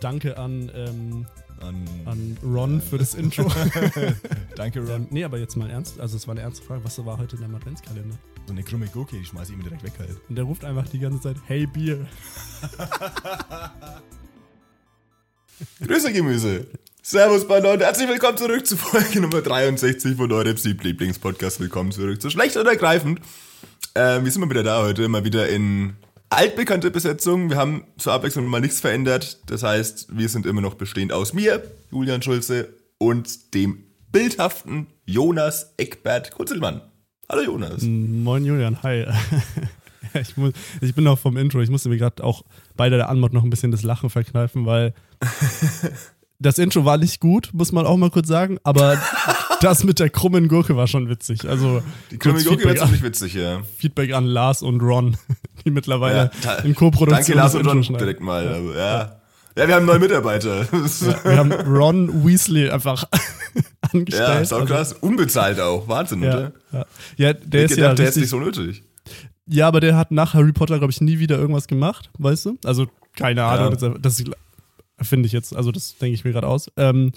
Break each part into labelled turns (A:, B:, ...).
A: danke an, ähm,
B: An,
A: an Ron für das Intro.
B: Danke, Ron.
A: ähm, nee, aber jetzt mal ernst. Also, es war eine ernste Frage. Was war heute in deinem Adventskalender?
B: So eine krumme Gurke, die schmeiß ich immer direkt weg halt.
A: Und der ruft einfach die ganze Zeit: Hey, Bier.
B: Grüße Gemüse. Servus Bande und herzlich willkommen zurück zu Folge Nummer 63 von eurem Lieblingspodcast. Willkommen zurück zu Schlecht oder Ergreifend. Ähm, wir sind mal wieder da heute, mal wieder in altbekannte Besetzung. Wir haben zur Abwechslung mal nichts verändert. Das heißt, wir sind immer noch bestehend aus mir, Julian Schulze und dem bildhaften Jonas Eckbert Kutzelmann. Hallo Jonas.
A: Moin, Julian. Hi. Ich, muss, ich bin noch vom Intro. Ich musste mir gerade auch bei der Anmod noch ein bisschen das Lachen verkneifen, weil das Intro war nicht gut, muss man auch mal kurz sagen. Aber das mit der krummen Gurke war schon witzig. Also
B: Die krumme Gurke war ziemlich witzig, ja.
A: Feedback an Lars und Ron, die mittlerweile
B: Ja,
A: in Co-Produktion
B: Danke Lars und Ron
A: schneiden.
B: direkt mal. aber Ja. ja, wir haben neue Mitarbeiter.
A: Ja, wir haben Ron Weasley einfach angestellt.
B: Ja, ist auch
A: Also,
B: krass. Unbezahlt auch. Wahnsinn,
A: ja,
B: oder?
A: ja. ja, der
B: Ich
A: ist ja
B: gedacht, der ist nicht so nötig.
A: Ja, aber der hat nach Harry Potter, glaube ich, nie wieder irgendwas gemacht, weißt du? Also, keine Ahnung,
B: Ja.
A: das, das finde ich jetzt, also das denke ich mir gerade aus. Ähm,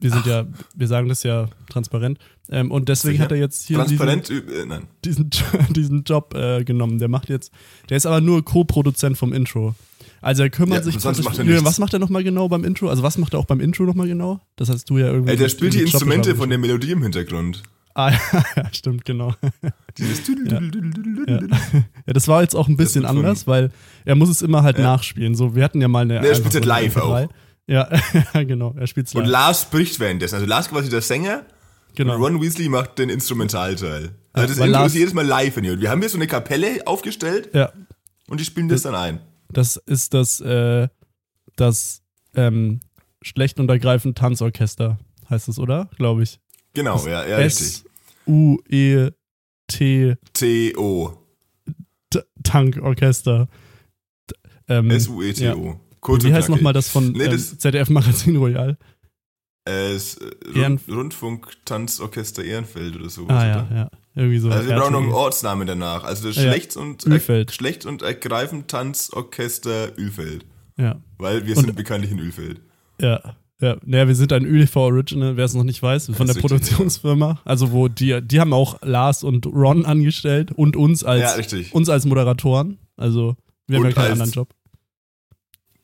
A: wir sind ja, wir sagen das ja transparent. Ähm, und deswegen
B: Sicher?
A: hat er jetzt hier
B: Transparent, äh, nein.
A: diesen, diesen, diesen Job äh, genommen. Der macht jetzt, der ist aber nur Co-Produzent vom Intro. Also er kümmert
B: Ja,
A: sich
B: sonst macht er
A: was macht er nochmal genau beim Intro? Also was macht er auch beim Intro nochmal genau? Das hast du ja irgendwie.
B: Ey, der spielt die Instrumente von der Melodie im Hintergrund.
A: Ah, ja, stimmt, genau.
B: Dieses
A: Ja. ja, das war jetzt auch ein bisschen anders, weil er muss es immer halt
B: Ja.
A: nachspielen. So, wir hatten ja mal eine.
B: Nee, er spielt
A: eine
B: live
A: MP3.
B: auch.
A: Ja, genau, er spielt
B: Und
A: live.
B: Lars spricht währenddessen. Also Lars quasi der Sänger
A: Genau.
B: und Ron Weasley macht den Instrumentalteil. Also das Intro
A: Lars-
B: ist jedes Mal live in hier. Wir haben hier so eine Kapelle aufgestellt
A: Ja,
B: und die spielen das dann ein.
A: das ist das, äh, das ähm, schlecht und ergreifend Tanzorchester, heißt es, oder? Glaube ich.
B: Genau,
A: Das
B: ja, ja, richtig.
A: S-U-E-T
B: T-O.
A: Tankorchester. Ähm,
B: S-U-E-T-O. Kurz
A: wie heißt nochmal das von
B: Nee,
A: ähm,
B: das-
A: ZDF-Magazin Royal?
B: Äh, es, äh, Rund, Rundfunk Tanzorchester Ehrenfeld oder so.
A: Ah ja, ja. Irgendwie so.
B: Also wir brauchen noch einen. Ortsnamen danach. Also das
A: Ja, ja.
B: Schlecht und
A: Ölfeld.
B: Schlecht und ergreifend Tanzorchester Ölfeld.
A: Ja.
B: Weil wir
A: Und-
B: sind bekanntlich in Ölfeld.
A: Ja, ja. Naja, wir sind ein ÖDV Original, wer es noch nicht weiß, von
B: Das
A: der Produktionsfirma. Also wo die, die haben auch Lars und Ron angestellt und uns als
B: Ja,
A: uns als Moderatoren. Also wir haben
B: Und
A: ja keinen anderen Job.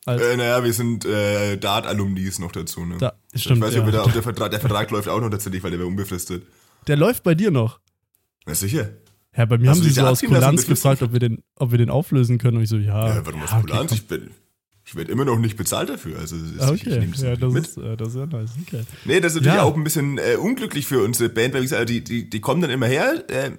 B: Äh, naja, wir sind äh, Dart-Alumnis noch dazu. Ne?
A: da, stimmt.
B: ich weiß nicht,
A: ja.
B: ob, wir da, ob der, Vertrag, der Vertrag läuft auch noch tatsächlich, weil der wäre unbefristet.
A: Der läuft bei dir noch.
B: Na sicher.
A: Ja, bei mir
B: Hast
A: haben sie so aus Kulanz gefragt, ob wir, den, ob wir den auflösen können. Und ich so, ja.
B: Ja, warum
A: ja,
B: aus
A: okay,
B: Kulanz?
A: komm.
B: Ich, bin- ich werde immer noch nicht bezahlt dafür. Also das ist,
A: Ah,
B: ich, ich
A: Okay,
B: nehme das
A: ja, das
B: mit.
A: ist, äh, das ist ja nice. Okay.
B: Nee, das ist natürlich
A: Ja.
B: auch ein bisschen äh, unglücklich für unsere Band, weil wie gesagt, die, die, die kommen dann immer her, äh,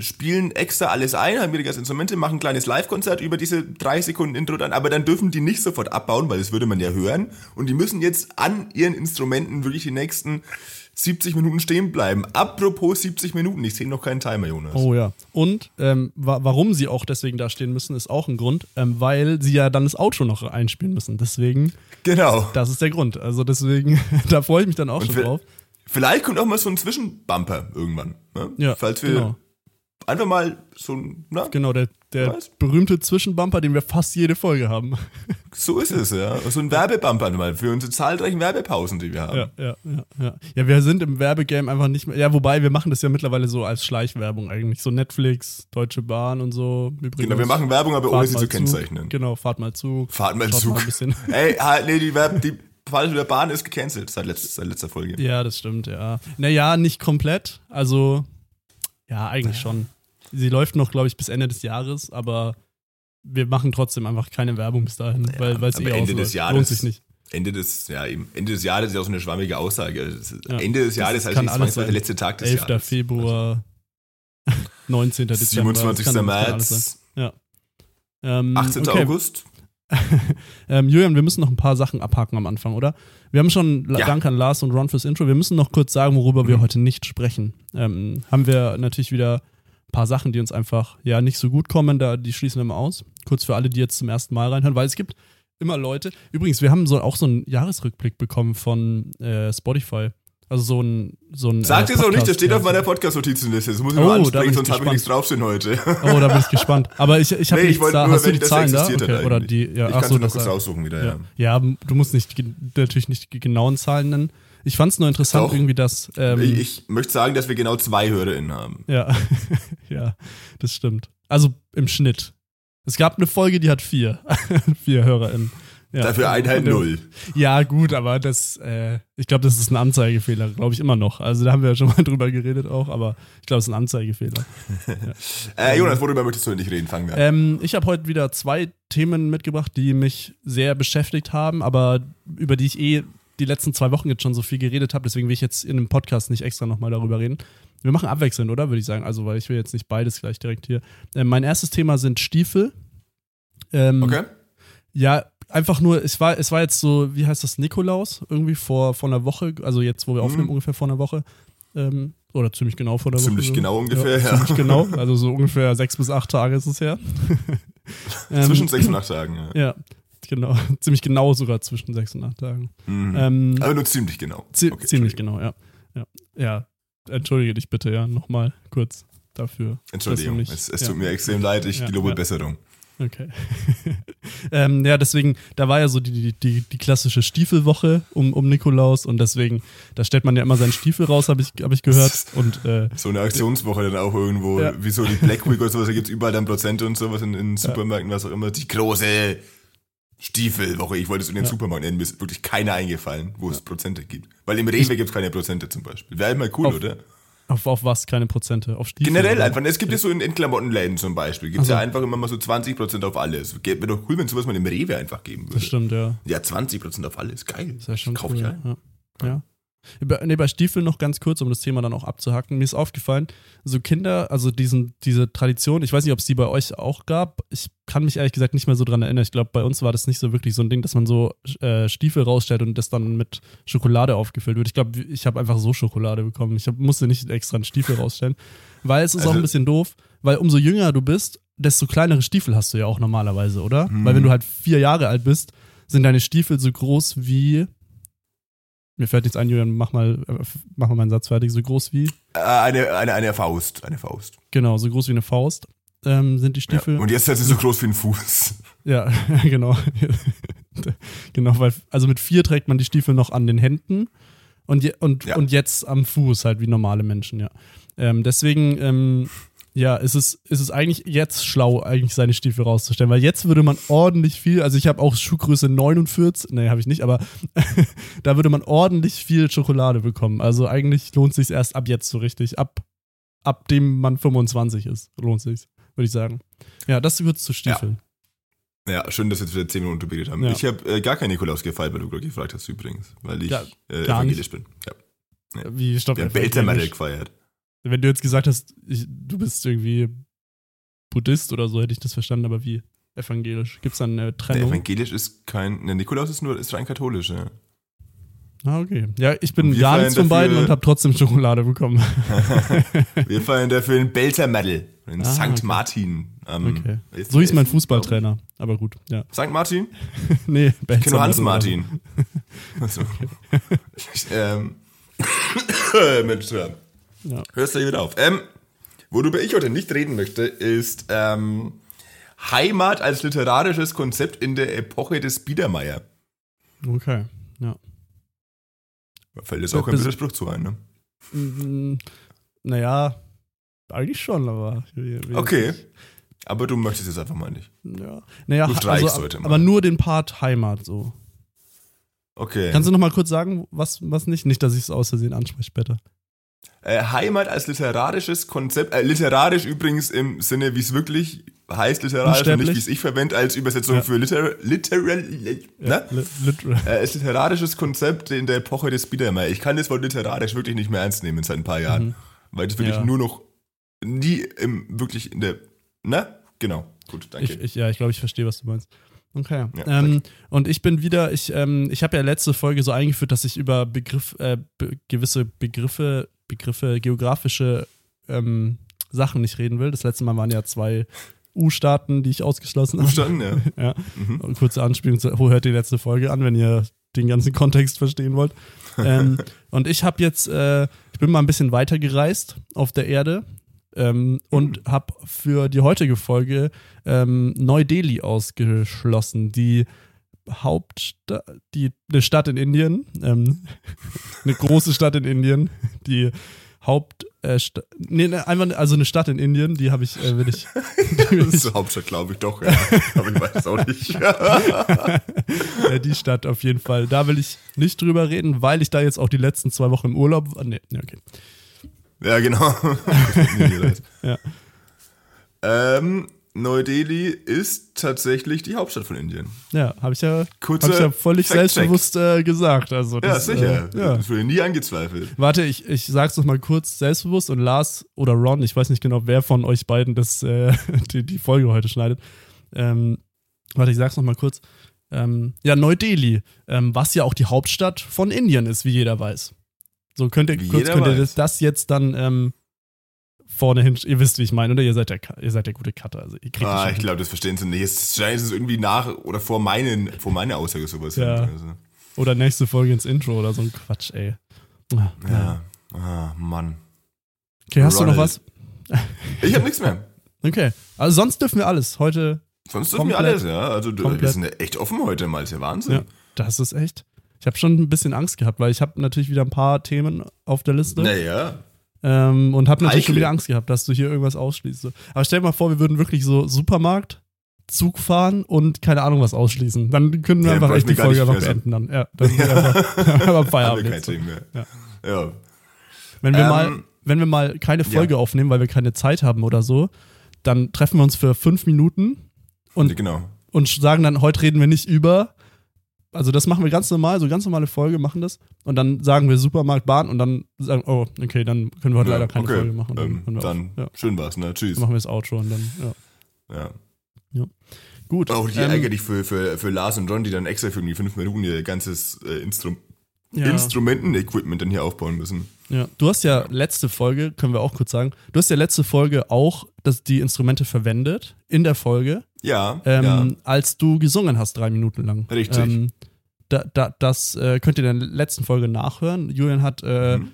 B: spielen extra alles ein, haben ihre ganzen Instrumente, machen ein kleines Live-Konzert über diese drei Sekunden Intro dann, aber dann dürfen die nicht sofort abbauen, weil das würde man ja hören. Und die müssen jetzt an ihren Instrumenten wirklich die nächsten 70 Minuten stehen bleiben. Apropos 70 Minuten, ich sehe noch keinen Timer, Jonas.
A: Oh ja. Und ähm, wa warum sie auch deswegen da stehen müssen, ist auch ein Grund, ähm, weil sie ja dann das Outro noch einspielen müssen. Deswegen,
B: Genau.
A: das ist der Grund. Also deswegen, da freue ich mich dann auch
B: Und
A: schon drauf.
B: Vielleicht kommt auch mal so ein Zwischenbumper irgendwann. Ne?
A: Ja,
B: Falls wir
A: genau.
B: einfach mal so ein, na,
A: Genau, der, der
B: Was?
A: berühmte Zwischenbumper, den wir fast jede Folge haben.
B: so ist es, ja. So ein Werbebumper mal für unsere zahlreichen Werbepausen, die wir haben.
A: Ja, ja, ja, ja. Ja, wir sind im Werbegame einfach nicht mehr. Ja, wobei wir machen das ja mittlerweile so als Schleichwerbung eigentlich. So Netflix, Deutsche Bahn und so. Übrigens,
B: Genau, wir machen Werbung, aber ohne sie zu
A: Zug.
B: kennzeichnen.
A: Genau, fahrt mal Zug.
B: Fahrt mal Zug.
A: Mal.
B: Ey, halt, nee, die, Werb, die Fahrt der Bahn ist gecancelt seit, letz, seit letzter Folge.
A: Ja, das stimmt, ja. Naja, nicht komplett. Also, ja, eigentlich schon. Sie läuft noch, glaube ich, bis Ende des Jahres, aber wir machen trotzdem einfach keine Werbung bis dahin, weil es
B: aber
A: eh
B: Ende
A: ausläuft.
B: des Jahres-
A: Lohnt sich nicht.
B: Ende des, ja, eben, Ende des Jahres ist ja auch so eine schwammige Aussage.
A: Ja.
B: Ende des Jahres heißt nicht zwangsweise der letzte Tag des
A: 11.
B: Jahres.
A: Februar, 19. Dezember.
B: 27.
A: das kann, das kann alles sein.
B: März,
A: Ähm,
B: 18.
A: okay.
B: August.
A: Ähm, Julian, wir müssen noch ein paar Sachen abhaken am Anfang, oder? Wir haben schon
B: Ja.
A: Dank an Lars und Ron fürs Intro. Wir müssen noch kurz sagen, worüber wir
B: Mhm.
A: heute nicht sprechen. Ähm, haben wir natürlich wieder paar Sachen, die uns einfach ja nicht so gut kommen, da die schließen wir mal aus. Kurz für alle, die jetzt zum ersten Mal reinhören, weil es gibt immer Leute. Übrigens, wir haben so auch so einen Jahresrückblick bekommen von äh, Spotify. Also so ein. So ein
B: Sagt
A: äh,
B: es auch nicht, das
A: Podcast-
B: steht auf meiner Podcast-Notizenliste. Das muss ich
A: Oh,
B: mal ansprechen,
A: ich
B: sonst habe ich nichts draufstehen heute.
A: Oh, da bin ich gespannt. Aber ich, ich habe
B: Nee, ich wollte
A: da.
B: nur,
A: Hast du die Zahlen da? Okay. Oder die, ja,
B: ich
A: ach so, das
B: kurz
A: ja.
B: raussuchen wieder,
A: Ja.
B: ja.
A: ja, du musst nicht natürlich nicht die genauen Zahlen nennen. Ich fand es nur interessant,
B: Doch.
A: irgendwie, dass. Ähm,
B: Ich, ich möchte sagen, dass wir genau zwei HörerInnen haben.
A: ja, ja, das stimmt. Also im Schnitt. Es gab eine Folge, die hat vier. vier HörerInnen. Ja.
B: Dafür Einheit
A: Ja.
B: null.
A: Ja, gut, aber das, äh, ich glaube, das ist ein Anzeigefehler, glaube ich immer noch. Also da haben wir ja schon mal drüber geredet auch, aber ich glaube, es ist ein Anzeigefehler.
B: Äh, Jonas, worüber möchtest du endlich reden? Fangen wir an.
A: Ähm, ich habe heute wieder zwei Themen mitgebracht, die mich sehr beschäftigt haben, aber über die ich eh die letzten zwei Wochen jetzt schon so viel geredet habe. Deswegen will ich jetzt in einem Podcast nicht extra nochmal darüber reden. Wir machen abwechselnd, oder? Würde ich sagen. Also, weil ich will jetzt nicht beides gleich direkt hier. Ähm, mein erstes Thema sind Stiefel. Ähm,
B: Okay?
A: Ja, einfach nur, es war, es war jetzt so, wie heißt das, Nikolaus? Irgendwie vor, vor einer Woche, also jetzt, wo wir aufnehmen, ungefähr vor einer Woche. Ähm, oder ziemlich genau vor einer Woche.
B: Ziemlich genau ungefähr, ja.
A: Ziemlich genau, also so ungefähr sechs bis acht Tage ist es her. Ähm,
B: Zwischen sechs und acht Tagen, ja.
A: Ja, genau. Ziemlich genau sogar zwischen sechs und acht Tagen.
B: Mhm.
A: Ähm,
B: Aber nur ziemlich genau. Okay,
A: ziemlich genau, ja. ja. Ja, entschuldige dich bitte, ja, nochmal kurz dafür.
B: Entschuldigung,
A: mich-
B: es, es
A: ja.
B: tut mir extrem leid, ich
A: Ja,
B: gelobe
A: ja.
B: Besserung.
A: Okay. ähm, ja, deswegen, da war ja so die, die, die, die klassische Stiefelwoche um, um Nikolaus und deswegen, da stellt man ja immer seinen Stiefel raus, habe ich, hab ich gehört. Und äh,
B: So eine Aktionswoche dann auch irgendwo,
A: Ja.
B: wie so die Black Week oder sowas, da gibt es überall dann Prozente und sowas in, in Supermärkten, was auch immer. Die große Stiefelwoche, ich wollte es in den Supermarkt nennen, mir ist wirklich keiner eingefallen, wo es Prozente gibt. Weil im Rewe gibt es keine Prozente zum Beispiel. Wäre halt mal cool,
A: Auf-
B: oder?
A: auf, auf was keine Prozente? Auf Stiefel?
B: Generell
A: oder?
B: einfach. Es gibt ja so in, in Klamottenläden zum Beispiel. Gibt es
A: Ach so.
B: ja einfach immer mal so 20% auf alles. Wäre doch cool, wenn sowas mal im Rewe einfach geben würde.
A: Das stimmt, ja.
B: Ja, 20% auf alles. Geil.
A: Das wäre schon
B: Kauf
A: cool.
B: ich
A: Ja.
B: ein.
A: ja. ja. Bei- Nee, bei Stiefeln noch ganz kurz, um das Thema dann auch abzuhacken. Mir ist aufgefallen, so Kinder, also diesen, diese Tradition, ich weiß nicht, ob es die bei euch auch gab. Ich kann mich ehrlich gesagt nicht mehr so dran erinnern. Ich glaube, bei uns war das nicht so wirklich so ein Ding, dass man so äh, Stiefel rausstellt und das dann mit Schokolade aufgefüllt wird. Ich glaube, ich habe einfach so Schokolade bekommen. Ich hab, musste nicht extra einen Stiefel rausstellen. Weil es ist auch
B: Also-
A: ein bisschen doof, weil umso jünger du bist, desto kleinere Stiefel hast du ja auch normalerweise, oder? Weil wenn du halt vier Jahre alt bist, sind deine Stiefel so groß wie. Mir fällt nichts ein, Julian, mach mal, äh, mach mal meinen Satz fertig. So groß wie,
B: Äh, Eine, eine, eine Faust. Eine Faust.
A: genau, so groß wie eine Faust ähm, sind die
B: Ja.
A: Stiefel.
B: Und jetzt ist sie so groß wie ein Fuß.
A: Ja, genau. genau, weil, also mit vier trägt man die Stiefel noch an den Händen und, je, und,
B: Ja.
A: und jetzt am Fuß, halt wie normale Menschen, ja. Ähm, deswegen, ähm, ja, ist es, ist es eigentlich jetzt schlau, eigentlich seine Stiefel rauszustellen, weil jetzt würde man ordentlich viel, also ich habe auch Schuhgröße 49, nee, habe ich nicht, aber da würde man ordentlich viel Schokolade bekommen. Also eigentlich lohnt sich erst ab jetzt so richtig, ab, ab dem man 25 ist, lohnt sich, würde ich sagen. Ja, das kurz zu Stiefeln.
B: Ja, schön, dass wir jetzt wieder 10 Minuten geredet haben.
A: Ja.
B: Ich habe äh, gar keinen Nikolaus gefeiert, weil du gerade gefragt hast übrigens. Weil ich
A: Ja,
B: äh, evangelisch bin. Ja.
A: Wie stopp
B: Wir haben Beltermetal gefeiert.
A: Wenn du jetzt gesagt hast, ich, du bist irgendwie Buddhist oder so, hätte ich das verstanden, aber wie evangelisch? Gibt es da eine Trennung?
B: evangelisch ist kein. Ne, Nikolaus ist nur ist rein katholisch, ja.
A: ah, okay. Ja, ich bin gar nichts von beiden und habe trotzdem Schokolade bekommen.
B: Wir feiern dafür in Beltermetal. In
A: Ah,
B: St.
A: okay.
B: Martin. am
A: Okay. So hieß mein Fußballtrainer. Aber gut, ja.
B: St. Martin?
A: nee,
B: Ich kenne nur Hans Martin. Achso. Ich, ähm, Mensch, ja.
A: Ja.
B: Hörst du hier wieder auf. Ähm, worüber ich heute nicht reden möchte, ist ähm, Heimat als literarisches Konzept in der Epoche des Biedermeier.
A: Okay, ja.
B: Da fällt jetzt auch ein Widerspruch zu ein, ne?
A: Mm, Naja, eigentlich schon, aber.
B: Okay. Aber du möchtest es einfach mal nicht.
A: Ja. Naja,
B: Du streichst
A: also,
B: heute mal.
A: aber nur den Part Heimat so.
B: Okay.
A: Kannst du noch mal kurz sagen, was, was nicht? Nicht, dass ich es aus Versehen anspreche später.
B: Äh, Heimat als literarisches Konzept, äh, literarisch übrigens im Sinne, wie es wirklich heißt, literarisch und nicht, wie es ich verwende als Übersetzung
A: Ja.
B: für liter, literal, ne?
A: Li- literal.
B: Äh, als literarisches Konzept in der Epoche des Biedermeier. Ich kann das Wort literarisch wirklich nicht mehr ernst nehmen seit ein paar Jahren, weil das wirklich
A: Mhm. Ja.
B: nur noch nie im, wirklich in der, ne? Genau. Gut, danke.
A: Ich, ich, ja, ich glaube, ich verstehe, was du meinst. Okay.
B: Ja,
A: ähm, und ich bin wieder, ich, ähm, ich habe ja letzte Folge so eingeführt, dass ich über Begriff, äh, be gewisse Begriffe, Begriffe, geografische ähm, Sachen nicht reden will. Das letzte Mal waren ja zwei U-Staaten, die ich ausgeschlossen habe.
B: Verstanden, ja.
A: Ja.
B: Mhm.
A: Kurze Anspielung, zu, oh, hört die letzte Folge an, wenn ihr den ganzen Kontext verstehen wollt. ähm, und ich habe jetzt, äh, ich bin mal ein bisschen weiter gereist auf der Erde ähm, und habe für die heutige Folge ähm, Neu-Delhi ausgeschlossen, die Hauptstadt, die eine Stadt in Indien, ähm, eine große Stadt in Indien, die Haupt, äh, nee, nee, einfach, also eine Stadt in Indien, die habe ich, äh, will ich.
B: Die das ist die Hauptstadt, glaube ich doch, ja. Aber ich weiß auch nicht.
A: ja, die Stadt auf jeden Fall. Da will ich nicht drüber reden, weil ich da jetzt auch die letzten zwei Wochen im Urlaub war. Nee, nee okay.
B: Ja, genau.
A: ja.
B: Ähm, Neu-Delhi ist tatsächlich die Hauptstadt von Indien.
A: Ja, habe ich ja, hab ich ja völlig selbstbewusst äh, gesagt. Also
B: das, ja, sicher. Äh, ja. Das wurde nie angezweifelt.
A: Warte, ich, ich sag's noch mal kurz selbstbewusst und Lars oder Ron, ich weiß nicht genau, wer von euch beiden das, äh, die, die Folge heute schneidet. Ähm, warte, ich sag's noch mal kurz. Ähm, ja, Neu-Delhi, ähm, was ja auch die Hauptstadt von Indien ist, wie jeder weiß. So könnt ihr, kurz, könnt ihr das, das jetzt dann ähm, vorne hin. Ihr wisst, wie ich meine, oder? Ihr seid der, ihr seid der gute Cutter. Also ihr kriegt
B: ah, ich glaube, das verstehen sie nicht. Jetzt scheint es irgendwie nach oder vor, meinen, vor meiner Aussage sowas.
A: Ja. Also. Oder nächste Folge ins Intro oder so ein Quatsch, ey.
B: Ah, ja. ja. Ah, Mann.
A: Okay, hast Ronald. du noch was?
B: Ich habe nichts mehr.
A: Okay. Also sonst dürfen wir alles. Heute.
B: Sonst dürfen wir alles, ja. Also komplett. wir sind echt offen heute mal. ist ja Wahnsinn. Ja,
A: das ist echt. Ich habe schon ein bisschen Angst gehabt, weil ich habe natürlich wieder ein paar Themen auf der Liste.
B: Naja.
A: Ähm, und habe natürlich schon wieder Angst gehabt, dass du hier irgendwas ausschließt. Aber stell dir mal vor, wir würden wirklich so Supermarkt, Zug fahren und keine Ahnung was ausschließen. Dann können wir ja, einfach echt die Folge einfach beenden dann. Ja, dann ja. einfach Feierabend.
B: Kein Thema mehr. Ja. ja.
A: Wenn wir ähm, mal, wenn wir mal keine Folge ja. aufnehmen, weil wir keine Zeit haben oder so, dann treffen wir uns für fünf Minuten und,
B: genau.
A: und sagen dann, heute reden wir nicht über also das machen wir ganz normal, so ganz normale Folge machen das und dann sagen wir Supermarkt, Bahn und dann sagen, oh, okay, dann können wir heute ja, leider keine okay. Folge machen.
B: Dann, ähm, dann ja. schön war's, ne? Tschüss.
A: Dann machen wir das Outro und dann,
B: ja. Ja.
A: ja. Gut.
B: Auch hier ähm, ärgerlich für, für, für Lars und John, die dann extra für die fünf Minuten ihr ganzes äh, Instrum ja. Instrumenten-Equipment dann hier aufbauen müssen.
A: Ja, du hast ja letzte Folge, können wir auch kurz sagen, du hast ja letzte Folge auch dass die Instrumente verwendet in der Folge.
B: Ja,
A: ähm,
B: ja.
A: Als du gesungen hast, drei Minuten lang.
B: Richtig. Ähm,
A: da, da, das äh, könnt ihr in der letzten Folge nachhören. Julian hat, äh, mhm.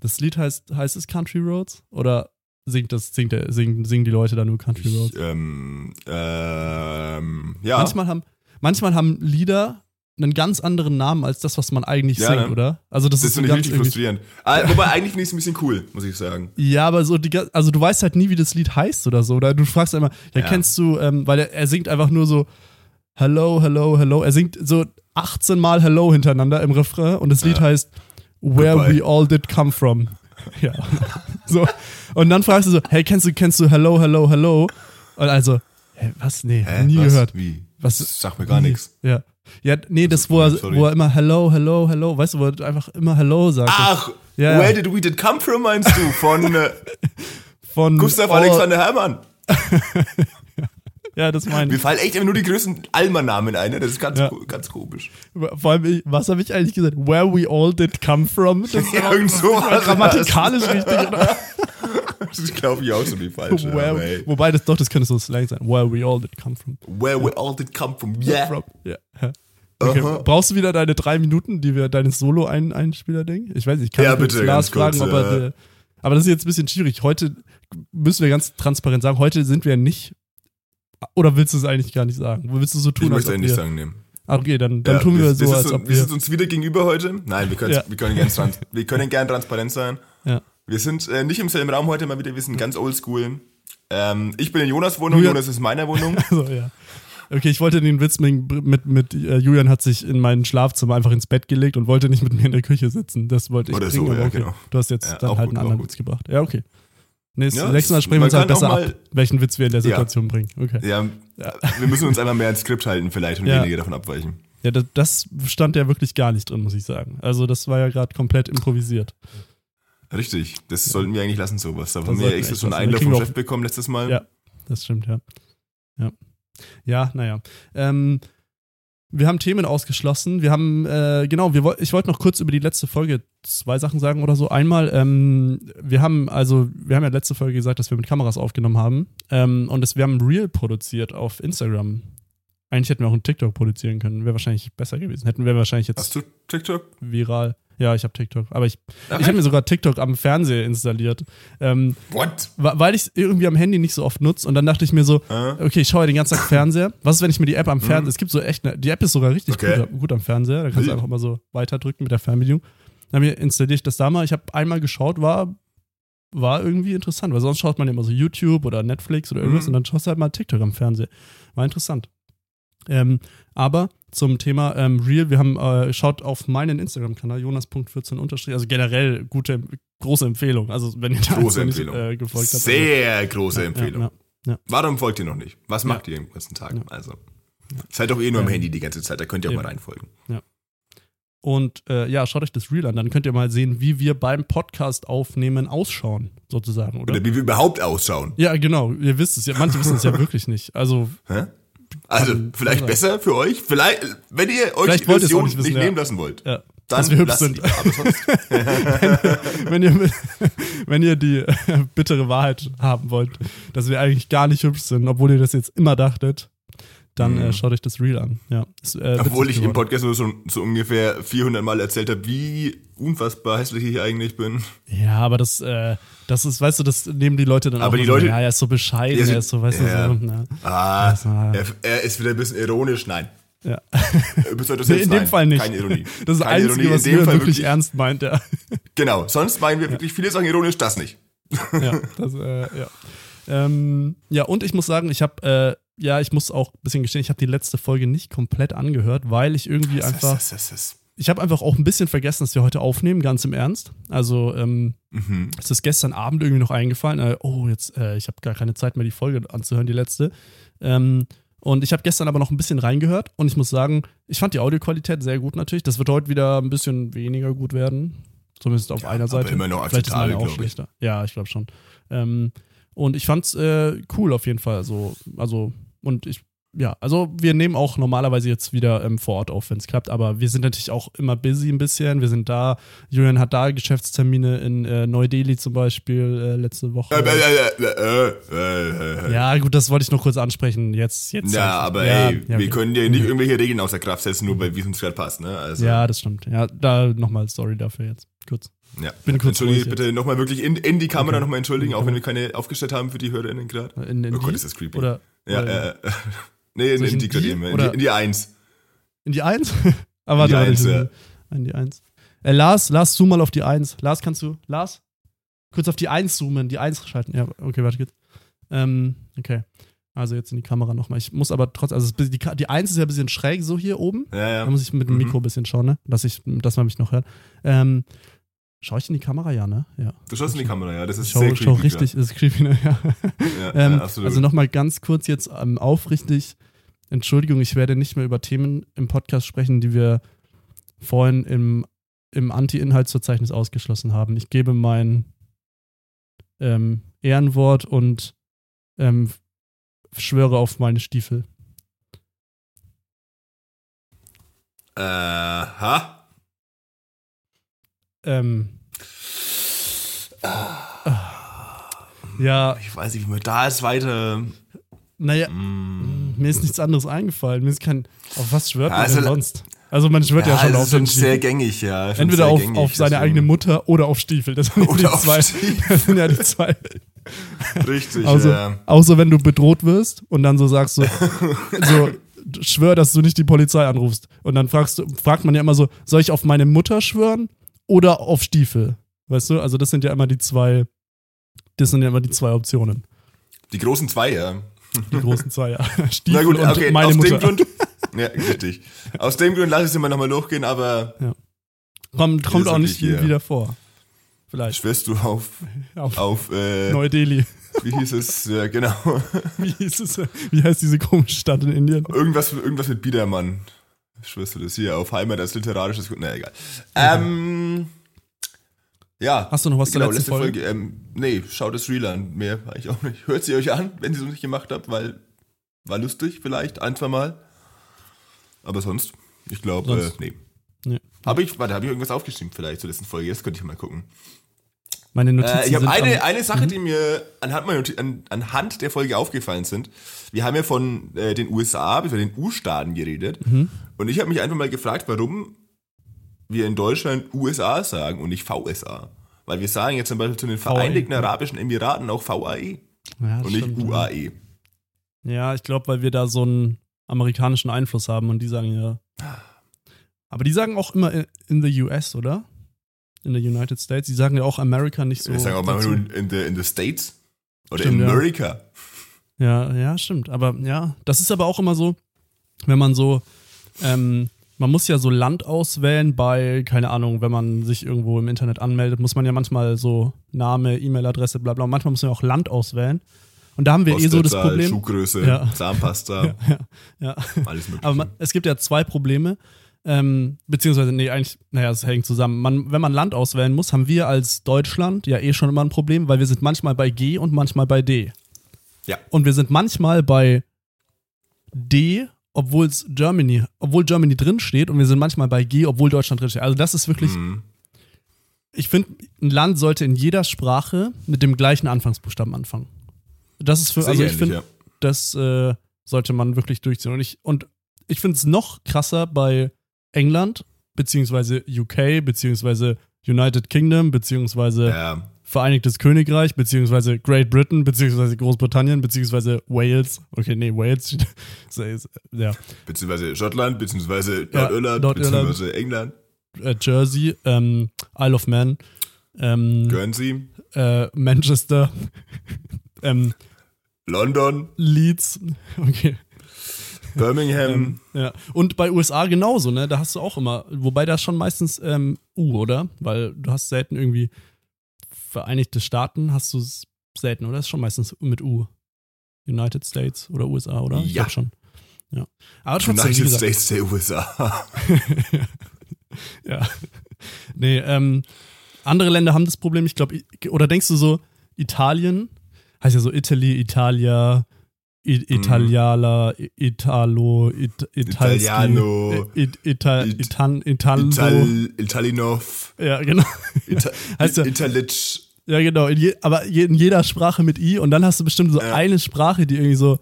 A: das Lied heißt, heißt es Country Roads? Oder singt das, singt der, singen, singen die Leute da nur Country Roads?
B: Ich, ähm, ähm, ja.
A: Manchmal haben, manchmal haben Lieder einen ganz anderen Namen als das, was man eigentlich ja, singt, ne? oder? Also das, das ist so
B: richtig frustrierend. Ah, wobei eigentlich finde ich es ein bisschen cool, muss ich sagen.
A: Ja, aber so die, also du weißt halt nie, wie das Lied heißt oder so. Oder du fragst immer, ja, ja. kennst du, ähm, weil er, er singt einfach nur so Hello, Hello, Hello. Er singt so 18 Mal Hello hintereinander im Refrain und das Lied ja. heißt Where Goodbye. We All Did Come From. Ja. so. Und dann fragst du so, hey, kennst du, kennst du Hello, Hello, Hello? Und also, hey, was? Nee, Hä? nie was? gehört.
B: Wie? Was? Das sagt mir gar nichts.
A: Ja. Ja, nee, das, wo er, wo er immer Hello, Hello, Hello, weißt du, wo er einfach immer Hello sagt.
B: Ach, ja, where did we did come from, meinst du? Von, äh,
A: von
B: Gustav Alexander Herrmann.
A: Ja, das meine ich.
B: Mir fallen echt immer nur die größten Alma-Namen ein, ne? das ist ganz, ja. ganz komisch.
A: Vor allem, was habe ich eigentlich gesagt? Where we all did come from?
B: Das ist ja, irgend so
A: grammatikalisch richtig?
B: Das glaube ich auch so wie falsch.
A: Where, wobei, das doch, das könnte so Slang sein. Where we all did come from.
B: Where we all did come from, yeah. From.
A: yeah. Okay. Uh -huh. Brauchst du wieder deine drei Minuten, die wir deines Solo-Einspieler-Ding? Ich weiß nicht, ich kann
B: ja, bitte,
A: Lars fragen, kurz, ob er. Ja. Aber das ist jetzt ein bisschen schwierig. Heute müssen wir ganz transparent sagen, heute sind wir nicht oder willst du es eigentlich gar nicht sagen? Willst du so tun,
B: ich möchte eigentlich sagen, nehmen.
A: Ach, okay, dann, dann ja, tun wir, wir so, als
B: ob wir... Wir sind uns wieder gegenüber heute. Nein, wir können, ja. wir können, gern, wir können gern transparent sein.
A: Ja.
B: Wir sind äh, nicht im selben Raum heute mal wieder, wir sind ganz oldschool. Ähm, ich bin in Jonas Wohnung, Julian. Jonas ist in meiner Wohnung.
A: also, ja. Okay, ich wollte den Witz mit, mit, mit uh, Julian hat sich in mein Schlafzimmer einfach ins Bett gelegt und wollte nicht mit mir in der Küche sitzen. Das wollte ich
B: Oder
A: bringen,
B: so, ja,
A: okay.
B: genau.
A: Du hast jetzt dann halt gut, einen anderen Witz gebracht. Ja, okay. Nächstes, ja, nächstes Mal sprechen wir uns halt besser ab, welchen Witz wir in der Situation
B: ja.
A: bringen. Okay.
B: Ja, ja, wir müssen uns einfach mehr ins Skript halten vielleicht und ja. weniger davon abweichen.
A: Ja, das, das, stand ja wirklich gar nicht drin, muss ich sagen. Also das war ja gerade komplett improvisiert.
B: Richtig, das sollten wir eigentlich lassen, sowas. Da haben wir extra so einen Einlauf vom Chef bekommen letztes Mal.
A: Ja, das stimmt, ja. Ja, ja naja. Ähm, wir haben Themen ausgeschlossen. Wir haben, äh, genau, wir, ich wollte noch kurz über die letzte Folge zwei Sachen sagen oder so. Einmal, ähm, wir haben, also, wir haben ja letzte Folge gesagt, dass wir mit Kameras aufgenommen haben. Ähm, und das, wir haben ein Reel produziert auf Instagram. Eigentlich hätten wir auch einen TikTok produzieren können. Wäre wahrscheinlich besser gewesen. Hätten wir wahrscheinlich jetzt
B: Hast du TikTok?
A: viral. Ja, ich habe TikTok. Aber ich,
B: Ach,
A: ich habe mir sogar TikTok am Fernseher installiert. Ähm,
B: What?
A: weil ich es irgendwie am Handy nicht so oft nutze. Und dann dachte ich mir so,
B: Ah.
A: okay, ich schaue ja den ganzen Tag Fernseher. Was ist, wenn ich mir die App am Fernseher, es gibt so echt, eine, die App ist sogar richtig
B: Mhm. Okay.
A: gut, gut am Fernseher. Da kannst du einfach mal so weiterdrücken mit der Fernbedienung. Dann installiere ich das da mal. Ich habe einmal geschaut, war, war irgendwie interessant. Weil sonst schaut man immer so YouTube oder Netflix oder irgendwas
B: Mhm.
A: und dann schaust du halt mal TikTok am Fernseher. War interessant. Ähm, aber zum Thema ähm, Real, wir haben, äh, schaut auf meinen Instagram-Kanal, jonas.14 also generell gute, große Empfehlung. Also wenn ihr da
B: Große
A: noch nicht,
B: Empfehlung.
A: äh, gefolgt habt.
B: Sehr große
A: Ja,
B: Empfehlung.
A: ja,
B: Warum folgt ihr noch nicht? Was macht ihr den ganzen Tag? Also, seid doch eh nur am Handy die ganze Zeit, da könnt ihr auch
A: eben.
B: mal reinfolgen.
A: Und äh, ja, schaut euch das Reel an, dann könnt ihr mal sehen, wie wir beim Podcast aufnehmen ausschauen, sozusagen, oder?
B: Oder wie wir überhaupt ausschauen.
A: Ja, genau, ihr wisst es ja, manche wissen es ja wirklich nicht. Also,
B: Hä? Also, vielleicht besser für euch. Vielleicht, wenn ihr euch
A: Vielleicht
B: die Illusion
A: nicht
B: nicht,
A: wissen, ja.
B: nehmen lassen wollt,
A: ja,
B: dann
A: dass wir hübsch sind.
B: sonst,
A: wenn ihr, wenn ihr die bittere Wahrheit haben wollt, dass wir eigentlich gar nicht hübsch sind, obwohl ihr das jetzt immer dachtet, dann äh, schaut euch das Reel an. Ja, ist, äh,
B: Mhm. obwohl ich im
A: geworden.
B: Podcast nur so, so ungefähr 400 Mal erzählt habe, wie unfassbar hässlich ich eigentlich bin.
A: Ja, aber das, äh, das ist, weißt du, das nehmen die Leute dann
B: Aber
A: auch
B: die Leute-
A: so, ja, er ist so bescheiden,
B: sie-
A: er ist so, weißt
B: ja.
A: du, so, na,
B: Ah,
A: Das war-
B: er, er ist wieder ein bisschen ironisch. Nein.
A: ja.
B: Euch
A: Nee,
B: selbst,
A: in dem
B: nein.
A: Fall nicht.
B: Keine Ironie.
A: Das ist
B: Keine
A: Einzige,
B: Ironie.
A: was
B: in dem Fall
A: wirklich, ernst meint, ja.
B: Genau, sonst meinen wir wirklich viele Sachen ironisch, das nicht.
A: ja, das, äh, ja. Ähm, ja, und ich muss sagen, ich habe, äh, ja, ich muss auch ein bisschen gestehen, ich habe die letzte Folge nicht komplett angehört, weil ich irgendwie einfach, ich habe einfach auch ein bisschen vergessen, dass wir heute aufnehmen, ganz im Ernst. Also, ähm,
B: Mhm.
A: es ist gestern Abend irgendwie noch eingefallen, äh, oh, jetzt, äh, ich habe gar keine Zeit mehr, die Folge anzuhören, die letzte. Ähm, und ich habe gestern aber noch ein bisschen reingehört und ich muss sagen, ich fand die Audioqualität sehr gut natürlich. Das wird heute wieder ein bisschen weniger gut werden. Zumindest auf
B: Ja,
A: einer
B: aber
A: Seite.
B: immer noch akzeptabel,
A: auch
B: glaub ich.
A: schlechter. Ja, ich glaube schon. Ähm, und ich fand's äh, cool auf jeden Fall. So, also, und ich, ja, also wir nehmen auch normalerweise jetzt wieder ähm, vor Ort auf, wenn es klappt, aber wir sind natürlich auch immer busy ein bisschen. Wir sind da, Julian hat da Geschäftstermine in äh, Neu-Delhi zum Beispiel äh, letzte Woche. Ja, gut, das wollte ich noch kurz ansprechen. Jetzt, jetzt.
B: Ja, aber
A: ja,
B: ey,
A: ja,
B: wir
A: okay.
B: können ja nicht irgendwelche Regeln außer Kraft setzen, nur weil wie es uns gerade passt, ne? Also,
A: Ja, das stimmt. Ja, da nochmal sorry dafür jetzt. Kurz.
B: ja.
A: bin kurz
B: Entschuldige bitte nochmal wirklich in, in die Kamera
A: Okay.
B: nochmal entschuldigen, auch wenn wir keine aufgestellt haben für die HörerInnen gerade.
A: In, in
B: Oh? Gott, ist das creepy.
A: Oder,
B: Ja, äh, äh, nee, in, in die
A: die
B: in die, in die Eins.
A: In die Eins? Aber
B: In die Eins,
A: warte, In die Eins. Äh, Lars, Lars, zoom mal auf die Eins. Lars, kannst du, Lars? Kurz auf die Eins zoomen, die Eins schalten. Ja, okay, warte, geht's. Ähm, okay. Also jetzt in die Kamera nochmal. Ich muss aber trotzdem, also die, die Eins ist ja ein bisschen schräg so hier oben.
B: Ja, ja.
A: Da muss ich mit dem
B: Mhm.
A: Mikro ein bisschen schauen, ne? Dass, ich, dass man mich noch hört. Ähm, schau ich in die Kamera? Ja, ne? Ja.
B: Du schaust in die Kamera, ja, das ist
A: schau,
B: sehr
A: schau
B: creepy.
A: richtig, ist creepy, ne? Ja.
B: Ja,
A: Ähm,
B: ja, absolut.
A: also nochmal ganz kurz jetzt ähm, aufrichtig. Entschuldigung, ich werde nicht mehr über Themen im Podcast sprechen, die wir vorhin im, im Anti-Inhaltsverzeichnis ausgeschlossen haben. Ich gebe mein ähm, Ehrenwort und ähm, schwöre auf meine Stiefel.
B: Äh, ha?
A: Ähm, ja,
B: Ich weiß nicht, wie man da ist weiter.
A: naja,
B: Mm.
A: mir ist nichts anderes eingefallen. Mir ist kein. Auf was schwört man
B: Also,
A: denn sonst? Also man schwört ja,
B: Ja,
A: schon
B: das
A: auf
B: ist schon sehr gängig, ja.
A: Entweder auf,
B: gängig,
A: auf seine
B: deswegen-
A: eigene Mutter oder auf Stiefel. Das sind, ja die
B: Oder auf
A: zwei,
B: Stiefel.
A: das sind ja die zwei.
B: Richtig,
A: Also,
B: ja.
A: Außer wenn du bedroht wirst und dann so sagst so, so schwör, dass du nicht die Polizei anrufst. Und dann fragst du, fragt man ja immer so, soll ich auf meine Mutter schwören oder auf Stiefel? Weißt du? Also das sind ja immer die zwei, das sind ja immer die zwei Optionen.
B: Die großen zwei, ja.
A: Die großen zwei, ja. Stiefel
B: Na gut,
A: und
B: okay,
A: meine
B: aus
A: Mutter.
B: dem Grund. Ja, richtig. Aus dem Grund lasse ich es immer nochmal durchgehen, aber
A: kommt kommt
B: Wir
A: auch nicht
B: hier.
A: wieder vor. Vielleicht.
B: schwörst du auf,
A: Auf
B: auf äh,
A: Neu-Delhi.
B: wie hieß es? Ja, genau.
A: Wie hieß es? Wie heißt diese komische Stadt in Indien?
B: Irgendwas, irgendwas mit Biedermann. Das hier auf Heimat als literarisches Gut? Na egal. Ähm, ja.
A: Hast du noch was zur
B: genau,
A: letzten
B: letzte
A: Folge?
B: Folge? Ähm, nee, schaut das Reel an. Mehr eigentlich auch nicht. Hört sie euch an, wenn ihr es noch nicht gemacht habt, weil war lustig vielleicht, ein, zwei Mal. Aber sonst, ich glaube, äh, nee.
A: Nee.
B: Habe ich, warte, habe ich irgendwas aufgeschrieben vielleicht zur letzten Folge? Das könnte ich mal gucken.
A: Meine Notizen
B: Äh, ich habe eine, eine Sache, die mir anhand, meiner an, anhand der Folge aufgefallen sind. Wir haben ja von äh, den USA bis den U-Staaten geredet.
A: Mhm.
B: Und ich habe mich einfach mal gefragt, warum wir in Deutschland USA sagen und nicht VSA. Weil wir sagen jetzt zum Beispiel zu den Vereinigten Arabischen Emiraten auch VAE
A: ja,
B: und nicht
A: stimmt, ja.
B: UAE.
A: Ja, ich glaube, weil wir da so einen amerikanischen Einfluss haben und die sagen ja. Aber die sagen auch immer in- in the US, oder? In the United States. Die sagen ja auch America nicht so.
B: wir sagen auch mal in the, in the States oder
A: Stimmt,
B: in
A: ja.
B: America.
A: Ja, ja, stimmt. Aber ja, das ist aber auch immer so, wenn man so, ähm, man muss ja so Land auswählen bei, keine Ahnung, wenn man sich irgendwo im Internet anmeldet, muss man ja manchmal so Name, E-Mail-Adresse, bla bla. Und manchmal muss man ja auch Land auswählen. Und da haben wir eh so das Problem.
B: Schuhgröße,
A: Ja.
B: Zahnpasta,
A: Ja, ja.
B: alles mögliche.
A: Aber man, es gibt ja zwei Probleme. Ähm, beziehungsweise, nee, eigentlich, naja, es hängt zusammen. Man, wenn man Land auswählen muss, haben wir als Deutschland ja eh schon immer ein Problem, weil wir sind manchmal bei G und manchmal bei D.
B: ja.
A: Und wir sind manchmal bei D, obwohl es Germany, obwohl Germany drin steht, und wir sind manchmal bei G, obwohl Deutschland drin steht. Also das ist wirklich,
B: Mhm.
A: ich finde, ein Land sollte in jeder Sprache mit dem gleichen Anfangsbuchstaben anfangen. Das ist für,
B: Sehr
A: also ich finde,
B: ja.
A: das äh, sollte man wirklich durchziehen. Und ich, und ich finde es noch krasser bei England, beziehungsweise UK, beziehungsweise United Kingdom, beziehungsweise
B: Ja.
A: Vereinigtes Königreich, beziehungsweise Great Britain, beziehungsweise Großbritannien, beziehungsweise Wales. Okay, nee, Wales. Ja.
B: beziehungsweise Schottland, beziehungsweise
A: Ja,
B: Nordirland,
A: Nordirland.
B: beziehungsweise England,
A: Äh, Jersey, ähm, Isle of Man, ähm,
B: Guernsey,
A: äh, Manchester, ähm,
B: London,
A: Leeds. Okay.
B: Birmingham.
A: Ähm, ja. Und bei USA genauso, ne? Da hast du auch immer, wobei da schon meistens ähm, U, oder? Weil du hast selten irgendwie Vereinigte Staaten, hast du selten, oder? Das ist schon meistens mit U. United States oder USA, oder? Ich
B: Ja.
A: glaub schon. Ja. Aber trotzdem,
B: United States der USA.
A: ja. Nee, ähm, andere Länder haben das Problem, ich glaube, oder denkst du so, Italien, heißt ja so Italy, Italia, I Italiala, I- Italo, It Italski,
B: Italiano.
A: It Ita
B: It-
A: Itan Italo.
B: Ital, Italinov,
A: Ja, genau.
B: Ita,
A: Heißt ja-
B: Italitsch.
A: Ja, genau. In je, aber in jeder Sprache mit I und dann hast du bestimmt so
B: Ja.
A: eine Sprache, die irgendwie so.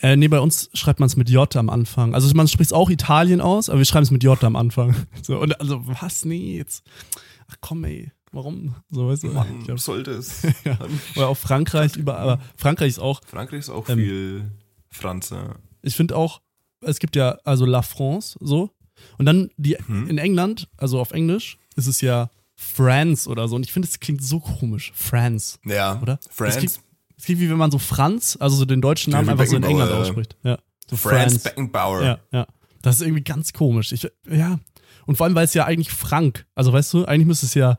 A: Äh, nee, bei uns schreibt man es mit J am Anfang. Also man spricht auch Italien aus, aber wir schreiben es mit J am Anfang. So, und also, was? Nee, jetzt. Ach komm, ey. Warum? So, weißt du? Ich glaub,
B: sollte es.
A: oder auch Frankreich über, aber Frankreich ist auch,
B: Frankreich ist auch
A: Ähm,
B: viel Franze.
A: ich finde auch, es gibt ja also La France so. Und dann die
B: Mhm.
A: in England, also auf Englisch, ist es ja France oder so. Und ich finde, es klingt so komisch. France.
B: Ja,
A: Oder?
B: France.
A: das klingt wie wenn man so Franz, also so den deutschen Namen einfach so in England
B: ja.
A: ausspricht. Ja. So
B: Franz
A: France.
B: Beckenbauer.
A: Ja, ja. Das ist irgendwie ganz komisch. Ich, ja. Und vor allem, weil es ja eigentlich Frank, also weißt du, eigentlich müsste es ja,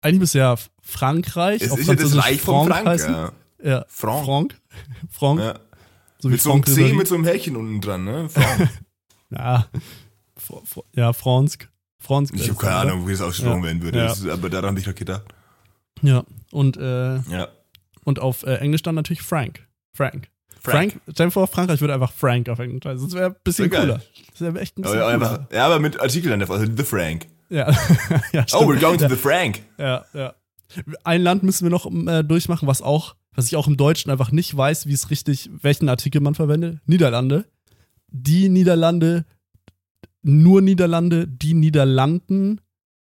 A: eigentlich ja Frankreich
B: Es
A: auf
B: ist ja das
A: Französisch
B: Reich
A: Franck
B: Frank.
A: heißen.
B: Ja.
A: Ja.
B: Franc.
A: Frank. Frank.
B: Ja.
A: So
B: Mit so einem C mit so einem Härchen unten dran, ne? Franc.
A: Ja. Ja, Fransk. Fransk.
B: Ich habe keine
A: oder?
B: Ahnung, wie das ausgesprochen
A: Ja.
B: werden würde. Ist, aber daran habe ich gerade gedacht.
A: Ja. Und, äh,
B: Ja.
A: und auf äh, Englisch dann natürlich Frank. Frank.
B: Frank.
A: Frank, stell dir vor, Frankreich würde einfach Frank auf Englisch heißen. Das wäre ein bisschen
B: Wär
A: cooler. Das wäre echt ein bisschen
B: Aber,
A: cooler.
B: ja, aber mit Artikel dann also The Frank.
A: Ja. ja,
B: Oh, we're going to
A: ja,
B: the Frank.
A: ja, ja. Ein Land müssen wir noch äh, durchmachen, was auch, was ich auch im Deutschen einfach nicht weiß, wie es richtig, welchen Artikel man verwendet. Niederlande. Die Niederlande, nur Niederlande, die Niederlanden,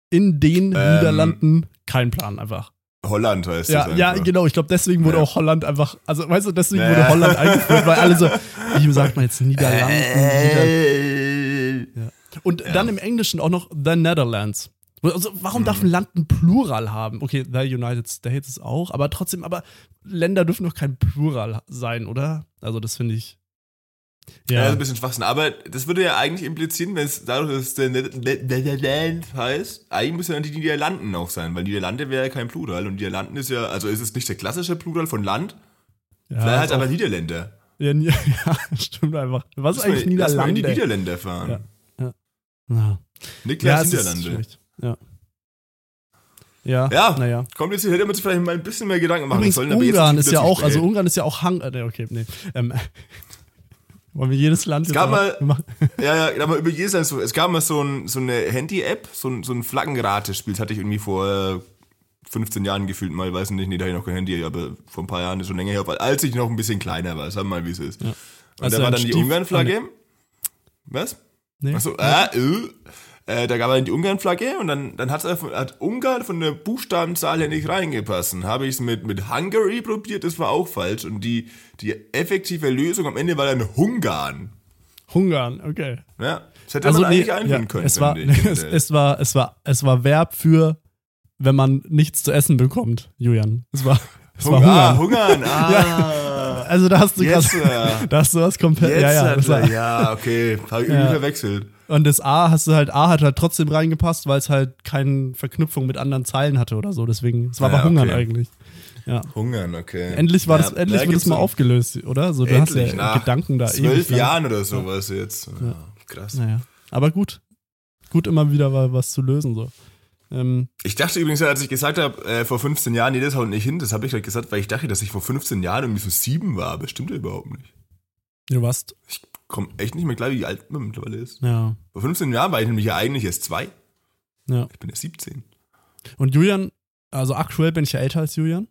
A: in den
B: Ähm.
A: Niederlanden, kein Plan einfach.
B: Holland heißt
A: Ja,
B: das
A: ja,
B: einfach.
A: genau. Ich glaube, deswegen wurde
B: Ja.
A: auch Holland einfach, also weißt du, deswegen
B: Ja.
A: wurde Holland eingeführt, weil alle so, wie sagt man jetzt Niederlanden? Nieder
B: Äh,
A: Und dann im Englischen auch noch The Netherlands. Also, warum darf ein Land ein Plural haben? Okay, The United States ist auch, aber trotzdem, aber Länder dürfen doch kein Plural sein, oder? Also, das finde ich.
B: Ja,
A: Ja,
B: ist ein bisschen Schwachsinn. Aber das würde ja eigentlich implizieren, wenn es dadurch, dass es der Netherland heißt, eigentlich müsste dann die Niederlanden auch sein, weil Niederlande wäre ja kein Plural und Niederlanden ist ja, also ist es nicht der klassische Plural von Land,
A: ja,
B: vielleicht
A: ist
B: halt aber Niederländer.
A: ja, ja, stimmt einfach. Was ist eigentlich
B: lass mal in die
A: Niederlande?
B: Niederländer fahren.
A: Ja. Ja,
B: Niklas
A: ja
B: Niederlande.
A: Ja. Ja,
B: Ja.
A: naja.
B: Kommt jetzt, hätte man sich vielleicht mal ein bisschen mehr Gedanken machen
A: Übrigens,
B: sollen. aber jetzt
A: Ungarn
B: es
A: ist ja auch, also. Ungarn ist ja auch Hang. Äh, okay, nee. Ähm, wollen wir jedes Land
B: Es gab mal- Ja, ja, aber über jedes Land so. Es gab mal so, ein, so eine Handy-App, so ein, so ein Flaggenratespiel, das hatte ich irgendwie vor 15 Jahren gefühlt mal, weiß nicht, nee, da hatte ich noch kein Handy, aber vor ein paar Jahren ist schon länger her, weil als ich noch ein bisschen kleiner war, sagen wir mal, wie es ist. Und
A: Also
B: da war dann die
A: Stief-
B: Ungarn-Flagge. Was?
A: Nee.
B: Achso, äh, äh. Äh, da gab er die Ungarn-Flagge und dann, dann hat's hat Ungarn von der Buchstabenzahl her nicht reingepasst. Habe ich es mit, mit Hungary probiert, das war auch falsch. Und die, die effektive Lösung am Ende war dann Hungarn.
A: Ungarn, okay.
B: Ja, das hätte
A: Also
B: man
A: nee,
B: eigentlich einführen
A: ja,
B: können.
A: es war,
B: ich.
A: es, es war, es war, es war Verb für, wenn man nichts zu essen bekommt, Julian. Es war, es war
B: Hunger,
A: Hunger.
B: Hungern, ah.
A: Also da hast du grad,
B: äh,
A: da hast du was komplett,
B: Jetzt
A: ja, ja, das war,
B: ja, okay, habe ich irgendwie
A: Ja.
B: verwechselt.
A: Und das A hast du halt, A hat halt trotzdem reingepasst, weil es halt keine Verknüpfung mit anderen Zeilen hatte oder so. Deswegen, es war
B: Ah,
A: aber Hungern
B: okay.
A: eigentlich. Ja.
B: Hungern, okay.
A: Endlich war
B: Ja,
A: das, endlich
B: da
A: wird es mal aufgelöst, oder? So, du
B: Endlich,
A: hast ja
B: nach
A: Gedanken da
B: zwölf. Jahren oder sowas jetzt. Ja, krass.
A: Naja. Aber gut. Gut, immer wieder mal was zu lösen, so. Ähm,
B: Ich dachte übrigens, als ich gesagt habe, äh, vor 15 Jahren, nee, das haut nicht hin, das habe ich halt gesagt, weil ich dachte, dass ich vor 15 Jahren irgendwie so sieben war, aber stimmt ja überhaupt nicht.
A: du warst,
B: Ich komme echt nicht mehr klar, wie alt man mittlerweile ist.
A: ja,
B: Vor 15 Jahren war ich nämlich ja eigentlich erst zwei.
A: ja.
B: Ich bin ja 17.
A: Und Julian, also aktuell bin ich ja älter als Julian.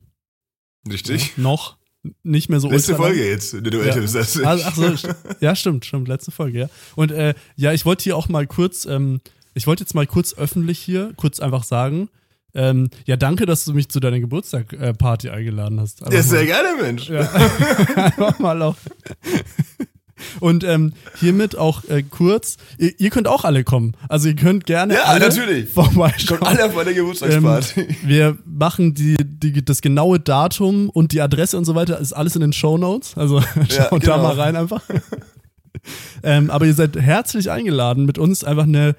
B: Richtig?
A: Noch. Nicht mehr so
B: Letzte
A: ultra lang.
B: Folge jetzt, in der du älter bist als ich.
A: Also, ach so, ja, stimmt, stimmt, letzte Folge, ja. Und äh, ja, ich wollte hier auch mal kurz, ähm, ich wollte jetzt mal kurz öffentlich hier, kurz einfach sagen, ähm, ja, danke, dass du mich zu deiner Geburtstag-Party eingeladen hast. Einfach
B: ja, sehr gerne, Mensch.
A: einfach mal auch. Und ähm, hiermit auch äh, kurz, ihr, ihr könnt auch alle kommen. Also ihr könnt gerne
B: Ja,
A: alle
B: natürlich.
A: vorbeischauen.
B: Kommt alle auf meine
A: Ähm,
B: Geburtstagsparty.
A: wir machen die, die, das genaue Datum und die Adresse und so weiter, ist alles in den Show Notes. Also
B: Ja,
A: schaut da
B: genau.
A: mal rein einfach. ähm, aber ihr seid herzlich eingeladen, mit uns einfach eine.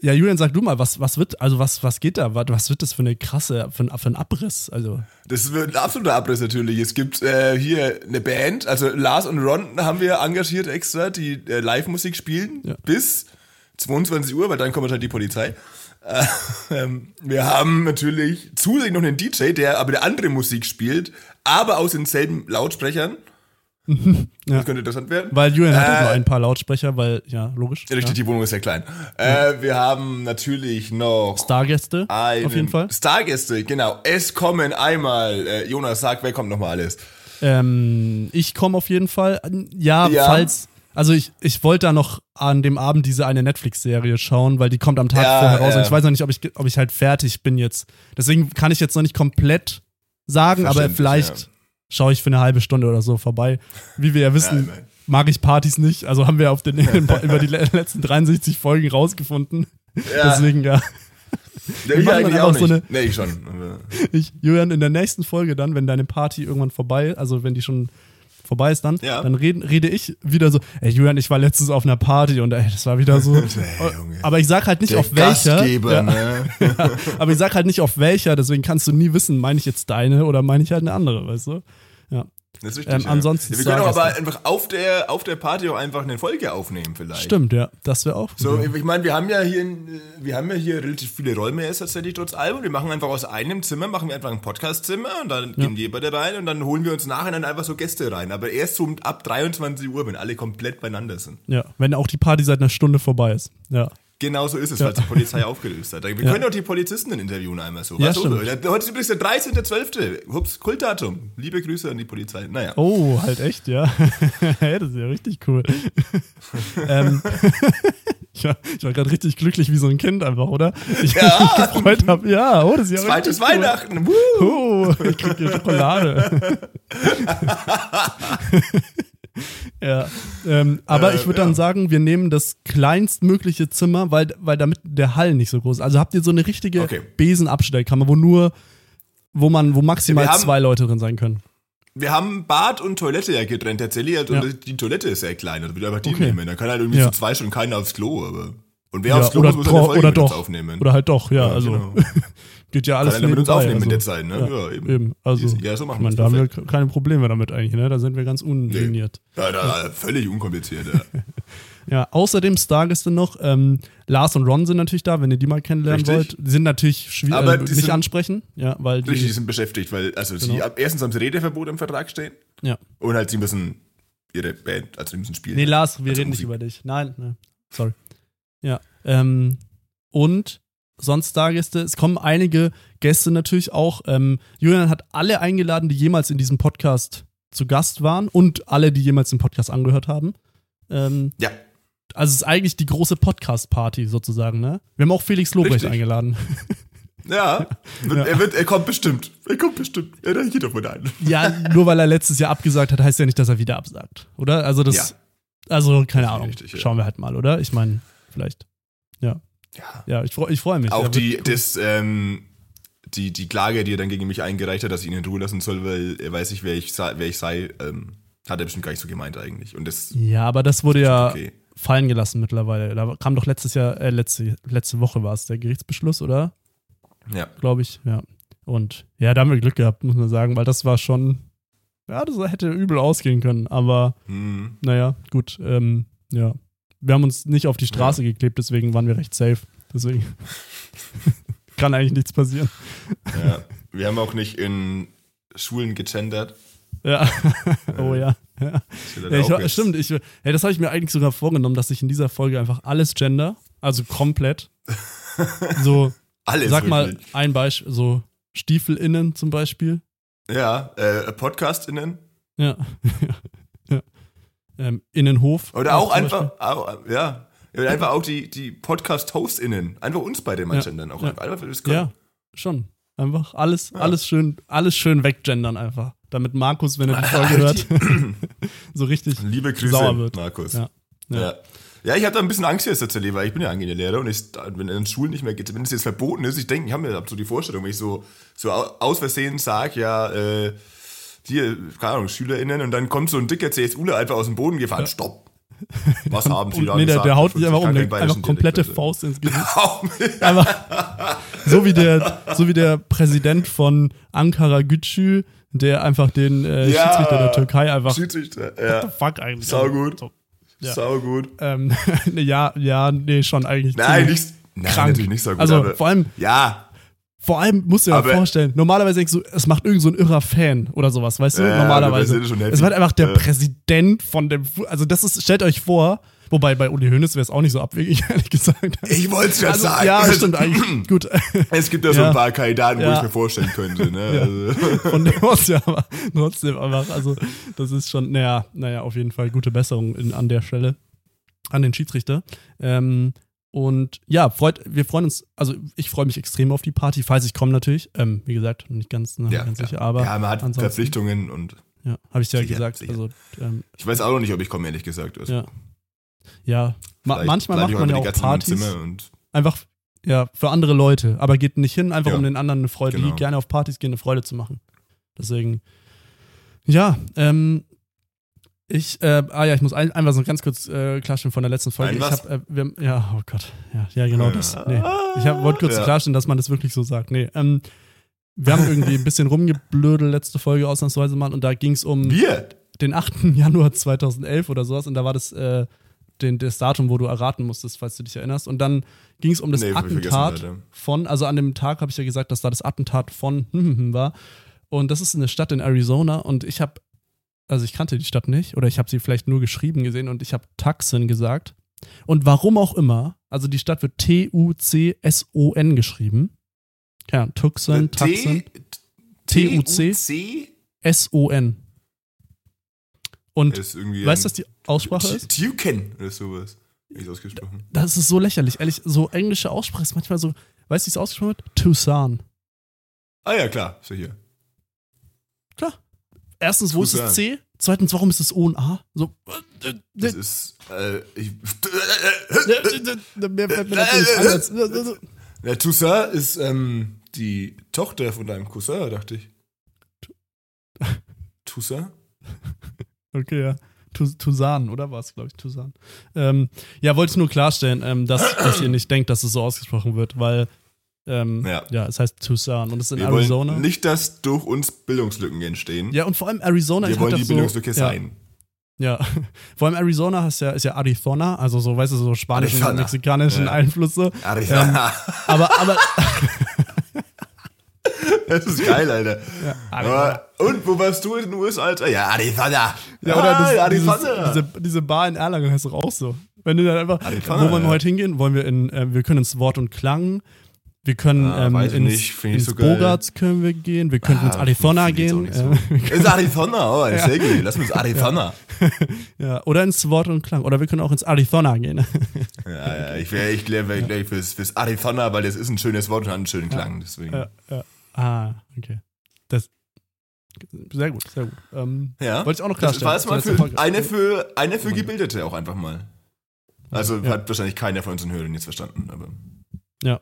A: Ja, Julian, sag du mal, was, was wird, also was, was geht da? Was, was wird das für eine krasse, für ein, für ein Abriss? Also,
B: Das wird ein absoluter Abriss natürlich. Es gibt äh, hier eine Band, also Lars und Ron haben wir engagiert extra, die äh, Live-Musik spielen
A: Ja.
B: bis 22 Uhr, weil dann kommt halt die Polizei. Äh, ähm, wir haben natürlich zusätzlich noch einen DJ, der aber eine andere Musik spielt, aber aus denselben Lautsprechern.
A: Ja.
B: Das könnte interessant werden.
A: weil Julian hat
B: Äh,
A: nur ein paar Lautsprecher, weil, ja, logisch.
B: Ja, richtig, die Wohnung ist sehr klein. Äh, wir haben natürlich noch
A: Stargäste,
B: einen
A: auf jeden Fall.
B: Stargäste, genau. Es kommen einmal, äh, Jonas, sag, wer kommt nochmal alles?
A: Ähm, ich komme auf jeden Fall. Ja,
B: Ja.
A: falls. Also ich, ich wollte da noch an dem Abend diese eine Netflix-Serie schauen, weil die kommt am Tag
B: Ja,
A: vorher raus
B: ja.
A: und ich weiß noch nicht, ob ich, ob ich halt fertig bin jetzt. Deswegen kann ich jetzt noch nicht komplett sagen, aber vielleicht
B: ja.
A: Schaue ich für eine halbe Stunde oder so vorbei. Wie wir ja wissen,
B: Ja,
A: mag ich Partys nicht. Also haben wir auf den, über die le- letzten 63 Folgen rausgefunden.
B: Ja.
A: Deswegen ja.
B: Ja, ich eigentlich auch nicht.
A: so eine-
B: nee, ich schon.
A: Ich, Julian, in der nächsten Folge dann, wenn deine Party irgendwann vorbei, also wenn die schon vorbei ist dann,
B: Ja.
A: dann rede, rede ich wieder so, ey Julian, ich war letztens auf einer Party und ey, das war wieder so.
B: Ey, Junge.
A: aber ich sag halt nicht
B: Der
A: auf welcher. Ja,
B: ne?
A: aber ich sag halt nicht auf welcher, deswegen kannst du nie wissen, meine ich jetzt deine oder meine ich halt eine andere, weißt du? Ja.
B: Das ist richtig,
A: Ähm,
B: ja.
A: ansonsten
B: ja, Wir können auch aber einfach auf der, auf der Party auch einfach eine Folge aufnehmen vielleicht.
A: Stimmt, ja. Das wäre auch gut.
B: So,
A: ja.
B: ich meine, wir haben ja hier, in- wir haben ja hier relativ viele Räume jetzt tatsächlich trotz Album. Wir machen einfach aus einem Zimmer, machen wir einfach ein Podcastzimmer und dann gehen wir beide rein und dann holen wir uns nachher dann einfach so Gäste rein. Aber erst so ab 23 Uhr, wenn alle komplett beieinander sind.
A: ja. Wenn auch die Party seit einer Stunde vorbei ist. Ja.
B: Genau so ist es, weil die Polizei aufgelöst hat. Wir können auch die Polizisten interviewen einmal so.
A: Ja, stimmt.
B: Heute ist übrigens der 13.12. Hups, Kultdatum. Liebe Grüße an die Polizei. Naja.
A: Oh, halt echt, ja. hey, das ist ja richtig cool. ähm, ich war, war gerade richtig glücklich wie so ein Kind einfach, oder? Ich
B: Ja.
A: mich gefreut habe. Ja, oh, das ist ja
B: Zweites
A: cool.
B: Weihnachten. Woo!
A: Oh, ich krieg hier Schokolade. Ja, ähm, aber
B: Äh,
A: ich würde
B: ja.
A: dann sagen, wir nehmen das kleinstmögliche Zimmer, weil, weil damit der Hall nicht so groß ist. Also habt ihr so eine richtige
B: Okay.
A: Besenabstellkammer, wo nur, wo man, wo maximal
B: haben-
A: zwei Leute drin sein können.
B: Wir haben Bad und Toilette ja getrennt tatsächlich. Also
A: Ja.
B: die Toilette ist sehr klein. Also wir einfach die
A: Okay.
B: nehmen. Da kann halt irgendwie
A: Ja.
B: zu zwei Stunden keiner aufs Klo. Aber und wer aufs Klo
A: oder,
B: muss, muss eine Folge
A: oder doch.
B: aufnehmen.
A: Oder halt doch, ja.
B: Ja,
A: also
B: genau.
A: geht ja alles
B: Kann mit uns aufnehmen in
A: also,
B: der Zeit, ne?
A: Ja,
B: Ja,
A: eben.
B: eben.
A: Also.
B: Ja, so machen
A: ich meine, da haben wir keine Probleme damit eigentlich, ne? Da sind wir ganz ungeniert.
B: Ja, da, völlig unkompliziert. Ja.
A: Ja, außerdem Stargäste noch, ähm, Lars und Ron sind natürlich da, wenn ihr die mal kennenlernen
B: Richtig.
A: wollt. Die sind natürlich schwierig,
B: Aber
A: äh,
B: die
A: nicht
B: sind-
A: ansprechen, ja, weil die,
B: Richtig, die sind beschäftigt, weil also sie,
A: Genau.
B: ab- erstens haben sie Redeverbot im Vertrag stehen
A: ja.
B: und halt sie müssen ihre Band, also sie müssen spielen.
A: Nee, Lars, wir
B: Also
A: reden nicht
B: Musik.
A: über dich. Nein, nein. sorry. Ja, ähm, und sonst Stargäste. Es kommen einige Gäste natürlich auch. Ähm, Julian hat alle eingeladen, die jemals in diesem Podcast zu Gast waren und alle, die jemals den Podcast angehört haben. Ähm,
B: Ja.
A: also es ist eigentlich die große Podcast-Party sozusagen, ne? Wir haben auch Felix Lobrecht
B: Richtig.
A: eingeladen.
B: Ja. Wird, Er, wird, er kommt bestimmt. Er kommt bestimmt. Ja, da geht doch mal ein.
A: ja, nur weil er letztes Jahr abgesagt hat, heißt ja nicht, dass er wieder absagt, oder? Also das,
B: Ja.
A: also keine Ahnung.
B: richtig, ja.
A: Schauen wir halt mal, oder? Ich meine, vielleicht. Ja,
B: Ja.
A: ich freue ich freu mich.
B: Auch
A: Ja,
B: die,
A: cool.
B: das, ähm, die, die Klage, die er dann gegen mich eingereicht hat, dass ich ihn in Ruhe lassen soll, weil er weiß nicht, wer ich, wer ich sei, ähm, hat er bestimmt gar nicht so gemeint eigentlich. Und das
A: Ja, aber das wurde ja
B: okay.
A: fallen gelassen mittlerweile. Da kam doch letztes Jahr, äh, letzte, letzte Woche war es der Gerichtsbeschluss, oder?
B: Ja.
A: Glaube ich, ja. Und ja, da haben wir Glück gehabt, muss man sagen, weil das war schon, ja, das hätte übel ausgehen können. Aber
B: Hm.
A: naja, gut, ähm, ja. Wir haben uns nicht auf die Straße geklebt, deswegen waren wir recht safe. Deswegen kann eigentlich nichts passieren.
B: ja. Wir haben auch nicht in Schulen gegendert.
A: Ja. oh ja. ja. Ja ich, stimmt, ich, ja, das habe ich mir eigentlich sogar vorgenommen, dass ich in dieser Folge einfach alles gender, also komplett. So,
B: Alles
A: sag mal
B: wirklich.
A: ein Beispiel, so StiefelInnen zum Beispiel.
B: Ja, äh, PodcastInnen.
A: Ja. Ja. Ähm, Innenhof.
B: Oder auch einfach, auch, ja. Ja, Einfach auch die, die Podcast-HostInnen. Einfach uns beide mal
A: Ja.
B: gendern. Auch
A: Ja.
B: einfach, einfach.
A: Ja, schon. Einfach alles, alles schön, alles schön weggendern einfach. Damit Markus, wenn er die Folge hört, so richtig
B: Liebe Grüße,
A: sauer wird.
B: Markus.
A: Ja.
B: Ja.
A: Ja.
B: ja. ich habe da ein bisschen Angst jetzt tatsächlich, weil ich bin ja angehender Lehrer und ich, wenn in den Schulen nicht mehr geht, wenn es jetzt verboten ist, ich denke, ich habe mir hab so die Vorstellung, wenn ich so, so au- aus Versehen sage, ja, äh, hier, keine Ahnung, SchülerInnen und dann kommt so ein dicker CSUler einfach aus dem Boden gefahren, stopp. Was haben Sie da
A: nee, der,
B: gesagt?
A: der haut
B: Ich
A: dich einfach um, der, einfach komplette
B: Dialekt,
A: Faust ins Gesicht. Einfach, so wie der, so wie der Präsident von Ankara Gücü, der einfach den äh,
B: Ja.
A: Schiedsrichter der Türkei einfach.
B: Schiedsrichter, ja.
A: Fuck eigentlich.
B: Sau gut.
A: So, Ja.
B: Sau gut.
A: ähm, ja, ja, nee, schon eigentlich.
B: Nein, nicht, nein,
A: krank.
B: natürlich nicht so gut.
A: Also
B: aber,
A: vor allem,
B: ja,
A: vor allem musst du dir mal
B: Aber-
A: vorstellen, normalerweise denkst du, es macht irgend so ein irrer Fan oder sowas, weißt du?
B: Ja,
A: normalerweise. Es wird einfach der
B: Ja.
A: Präsident von dem, also das ist, stellt euch vor, wobei bei Uli Hoeneß wäre es auch nicht so abwegig, ehrlich gesagt.
B: ich wollte es ja
A: Also,
B: sagen.
A: ja, stimmt eigentlich. Gut.
B: Es gibt ja so
A: Ja.
B: ein paar Kandidaten, wo
A: Ja.
B: ich mir vorstellen könnte. Ne? Also,
A: Von dem aus ja, aber trotzdem einfach, also das ist schon, naja, naja, auf jeden Fall gute Besserung in, an der Stelle an den Schiedsrichter. Ähm, und ja, freut, wir freuen uns, also ich freue mich extrem auf die Party, falls ich komme natürlich. Ähm, wie gesagt, nicht ganz,
B: ja,
A: ganz
B: ja.
A: sicher, aber
B: ja, man hat Verpflichtungen und
A: ja, habe ich ja
B: Sicher,
A: gesagt.
B: sicher.
A: Also ähm,
B: ich weiß auch noch nicht, ob ich komme, ehrlich gesagt. Also,
A: ja, ja, ma manchmal macht man ja
B: die
A: auch Partys einfach ja für andere Leute, aber geht nicht hin, einfach um den anderen eine Freude,
B: Genau.
A: die gerne auf Partys gehen, eine Freude zu machen. Deswegen, ja, ähm, ich, äh, ah ja, ich muss ein, einfach so ganz kurz äh, klarstellen von der letzten Folge.
B: Ein
A: ich
B: was?
A: hab, äh, wir, ja, oh Gott, ja, ja genau das. Nee. Ich wollte kurz
B: Ja.
A: klarstellen, dass man das wirklich so sagt. Nee, ähm, wir haben irgendwie ein bisschen rumgeblödelt letzte Folge ausnahmsweise mal und da ging es um
B: wir.
A: den 8. Januar 2011 oder sowas und da war das äh, den, das Datum, wo du erraten musstest, falls du dich erinnerst. Und dann ging es um das
B: Nee, ich
A: Attentat von, also an dem Tag habe ich ja gesagt, dass da das Attentat von war. Und das ist eine Stadt in Arizona und ich habe, also ich kannte die Stadt nicht oder ich habe sie vielleicht nur geschrieben gesehen und ich habe Tucson gesagt. Und warum auch immer, also die Stadt wird T-U-C-S-O-N geschrieben. Ahnung, Tucson, Tucson,
B: T-
A: T-U-C?
B: T-U-C?
A: S-O-N. Und weißt du, was die Aussprache ist?
B: Tuken oder sowas. Ausgesprochen?
A: Das ist so lächerlich. Ehrlich, so englische Aussprache ist manchmal so, weißt du, wie es ausgesprochen wird? Tucson.
B: Ah ja, klar. So hier.
A: Klar. Erstens, wo ist das C? Zweitens, warum ist das O und A? So.
B: Das ist. Äh, ich,
A: Mehr fällt mir ein als-
B: ja, Toussaint ist ähm, die Tochter von deinem Cousin, dachte ich. Toussaint?
A: Okay, ja. Tucson, oder war es, glaube ich, Tucson. Ähm, ja, wollte ich nur klarstellen, ähm, dass, dass ihr nicht denkt, dass es so ausgesprochen wird, weil ähm, ja.
B: Ja.
A: es heißt Tucson und es ist in
B: Wir
A: Arizona.
B: wollen nicht, dass durch uns Bildungslücken entstehen.
A: Ja, und vor allem Arizona
B: Wir wollen die
A: so,
B: Bildungslücke
A: ja,
B: sein.
A: Ja, vor allem Arizona ist ja, ist ja Arizona, also so, weißt du, so spanischen,
B: Arizona.
A: mexikanischen
B: Ja.
A: Einflüsse.
B: Arizona.
A: Aber, aber,
B: das ist geil, Alter.
A: Arizona.
B: Aber, und wo warst du in den USA, Alter? Ja, Arizona.
A: ja, oder das,
B: Ah,
A: dieses,
B: Arizona.
A: diese, diese Bar in Erlangen heißt doch auch so. Wenn du dann einfach,
B: Arizona,
A: wo wollen wir
B: ja.
A: heute hingehen? Wollen wir in, äh, wir können ins Wort und Klang, Wir können
B: Ah,
A: ähm, ins,
B: nicht,
A: ins
B: so.
A: Bogarts können wir gehen, wir könnten
B: Ah,
A: ins Arizona gehen.
B: so. Ins Arizona, oh, sehr gut. Lass uns Arizona.
A: ja, oder ins Wort und Klang. Oder wir können auch ins Arizona gehen.
B: Ja, ja, ich wäre ich wär, wär gleich fürs, fürs Arizona, weil das ist ein schönes Wort und hat einen schönen Klang. Deswegen.
A: ja, ja. Ah, okay. Das, sehr gut, sehr gut. Ähm,
B: Ja.
A: Wollte ich auch noch
B: Das
A: klarstellen.
B: war jetzt mal für eine für eine für Gebildete auch einfach mal. Also
A: Ja.
B: hat wahrscheinlich keiner von unseren Hörern jetzt verstanden, aber
A: Ja.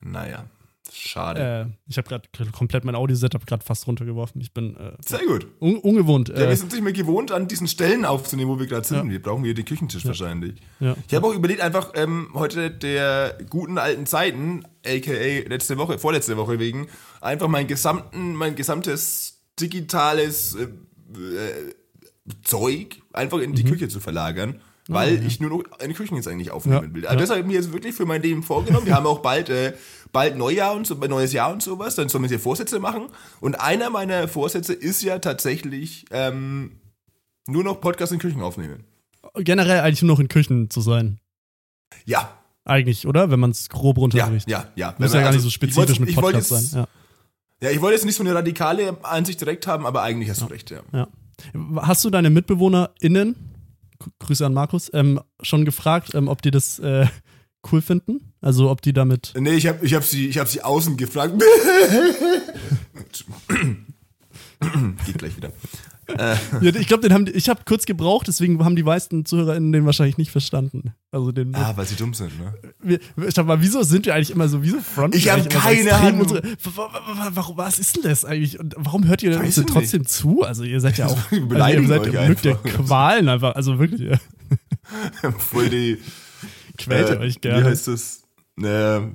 B: Naja. Schade.
A: Äh, ich habe gerade komplett mein Audio-Setup gerade fast runtergeworfen. Ich bin äh,
B: Sehr gut.
A: un ungewohnt.
B: Ja,
A: Äh,
B: wir sind nicht mehr gewohnt, an diesen Stellen aufzunehmen, wo wir gerade sind.
A: Ja.
B: Wir brauchen hier den Küchentisch wahrscheinlich.
A: ja.
B: Ich habe auch überlegt, einfach ähm, heute der guten alten Zeiten, aka letzte Woche, vorletzte Woche wegen, einfach mein gesamten, mein gesamtes digitales äh, äh, Zeug einfach in die Küche zu verlagern. Weil ich nur noch eine Küche jetzt eigentlich aufnehmen
A: Ja,
B: will. Also
A: ja.
B: das habe ich mir jetzt wirklich für mein Leben vorgenommen. Wir haben auch bald, äh, bald Neujahr und so, neues Jahr und sowas. Dann sollen wir hier Vorsätze machen. Und einer meiner Vorsätze ist ja tatsächlich ähm, nur noch Podcast in Küchen aufnehmen.
A: Generell eigentlich nur noch in Küchen zu sein.
B: Ja,
A: Eigentlich, oder? Wenn man es grob
B: ja,
A: runterbricht.
B: ja, ja.
A: Muss
B: Wenn
A: ja gar nicht
B: also,
A: so
B: ich
A: spezifisch mit
B: ich wollte
A: Podcast
B: jetzt-
A: sein. Ja.
B: Ja, ich wollte jetzt nicht so eine radikale Ansicht direkt haben, aber eigentlich hast du recht, ja.
A: Ja. Hast du deine MitbewohnerInnen, Grüße an Markus, ähm, schon gefragt, ähm, ob die das äh, cool finden? Also ob die damit.
B: Nee, ich habe ich hab sie, hab sie außen gefragt. Geht gleich wieder.
A: Ja, ich glaube, den haben die, ich habe kurz gebraucht, deswegen haben die meisten ZuhörerInnen den wahrscheinlich nicht verstanden. Also den.
B: Ah, weil sie dumm sind, ne?
A: Wir, ich sag mal, wieso sind wir eigentlich immer so, wieso fronten
B: Ich
A: wir
B: hab
A: eigentlich immer
B: keine Ahnung.
A: Wa- warum, was ist denn das eigentlich? Und warum hört ihr uns denn trotzdem zu? Also ihr seid ja auch, also ihr seid
B: euch
A: mögt ihr
B: einfach.
A: Qualen einfach, also wirklich,
B: Voll die.
A: quält ihr
B: äh,
A: euch
B: Wie
A: gerne.
B: heißt das? Naja,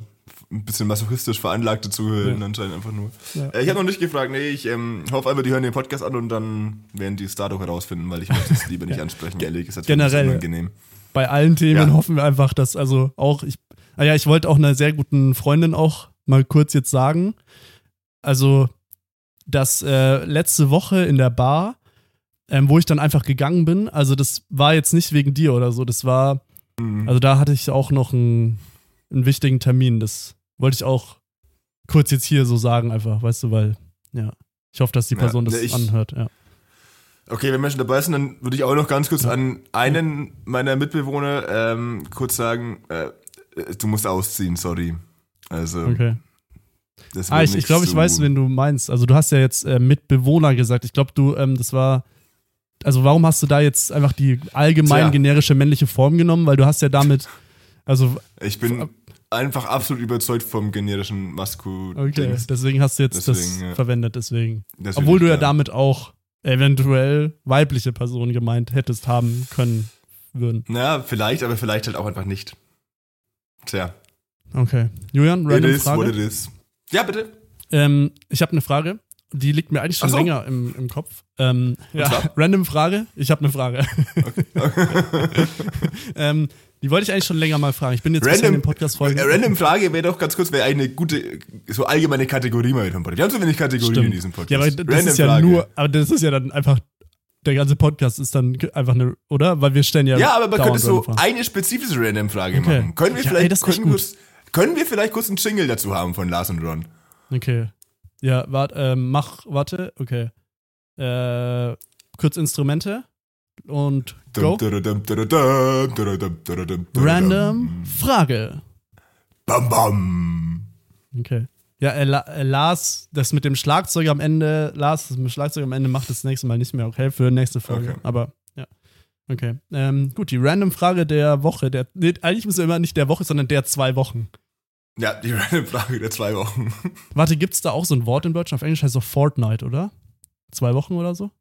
B: ein bisschen masochistisch veranlagte Zuhörer anscheinend einfach nur.
A: Ja.
B: Äh, ich habe noch nicht gefragt, nee, ich ähm, hoffe einfach, die hören den Podcast an und dann werden die es dadurch herausfinden, weil ich möchte es lieber nicht ansprechen, ehrlich gesagt.
A: Generell.
B: unangenehm.
A: Bei allen Themen
B: Ja.
A: hoffen wir einfach, dass also auch ich, ah ja, ich wollte auch einer sehr guten Freundin auch mal kurz jetzt sagen, also dass äh, letzte Woche in der Bar, ähm, wo ich dann einfach gegangen bin, also das war jetzt nicht wegen dir oder so, das war,
B: Mhm.
A: also da hatte ich auch noch einen, einen wichtigen Termin, das wollte ich auch kurz jetzt hier so sagen einfach, weißt du, weil, ja, ich hoffe, dass die
B: Ja,
A: Person das
B: ne, ich-
A: anhört, ja.
B: Okay, wenn wir schon dabei sind, dann würde ich auch noch ganz kurz an einen meiner Mitbewohner ähm, kurz sagen, äh, du musst ausziehen, sorry. Also,
A: Okay.
B: das
A: Ah, ich, ich glaube, ich
B: zu-
A: weiß, wen du meinst. Also du hast ja jetzt äh, Mitbewohner gesagt. Ich glaube, du, ähm, das war. Also warum hast du da jetzt einfach die allgemein
B: Tja.
A: generische männliche Form genommen? Weil du hast ja damit. Also,
B: Ich bin einfach absolut überzeugt vom generischen Masku.
A: okay, deswegen hast du jetzt das
B: Deswegen, ja.
A: verwendet, deswegen.
B: Das
A: Obwohl du ja damit auch eventuell weibliche Personen gemeint hättest haben können würden.
B: Na, vielleicht, aber vielleicht halt auch einfach nicht. Tja,
A: Okay. Julian,
B: it
A: random
B: is what
A: Frage.
B: it is. Ja, bitte.
A: Ähm, ich habe eine Frage. Die liegt mir eigentlich schon
B: so.
A: länger im, im Kopf. Ähm, ja, random Frage. Ich habe eine Frage. ähm, die wollte ich eigentlich schon länger mal fragen. Ich bin jetzt bisher in
B: Random,
A: den Podcast-Folgen.
B: äh, random Frage wäre doch ganz kurz, wäre eine gute, so allgemeine Kategorie mal im Podcast. Wir haben so wenig Kategorien in
A: Stimmt.
B: diesem Podcast.
A: Ja, aber das
B: Random
A: ist ja
B: Frage.
A: nur, aber das ist ja dann einfach, der ganze Podcast ist dann einfach eine, oder? Weil wir stellen ja.
B: Ja, aber man könnte so
A: random
B: eine spezifische Random-Frage
A: Okay.
B: machen. Können wir
A: Ja,
B: vielleicht,
A: ey,
B: können,
A: gut.
B: können wir vielleicht kurz einen Jingle dazu haben von Lars und Ron?
A: Okay. Ja, warte, ähm, mach, warte, okay. Äh, kurz Instrumente und go. Random Frage.
B: Bam, bam.
A: Okay. Ja, äh, äh, Lars, das mit dem Schlagzeug am Ende, Lars, das mit dem Schlagzeug am Ende macht das nächste Mal nicht mehr, okay? Für nächste Folge.
B: Okay.
A: Aber, ja. Okay. Ähm, gut, die random Frage der Woche. Der, nee, eigentlich müssen wir immer nicht der Woche, sondern der zwei Wochen.
B: Ja, die random Frage der zwei Wochen.
A: Warte, gibt's da auch so ein Wort in Deutsch? Auf Englisch heißt es doch Fortnite, oder? Zwei Wochen oder so?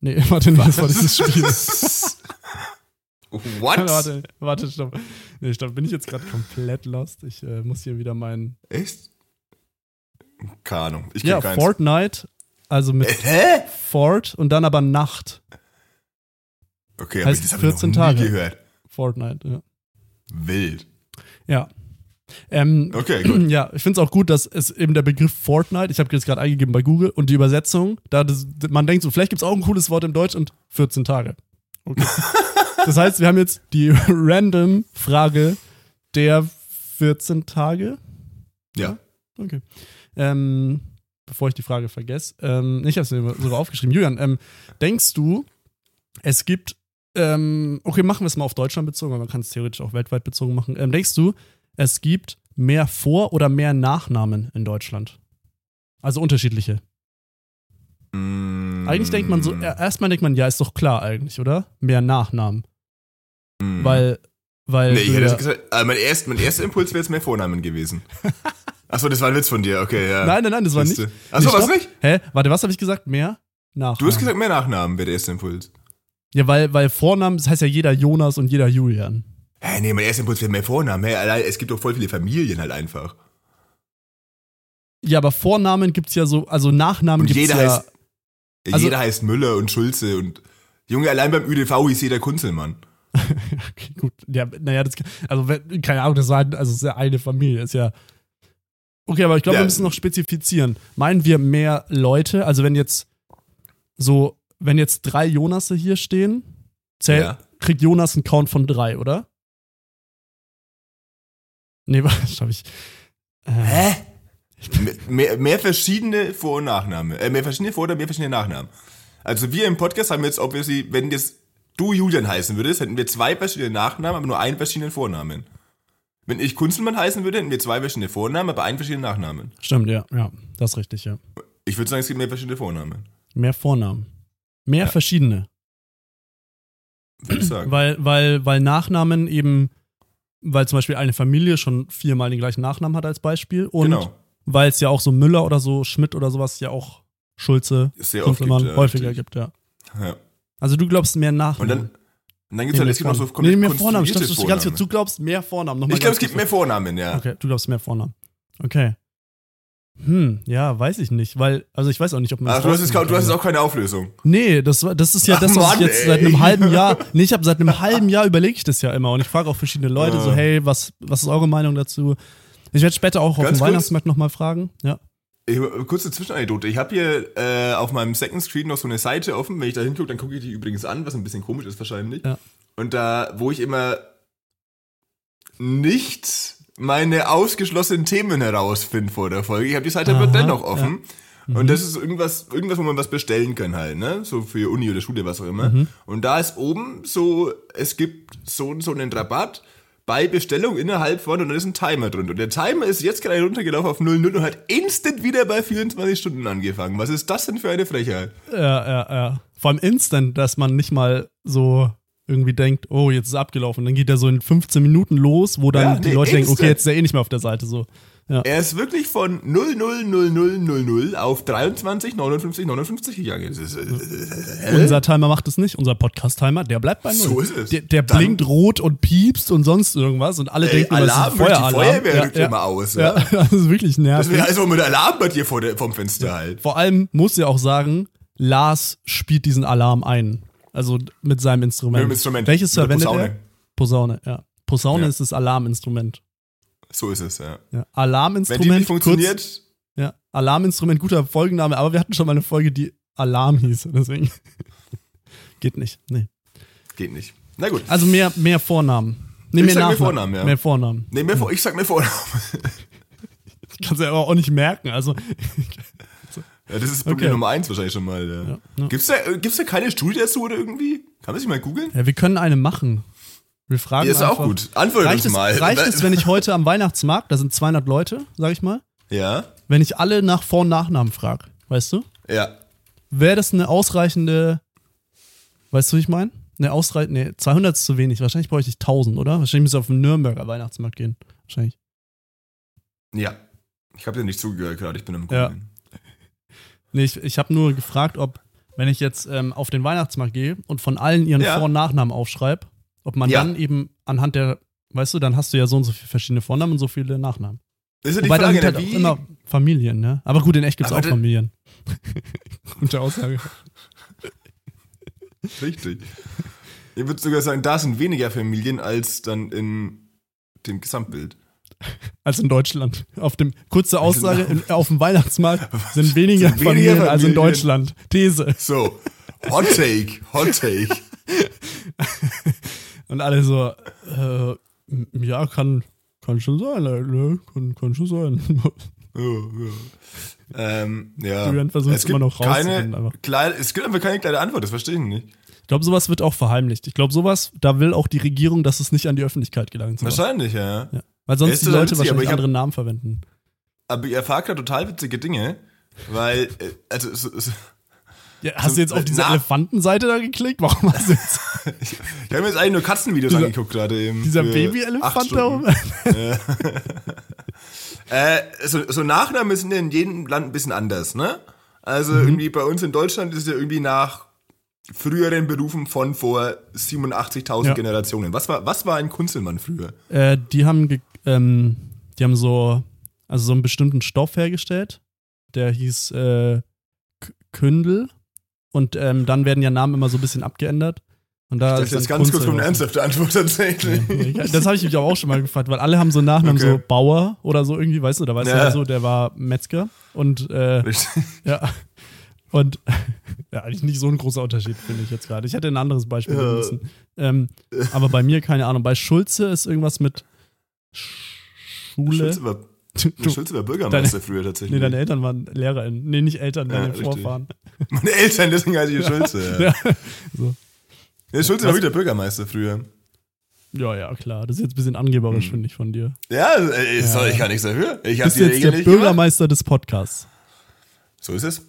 A: Nee, warte, nee, das war dieses Spiel.
B: What?
A: warte, warte, stopp. Nee, stopp, bin ich jetzt gerade komplett lost? Ich äh, muss hier wieder meinen.
B: Echt? Keine Ahnung. Ich
A: Ja,
B: keins.
A: Fortnite, also mit
B: Hä?
A: Fort und dann aber Nacht.
B: Okay,
A: Heißt
B: aber das habe ich
A: 14
B: noch nie
A: Tage.
B: gehört.
A: Fortnite, ja.
B: Wild.
A: Ja. Ähm,
B: Okay, gut.
A: ja, ich finde es auch gut, dass es eben der Begriff Fortnite, ich habe jetzt gerade eingegeben bei Google und die Übersetzung, da das, man denkt so, vielleicht gibt es auch ein cooles Wort im Deutsch und 14 Tage. Okay. das heißt, wir haben jetzt die random Frage der 14 Tage.
B: Ja.
A: Okay. Ähm, bevor ich die Frage vergesse, ähm, ich habe es mir sogar aufgeschrieben. Julian, ähm, denkst du, es gibt, ähm, okay, machen wir es mal auf Deutschland bezogen, aber man kann es theoretisch auch weltweit bezogen machen. Ähm, denkst du, es gibt mehr Vor- oder mehr Nachnamen in Deutschland? Also unterschiedliche.
B: Mm,
A: Eigentlich denkt man so, erstmal denkt man, ja, ist doch klar eigentlich, oder? Mehr Nachnamen.
B: mm.
A: Weil, weil.
B: Nee, ich hätte
A: ja-
B: gesagt, äh, mein, erst, mein erster Impuls wäre jetzt mehr Vornamen gewesen. Achso, das war ein Witz von dir, okay, ja.
A: nein, nein, nein, das war nicht.
B: Achso, was nicht?
A: Hä? Warte, was habe ich gesagt? Mehr Nachnamen.
B: Du hast gesagt, mehr Nachnamen wäre der erste Impuls.
A: Ja, weil, weil Vornamen, das heißt ja jeder Jonas und jeder Julian.
B: Hä, nee, mein erster Impuls wäre mehr Vornamen. Hä, es gibt doch voll viele Familien halt einfach.
A: Ja, aber Vornamen gibt's ja so, also Nachnamen
B: Und
A: gibt's
B: jeder
A: ja.
B: heißt,
A: Also-
B: jeder heißt Müller und Schulze und Junge, allein beim ÜDV hieß jeder Kunzelmann.
A: Okay, gut. Ja, naja, das, also, keine Ahnung, das also, ist ja eine Familie, ist ja. Okay, aber ich glaube,
B: Ja.
A: wir müssen noch spezifizieren. Meinen wir mehr Leute? Also, wenn jetzt so, wenn jetzt drei Jonasse hier stehen, zähl,
B: Ja.
A: kriegt Jonas einen Count von drei, oder? Nee, was hab ich. Äh,
B: Hä? Mehr, mehr, verschiedene Vor- und Nachnamen. Äh, mehr verschiedene Vor- oder mehr verschiedene Nachnamen. Also wir im Podcast haben jetzt obviously, wenn jetzt du Julian heißen würdest, hätten wir zwei verschiedene Nachnamen, aber nur einen verschiedenen Vornamen. Wenn ich Kunzelmann heißen würde, hätten wir zwei verschiedene Vornamen, aber einen verschiedenen Nachnamen.
A: Stimmt, ja, ja, das ist richtig, ja.
B: Ich würde sagen, es gibt mehr verschiedene Vornamen.
A: Mehr Vornamen. Mehr verschiedene.
B: Würde ich sagen.
A: Weil, weil, weil Nachnamen eben, weil zum Beispiel eine Familie schon viermal den gleichen Nachnamen hat als Beispiel und
B: genau.
A: weil es ja auch so Müller oder so, Schmidt oder sowas ja auch Schulze,
B: Sehr oft gibt, ja,
A: häufiger
B: richtig.
A: gibt, ja.
B: Ja.
A: Also du glaubst mehr
B: Und
A: Nachnamen.
B: dann, und dann gibt es halt, es gibt noch so
A: nee, mehr Vornamen. Ich glaub, du, ganz du glaubst mehr Vornamen. Nochmal
B: Ich glaube, es gibt mehr Vornamen, ja.
A: Okay, du glaubst mehr Vornamen. Okay. Hm, ja, weiß ich nicht, weil, also ich weiß auch nicht, ob man.
B: Ach,
A: das
B: du hast, jetzt, du hast jetzt auch keine Auflösung.
A: Nee, das, war- das ist ja
B: Ach,
A: das, was
B: Mann,
A: ich jetzt
B: ey.
A: seit einem halben Jahr. Nee, ich habe seit einem halben Jahr überlege ich das ja immer und ich frage auch verschiedene Leute
B: Ah.
A: so, hey, was, was ist eure Meinung dazu? Ich werde später auch auf
B: Ganz
A: dem
B: kurz.
A: Weihnachtsmarkt nochmal fragen. Ja.
B: Ich, kurze Zwischenanekdote. Ich habe hier äh, auf meinem Second Screen noch so eine Seite offen. Wenn ich da hingucke, dann gucke ich die übrigens an, was ein bisschen komisch ist wahrscheinlich.
A: Ja.
B: Und da, wo ich immer nicht meine ausgeschlossenen Themen herausfinde vor der Folge. Ich habe die Seite aber dennoch offen.
A: Mhm.
B: Und das ist irgendwas, irgendwas, wo man was bestellen kann halt, ne? So für Uni oder Schule, was auch immer.
A: Mhm.
B: Und da ist oben so, es gibt so, so einen Rabatt bei Bestellung innerhalb von, und dann ist ein Timer drin. Und der Timer ist jetzt gerade runtergelaufen auf 00 und hat instant wieder bei 24 Stunden angefangen. Was ist das denn für eine Frechheit?
A: Ja, ja, ja. Vor allem instant, dass man nicht mal so irgendwie denkt, oh, jetzt ist er abgelaufen. Dann geht er so in 15 Minuten los, wo dann
B: Ja,
A: die
B: nee,
A: Leute denken, okay, jetzt ist er eh nicht mehr auf der Seite. So. Ja.
B: Er ist wirklich von 000000 auf 23, 59, 59 gegangen. Das ist, äh,
A: Unser Timer macht es nicht, unser Podcast-Timer, der bleibt bei null.
B: So ist es.
A: Der, der blinkt rot und piepst und sonst irgendwas und alle
B: Ey,
A: denken,
B: Alarm,
A: es ist ein
B: durch die
A: Feueralarm.
B: Feuerwehr rückt
A: ja.
B: immer aus.
A: Ja, das ist wirklich
B: Das
A: nervig.
B: wäre also mit Alarm bei dir vor, der, vom Fenster halt.
A: Vor allem muss ja auch sagen, Lars spielt diesen Alarm ein. Also mit seinem Instrument.
B: Mit dem Instrument.
A: Welches verwendet
B: Posaune.
A: er? Posaune, ja. Posaune
B: Ja.
A: ist das Alarminstrument.
B: So ist es, ja.
A: Ja.
B: Wenn
A: Alarminstrument.
B: die nicht funktioniert,
A: Kurz, ja, Alarminstrument, guter Folgenname, aber wir hatten schon mal eine Folge, die Alarm hieß. Deswegen geht nicht. Nee.
B: geht nicht. Na gut.
A: Also mehr, mehr Vornamen. Nee,
B: Ich
A: mehr
B: sag mehr. Vornamen, ja.
A: Mehr Vornamen.
B: Nee, mir vor, ich sag mir Vornamen.
A: Ich kann es ja aber auch nicht merken. Also,
B: Ja, das ist Problem
A: Okay.
B: Nummer eins wahrscheinlich schon mal. Ja.
A: ja, ja.
B: Gibt's da, äh, gibt's da keine Studie dazu oder irgendwie? Kann man sich mal googeln?
A: ja, wir können eine machen. Wir fragen
B: Ja, ist
A: einfach.
B: auch gut. Antwortet
A: Reicht,
B: uns
A: es,
B: mal.
A: reicht es, wenn ich heute am Weihnachtsmarkt, da sind 200 Leute, sag ich mal,
B: Ja,
A: wenn ich alle nach Vor- und Nachnamen frage, weißt du?
B: ja.
A: Wäre das eine ausreichende, weißt du, wie ich meine? Eine ausreichende, nee, 200 ist zu wenig. Wahrscheinlich bräuchte ich 1000, oder? Wahrscheinlich müsste ich auf den Nürnberger Weihnachtsmarkt gehen. Wahrscheinlich.
B: Ja. Ich habe dir nicht zugehört gerade, ich bin
A: Ja.
B: googeln.
A: Nee, ich, ich habe nur gefragt, ob, wenn ich jetzt ähm, auf den Weihnachtsmarkt gehe und von allen ihren
B: Ja.
A: Vor- und Nachnamen aufschreibe, ob man
B: Ja.
A: dann eben anhand der, weißt du, dann hast du ja so und so viele verschiedene Vornamen und so viele Nachnamen.
B: Das ist ja die
A: Wobei
B: Frage,
A: sind
B: ne,
A: halt auch
B: wie,
A: immer Familien, ne? Aber gut, in echt gibt's
B: Aber
A: auch Familien. Gute Aussage.
B: Richtig. Ich würde sogar sagen, da sind weniger Familien als dann in dem Gesamtbild.
A: Als in Deutschland. Auf dem, kurze Aussage, in, auf dem Weihnachtsmarkt sind weniger,
B: Sind weniger
A: Familien, als in
B: Familien.
A: Deutschland. These.
B: So, Hot Take, Hot Take.
A: Und alle so, äh, ja, kann, kann schon sein, ne? kann, kann schon sein.
B: Ja, ja. Ähm, ja.
A: Julian versucht
B: es
A: immer
B: gibt
A: noch
B: keine kleine, Es gibt einfach keine kleine Antwort, das verstehe ich nicht.
A: Ich glaube, sowas wird auch verheimlicht. Ich glaube, sowas, da will auch die Regierung, dass es nicht an die Öffentlichkeit gelangt. sowas.
B: Wahrscheinlich, ja.
A: Ja. Weil sonst
B: Ist
A: die Leute
B: witzig,
A: wahrscheinlich
B: ich hab-
A: andere Namen verwenden.
B: Aber ihr erfahrt gerade total witzige Dinge, weil, äh, also, so, so,
A: Ja, hast
B: So,
A: du jetzt auf diese Elefantenseite da geklickt? Warum hast du jetzt
B: ich habe mir jetzt eigentlich nur Katzenvideos
A: Dieser-
B: angeguckt gerade eben.
A: dieser Babyelefant da oben?
B: Äh, so, so Nachnamen sind ja in jedem Land ein bisschen anders, ne? Also
A: Mhm.
B: irgendwie bei uns in Deutschland ist es ja irgendwie nach früheren Berufen von vor 87.000
A: Ja.
B: Generationen. Was war, was war ein Kunzelmann früher?
A: Äh, die haben, ähm, die haben so, also so einen bestimmten Stoff hergestellt. Der hieß äh, Kündel. Und ähm, dann werden ja Namen immer so ein bisschen abgeändert. Und da
B: Das
A: ist
B: ist jetzt ganz kurz eine ernsthafte Antwort tatsächlich.
A: Ja, Das habe ich mich auch schon mal gefragt, weil alle haben so einen Nachnamen,
B: Okay.
A: so Bauer oder so irgendwie, weißt du, da weißt du
B: Ja.
A: ja so, der war Metzger. Und äh,
B: Richtig.
A: ja. Und ja, eigentlich nicht so ein großer Unterschied, finde ich jetzt gerade. Ich hätte ein anderes Beispiel
B: Ja.
A: müssen. Ähm, aber bei mir, keine Ahnung, bei Schulze ist irgendwas mit Schule.
B: Schulze war, war Bürgermeister früher tatsächlich.
A: nee, deine Eltern waren LehrerInnen. Nee, nicht Eltern,
B: Ja,
A: deine
B: richtig.
A: Vorfahren.
B: Meine Eltern, deswegen heiße ich Schulze. Ja.
A: Ja. So.
B: Ja, Schulze war wieder Bürgermeister früher.
A: Ja, ja, klar. Das ist jetzt ein bisschen angeberisch,
B: Hm.
A: finde ich, von dir.
B: Ja, äh, soll ich gar nichts dafür. Ich habe die
A: jetzt
B: Regeln
A: der
B: nicht gemacht.
A: Bürgermeister des Podcasts.
B: So ist es.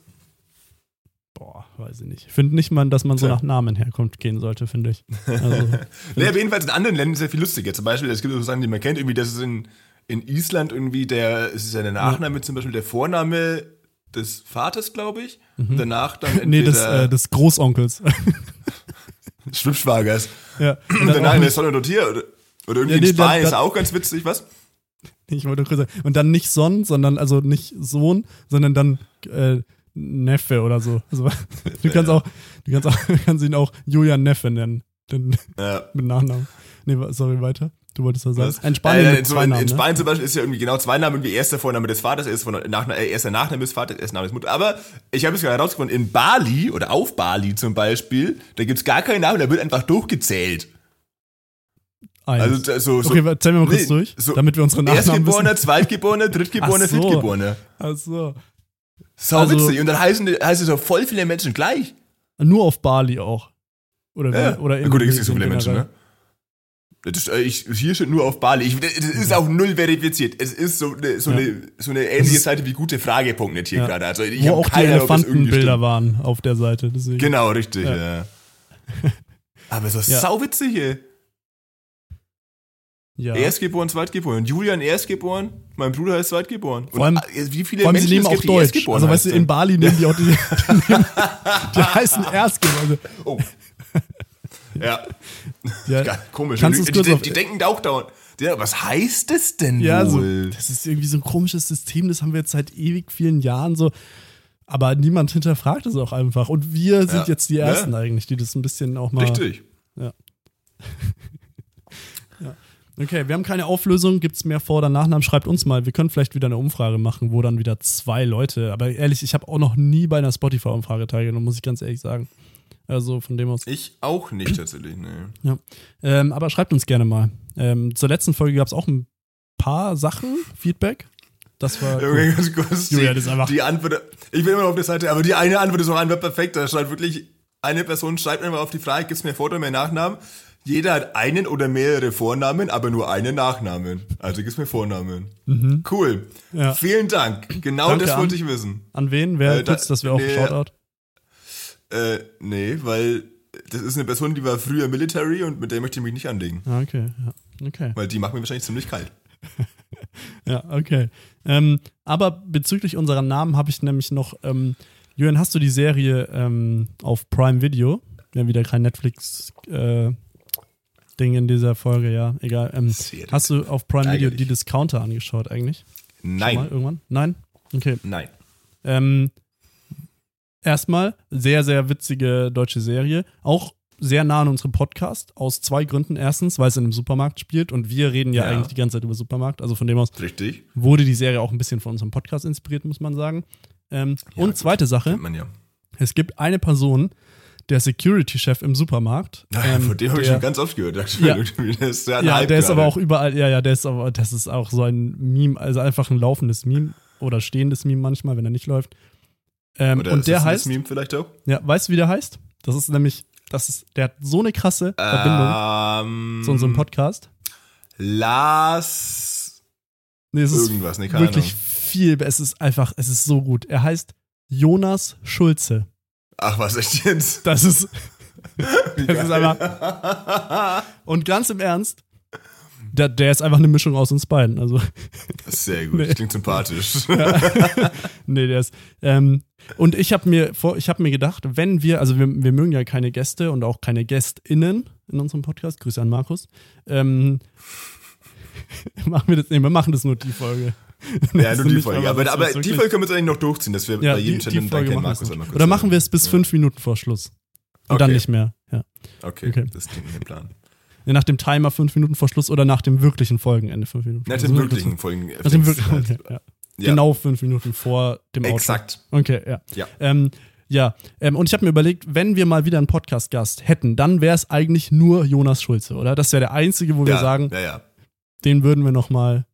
A: Weiß ich nicht. Ich finde nicht mal, dass man so
B: Tja.
A: nach Namen herkommt gehen sollte, finde ich. Also,
B: Nee, aber jedenfalls in anderen Ländern ist es ja viel lustiger. Zum Beispiel, es gibt so Sachen, die man kennt, irgendwie, das ist in, in Island irgendwie der, es ist ja der Nachname zum Beispiel der Vorname des Vaters, glaube ich. Und danach dann entweder
A: Mhm. nee, des, äh, des Großonkels.
B: Schwimmschwagers.
A: ja.
B: Und
A: dann auch
B: eine
A: nicht,
B: Sonne Tier. Oder, oder irgendwie
A: Ja, nee,
B: in Spanien ist auch ganz witzig, was?
A: ich wollte kurz sagen. Und dann nicht Son, sondern also nicht Sohn, sondern dann äh, Neffe oder so. Also, du kannst auch, du kannst auch, kannst ihn auch Julian Neffe nennen. Den,
B: Ja.
A: mit Nachnamen. Nee, sorry, weiter. Du wolltest was sagen. Ein Spanien
B: äh, in, so, in,
A: Namen,
B: in
A: ne?
B: Spanien zum Beispiel ist ja irgendwie genau zwei Namen, wie erster Vorname des Vaters, erster, Vorname, Nachna äh, erster Nachname des Vaters, erster Name des Mutter. Aber ich habe es gerade herausgefunden, in Bali oder auf Bali zum Beispiel, da gibt's gar keinen Namen, da wird einfach durchgezählt.
A: Eins.
B: Also so, so
A: okay, zählen wir mal kurz
B: Nee,
A: durch,
B: so
A: damit wir unsere Nachnamen
B: Erstgeborener,
A: wissen.
B: Zweitgeborener, Drittgeborener. Viertgeborener.
A: Ach so.
B: Sau
A: Also-
B: witzig. Und dann heißen, die- heißen so voll viele Menschen gleich.
A: Nur auf Bali auch. Oder,
B: Ja.
A: oder
B: Na gut, da gibt's nicht so
A: in
B: viele Menschen, ne? Das, äh, ich, hier steht nur auf Bali. Ich, das ist auch null verifiziert. Es ist so eine, so
A: Ja.
B: eine, so eine ähnliche Seite wie gute.frage.net hier
A: Ja.
B: gerade. Also ich
A: Wo auch die
B: keine irgendwie
A: Elefantenbilder waren auf der Seite. Deswegen.
B: Genau, richtig,
A: Ja.
B: ja. Aber so
A: Ja.
B: sauwitzig, ey.
A: Ja.
B: Erstgeboren, Zweitgeboren. Julian Erstgeboren, mein Bruder ist Zweitgeboren.
A: Vor allem-
B: äh, wie viele
A: Vor allem,
B: Menschen
A: sie nehmen auch
B: die
A: Deutsch.
B: Erstgeboren
A: Also, weißt du, in
B: heißen.
A: Bali nehmen die auch die. Die, nehmen, die heißen Erstgeborene. Also,
B: Oh. ja,
A: ja,
B: Geil, komisch.
A: Kannst
B: die, die,
A: auf-
B: die denken da auch dauernd. Ja, was heißt das denn
A: ja, so,
B: wohl?
A: das ist irgendwie so ein komisches System, das haben wir jetzt seit ewig vielen Jahren so. Aber niemand hinterfragt es auch einfach. Und wir sind
B: Ja.
A: jetzt die Ersten
B: Ja.
A: eigentlich, die das ein bisschen auch mal.
B: Richtig.
A: Okay, wir haben keine Auflösung. Gibt es mehr Vor- oder Nachnamen? Schreibt uns mal. Wir können vielleicht wieder eine Umfrage machen, wo dann wieder zwei Leute. Aber ehrlich, ich habe auch noch nie bei einer Spotify-Umfrage teilgenommen, muss ich ganz ehrlich sagen. Also von dem aus.
B: Ich auch nicht tatsächlich, ne.
A: Ja. Ähm, aber schreibt uns gerne mal. Ähm, zur letzten Folge gab es auch ein paar Sachen, Feedback. Das war.
B: Okay, ganz kurz. Die,
A: Julia, das ist einfach-
B: die Antwort, ich bin immer noch auf der Seite, aber die eine Antwort ist auch einfach perfekt. Da schreibt wirklich, eine Person schreibt einfach auf die Frage, gibt's mir Vor- oder mehr Nachnamen? Jeder hat einen oder mehrere Vornamen, aber nur einen Nachnamen. Also gibt's mir Vornamen. Cool.
A: Mhm. Ja.
B: Vielen Dank. Genau
A: Danke
B: das wollte
A: an-
B: ich wissen.
A: An wen? Wer
B: Äh, da-
A: tut's, dass wir auch
B: nee,
A: Shoutout?
B: Äh, nee, weil das ist eine Person, die war früher Military und mit der möchte ich mich nicht anlegen.
A: Ah, okay. Ja. Okay.
B: Weil die macht mir wahrscheinlich ziemlich kalt.
A: Ja, okay. Ähm, aber bezüglich unserer Namen habe ich nämlich noch. Ähm, Jürgen, hast du die Serie ähm, auf Prime Video? Wir haben wieder kein Netflix-Ding in dieser Folge, ja, egal. Ähm, hast du auf Prime Video die Discounter angeschaut eigentlich? Schon Mal
B: Nein.
A: irgendwann? Nein? Okay.
B: Nein.
A: Ähm, erstmal, sehr, sehr witzige deutsche Serie. Auch sehr nah an unserem Podcast. Aus zwei Gründen. Erstens, weil es in einem Supermarkt spielt und wir reden ja,
B: Ja.
A: eigentlich die ganze Zeit über Supermarkt. Also von dem aus
B: Richtig.
A: wurde die Serie auch ein bisschen von unserem Podcast inspiriert, muss man sagen. Ähm,
B: Ja,
A: und
B: gut.
A: zweite Sache,
B: ja.
A: es gibt eine Person, der Security-Chef im Supermarkt.
B: Ähm, Von dem habe ich schon ganz oft gehört.
A: Ja.
B: Der ist, ja,
A: Ja, der ist aber auch überall, ja, ja, der ist aber, das ist auch so ein Meme, also einfach ein laufendes Meme oder stehendes Meme manchmal, wenn er nicht läuft. Ähm,
B: Oder
A: und
B: ist
A: der heißt,
B: Meme vielleicht auch?
A: ja, weißt du, wie der heißt? Das ist nämlich, das ist, der hat so eine krasse Verbindung
B: Ähm,
A: zu unserem Podcast.
B: Lars
A: Nee, es ist
B: irgendwas, ne, keine
A: wirklich
B: Ahnung.
A: viel, es ist einfach, es ist so gut. Er heißt Jonas Schulze.
B: Ach, was echt jetzt?
A: Das ist, das ist einfach, und ganz im Ernst, der, der ist einfach eine Mischung aus uns beiden, also.
B: Sehr gut,
A: Nee.
B: klingt sympathisch.
A: nee, der ist. Ähm, und ich habe mir vor, ich habe mir gedacht, wenn wir, also wir, wir mögen ja keine Gäste und auch keine GästInnen in unserem Podcast. Grüße an Markus. Ähm, machen wir das, nee, wir machen das nur die Folge.
B: Ja, nur die Folge.
A: aber
B: Aber, die Folge können wir jetzt eigentlich noch durchziehen, dass wir
A: Ja,
B: bei jedem
A: die, die
B: Channel dann
A: Folge machen
B: Markus einmal kurz
A: Oder machen wir es bis fünf Minuten vor Schluss. Und dann
B: Okay.
A: nicht mehr. Ja.
B: Okay,
A: Okay.
B: das klingt nach dem Plan.
A: Ja, Nach dem Timer fünf Minuten vor Schluss oder nach dem wirklichen Folgenende fünf Minuten.
B: Nach
A: Also
B: dem wirklichen.
A: Nach dem wirklichen. Okay, ja.
B: Ja.
A: Genau fünf Minuten vor dem Outro.
B: Exakt.
A: Okay, ja.
B: Ja.
A: Ähm, ja, ähm, und ich habe mir überlegt, wenn wir mal wieder einen Podcast-Gast hätten, dann wäre es eigentlich nur Jonas Schulze, oder? Das wäre der einzige, wo wir
B: ja,
A: sagen,
B: Ja, ja.
A: den würden wir noch mal.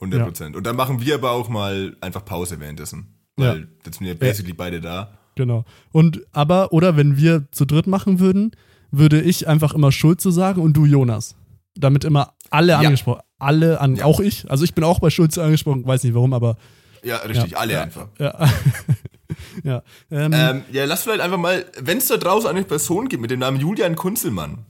B: 100 Prozent. Und dann machen wir aber auch mal einfach Pause währenddessen. Weil jetzt sind wir basically beide da.
A: Genau. Und aber, oder wenn wir zu dritt machen würden, würde ich einfach immer Schulze sagen und du Jonas. Damit immer alle
B: Ja.
A: angesprochen. Alle an,
B: Ja.
A: auch ich. Also ich bin auch bei Schulze angesprochen, weiß nicht warum, aber
B: Ja, richtig,
A: Ja,
B: alle
A: ja.
B: einfach.
A: ja. ja. Ähm,
B: Ähm, ja, lass vielleicht einfach mal, wenn es da draußen eine Person gibt mit dem Namen Julian Kunzelmann,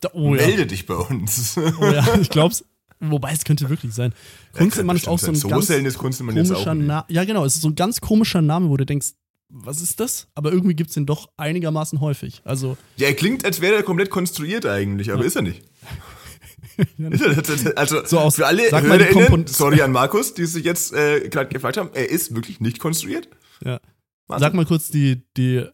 A: da, oh ja.
B: melde dich bei uns.
A: Oh ja, ich glaub's. Wobei es könnte wirklich sein. Kunzelmann ist auch so ein
B: so
A: ganz
B: auch
A: komischer. Name. Ja, genau, es ist so ein ganz komischer Name, wo du denkst, was ist das? Aber irgendwie gibt's den doch einigermaßen häufig. Also,
B: Ja, er klingt, als wäre er komplett konstruiert eigentlich, aber ist er nicht. Also
A: So aus-
B: für alle HörerInnen, sorry an Markus, die sich jetzt äh, gerade gefragt haben, er ist wirklich nicht konstruiert.
A: ja.
B: Wahnsinn.
A: Sag mal kurz die, die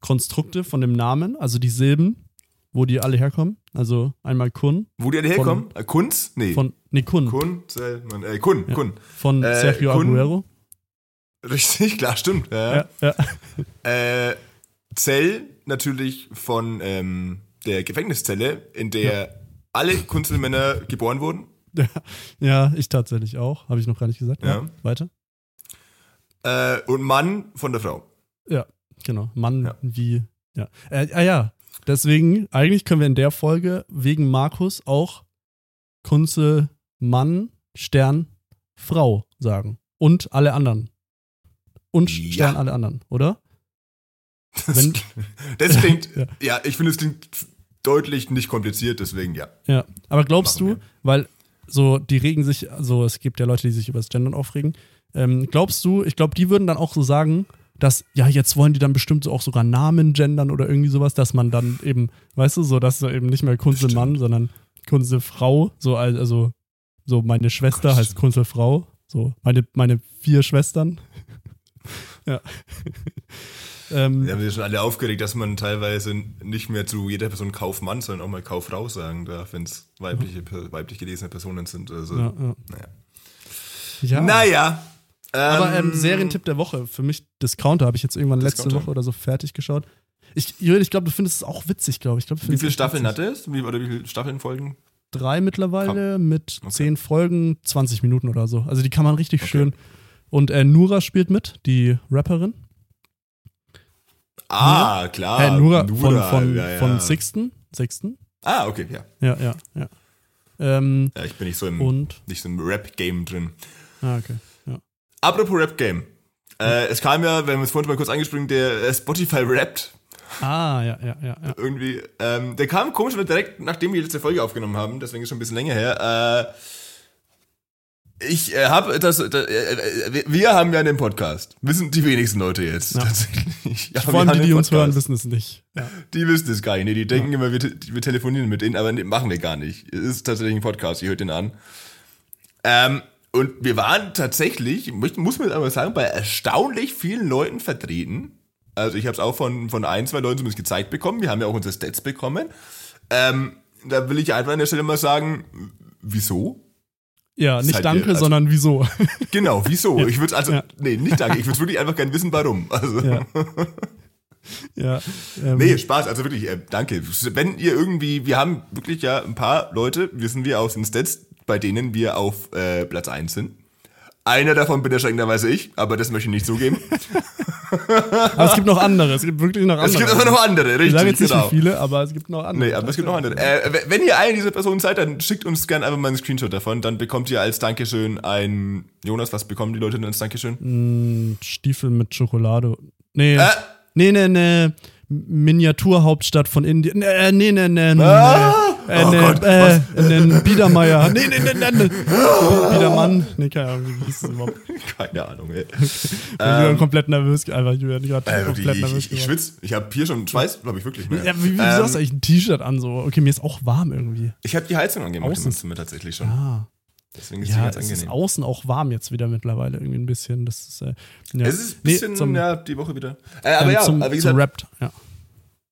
A: Konstrukte von dem Namen, also die Silben, wo die alle herkommen. Also einmal Kun
B: Wo die alle herkommen? Äh, Kunz? Nee.
A: von, nee, Kun.
B: Kunzelmann, äh, Kun,
A: Ja.
B: Kun.
A: Von
B: Äh,
A: Sergio
B: Kun-
A: Aguero.
B: Richtig, klar, stimmt. Ja.
A: Ja, ja.
B: Äh, Zell natürlich von ähm, der Gefängniszelle, in der alle Kunzelmänner geboren wurden.
A: ja, ich tatsächlich auch. Habe ich noch gar nicht gesagt.
B: Ja.
A: Weiter.
B: Äh, und Mann von der Frau.
A: Ja, genau. Mann wie. Ja. Äh, ah ja. Deswegen, eigentlich können wir in der Folge wegen Markus auch Kunze Mann, Stern, Frau sagen. Und alle anderen. Und
B: Ja.
A: Stern alle anderen, oder?
B: Das,
A: Wenn-
B: das klingt,
A: Ja.
B: ja. ich finde, es klingt deutlich nicht kompliziert, deswegen ja.
A: Ja. Aber glaubst
B: Machen
A: du,
B: wir.
A: weil so, die regen sich, also es gibt ja Leute, die sich über das Gendern aufregen. Ähm, glaubst du, ich glaube, die würden dann auch so sagen, dass, ja, jetzt wollen die dann bestimmt so auch sogar Namen gendern oder irgendwie sowas, dass man dann eben, weißt du, so, dass du eben nicht mehr Kunze Mann, sondern Kunze Frau, so, al- also, so meine Schwester heißt Kunze Frau, so, meine, meine vier Schwestern. ja. ähm,
B: Wir haben sich schon alle aufgeregt, dass man teilweise nicht mehr zu jeder Person Kaufmann, sondern auch mal Kauffrau sagen darf, wenn es weibliche, per- weiblich gelesene Personen sind. Also,
A: ja, ja.
B: naja.
A: ja.
B: Naja.
A: Aber ähm, Serientipp der Woche, für mich Discounter, habe ich jetzt irgendwann letzte
B: Discounter.
A: Woche oder so fertig geschaut. Ich, Jürgen, ich glaube, du findest es auch witzig, glaube ich. glaub,
B: Wie viele Staffeln
A: witzig.
B: hat es? Wie, oder wie viele Staffeln folgen?
A: Drei mittlerweile mit
B: Okay.
A: zehn Folgen, 20 Minuten oder so. Also die kann man richtig
B: Okay.
A: schön. Und äh, Nura spielt mit, die Rapperin.
B: Ah, klar.
A: äh, Nura, von,
B: Nura,
A: von,
B: ja, ja.
A: von Sixten. Sixten?
B: Ah, okay, ja.
A: Ja, ja, ja. Ähm,
B: Ja, ich bin nicht so im,
A: und,
B: nicht so im Rap-Game drin.
A: ah, okay.
B: Apropos Rap-Game. Äh, es kam ja, wenn wir es vorhin mal kurz angesprochen, der äh, Spotify rappt
A: Ah, ja, ja, ja, ja.
B: irgendwie. Ähm, der kam komisch direkt, nachdem wir die letzte Folge aufgenommen haben, deswegen ist schon ein bisschen länger her. Äh, ich äh, habe das, das äh, äh, wir haben ja einen Podcast. Wissen die wenigsten Leute jetzt.
A: Ja.
B: Tatsächlich. Ja,
A: Vor allem die, die uns hören, wissen es nicht. Ja.
B: Die wissen es gar nicht. Nee, die denken immer, wir, te- wir telefonieren mit denen, aber nee, machen wir gar nicht. Es ist tatsächlich ein Podcast, ihr hört den an. Ähm, und wir waren tatsächlich, muss man aber sagen, bei erstaunlich vielen Leuten vertreten. Also ich habe es auch von, von ein, zwei Leuten zumindest gezeigt bekommen. Wir haben ja auch unsere Stats bekommen. Ähm, da will ich einfach an der Stelle mal sagen, wieso?
A: Ja, nicht danke,
B: ihr- also-
A: sondern wieso.
B: Genau, wieso? Ich würde also,
A: Ja.
B: nee, nicht danke. Ich würde wirklich einfach gerne wissen, warum. Also,
A: ja. ja. Ähm,
B: Nee, Spaß, also wirklich, äh, danke. Wenn ihr irgendwie, wir haben wirklich ja ein paar Leute, wissen wir aus den Stats, bei denen wir auf äh, Platz 1 sind. Einer davon bin erschreckenderweise ich, aber das möchte ich nicht zugeben.
A: Aber es gibt noch andere. Es gibt wirklich noch andere.
B: Es gibt aber noch andere,
A: Ich
B: richtig,
A: sage jetzt nicht
B: genau.
A: viele, aber es gibt noch andere.
B: Nee, aber es gibt noch andere. Äh, wenn ihr eine dieser Personen seid, dann schickt uns gerne einfach mal einen Screenshot davon. Dann bekommt ihr als Dankeschön ein. Jonas, was bekommen die Leute denn als Dankeschön?
A: Stiefel mit Schokolade. Nee.
B: Äh.
A: Nee, nee, nee. Miniaturhauptstadt von Indien. Äh, nee, nee, nee, nee.
B: Ah!
A: Äh,
B: Oh
A: nee,
B: Gott,
A: äh, nee, Biedermeier. Nee, nee, nee, nee, nee. Biedermann. Nee, keine Ahnung, wie hieß es überhaupt.
B: Keine Ahnung, ey.
A: Ich bin komplett nervös. Einfach, ich bin gerade
B: Äh,
A: komplett
B: wirklich,
A: nervös
B: ich, ich schwitze. Ich habe hier schon Schweiß, glaube ich, wirklich. Mehr.
A: Ja, wie, wie
B: Ähm,
A: hast du eigentlich ein T-Shirt an? So? Okay, mir ist auch warm irgendwie.
B: Ich habe die Heizung angemacht
A: Außen.
B: Zimmer tatsächlich schon.
A: Ah.
B: Deswegen ist
A: Ja,
B: ganz
A: es ist
B: angenehm.
A: außen auch warm jetzt wieder mittlerweile irgendwie ein bisschen. Das ist, äh, ja.
B: Es ist ein
A: Nee,
B: bisschen,
A: zum,
B: ja, die Woche wieder. Äh, aber
A: ähm,
B: ja,
A: zum,
B: aber wie gesagt,
A: Rapt, ja.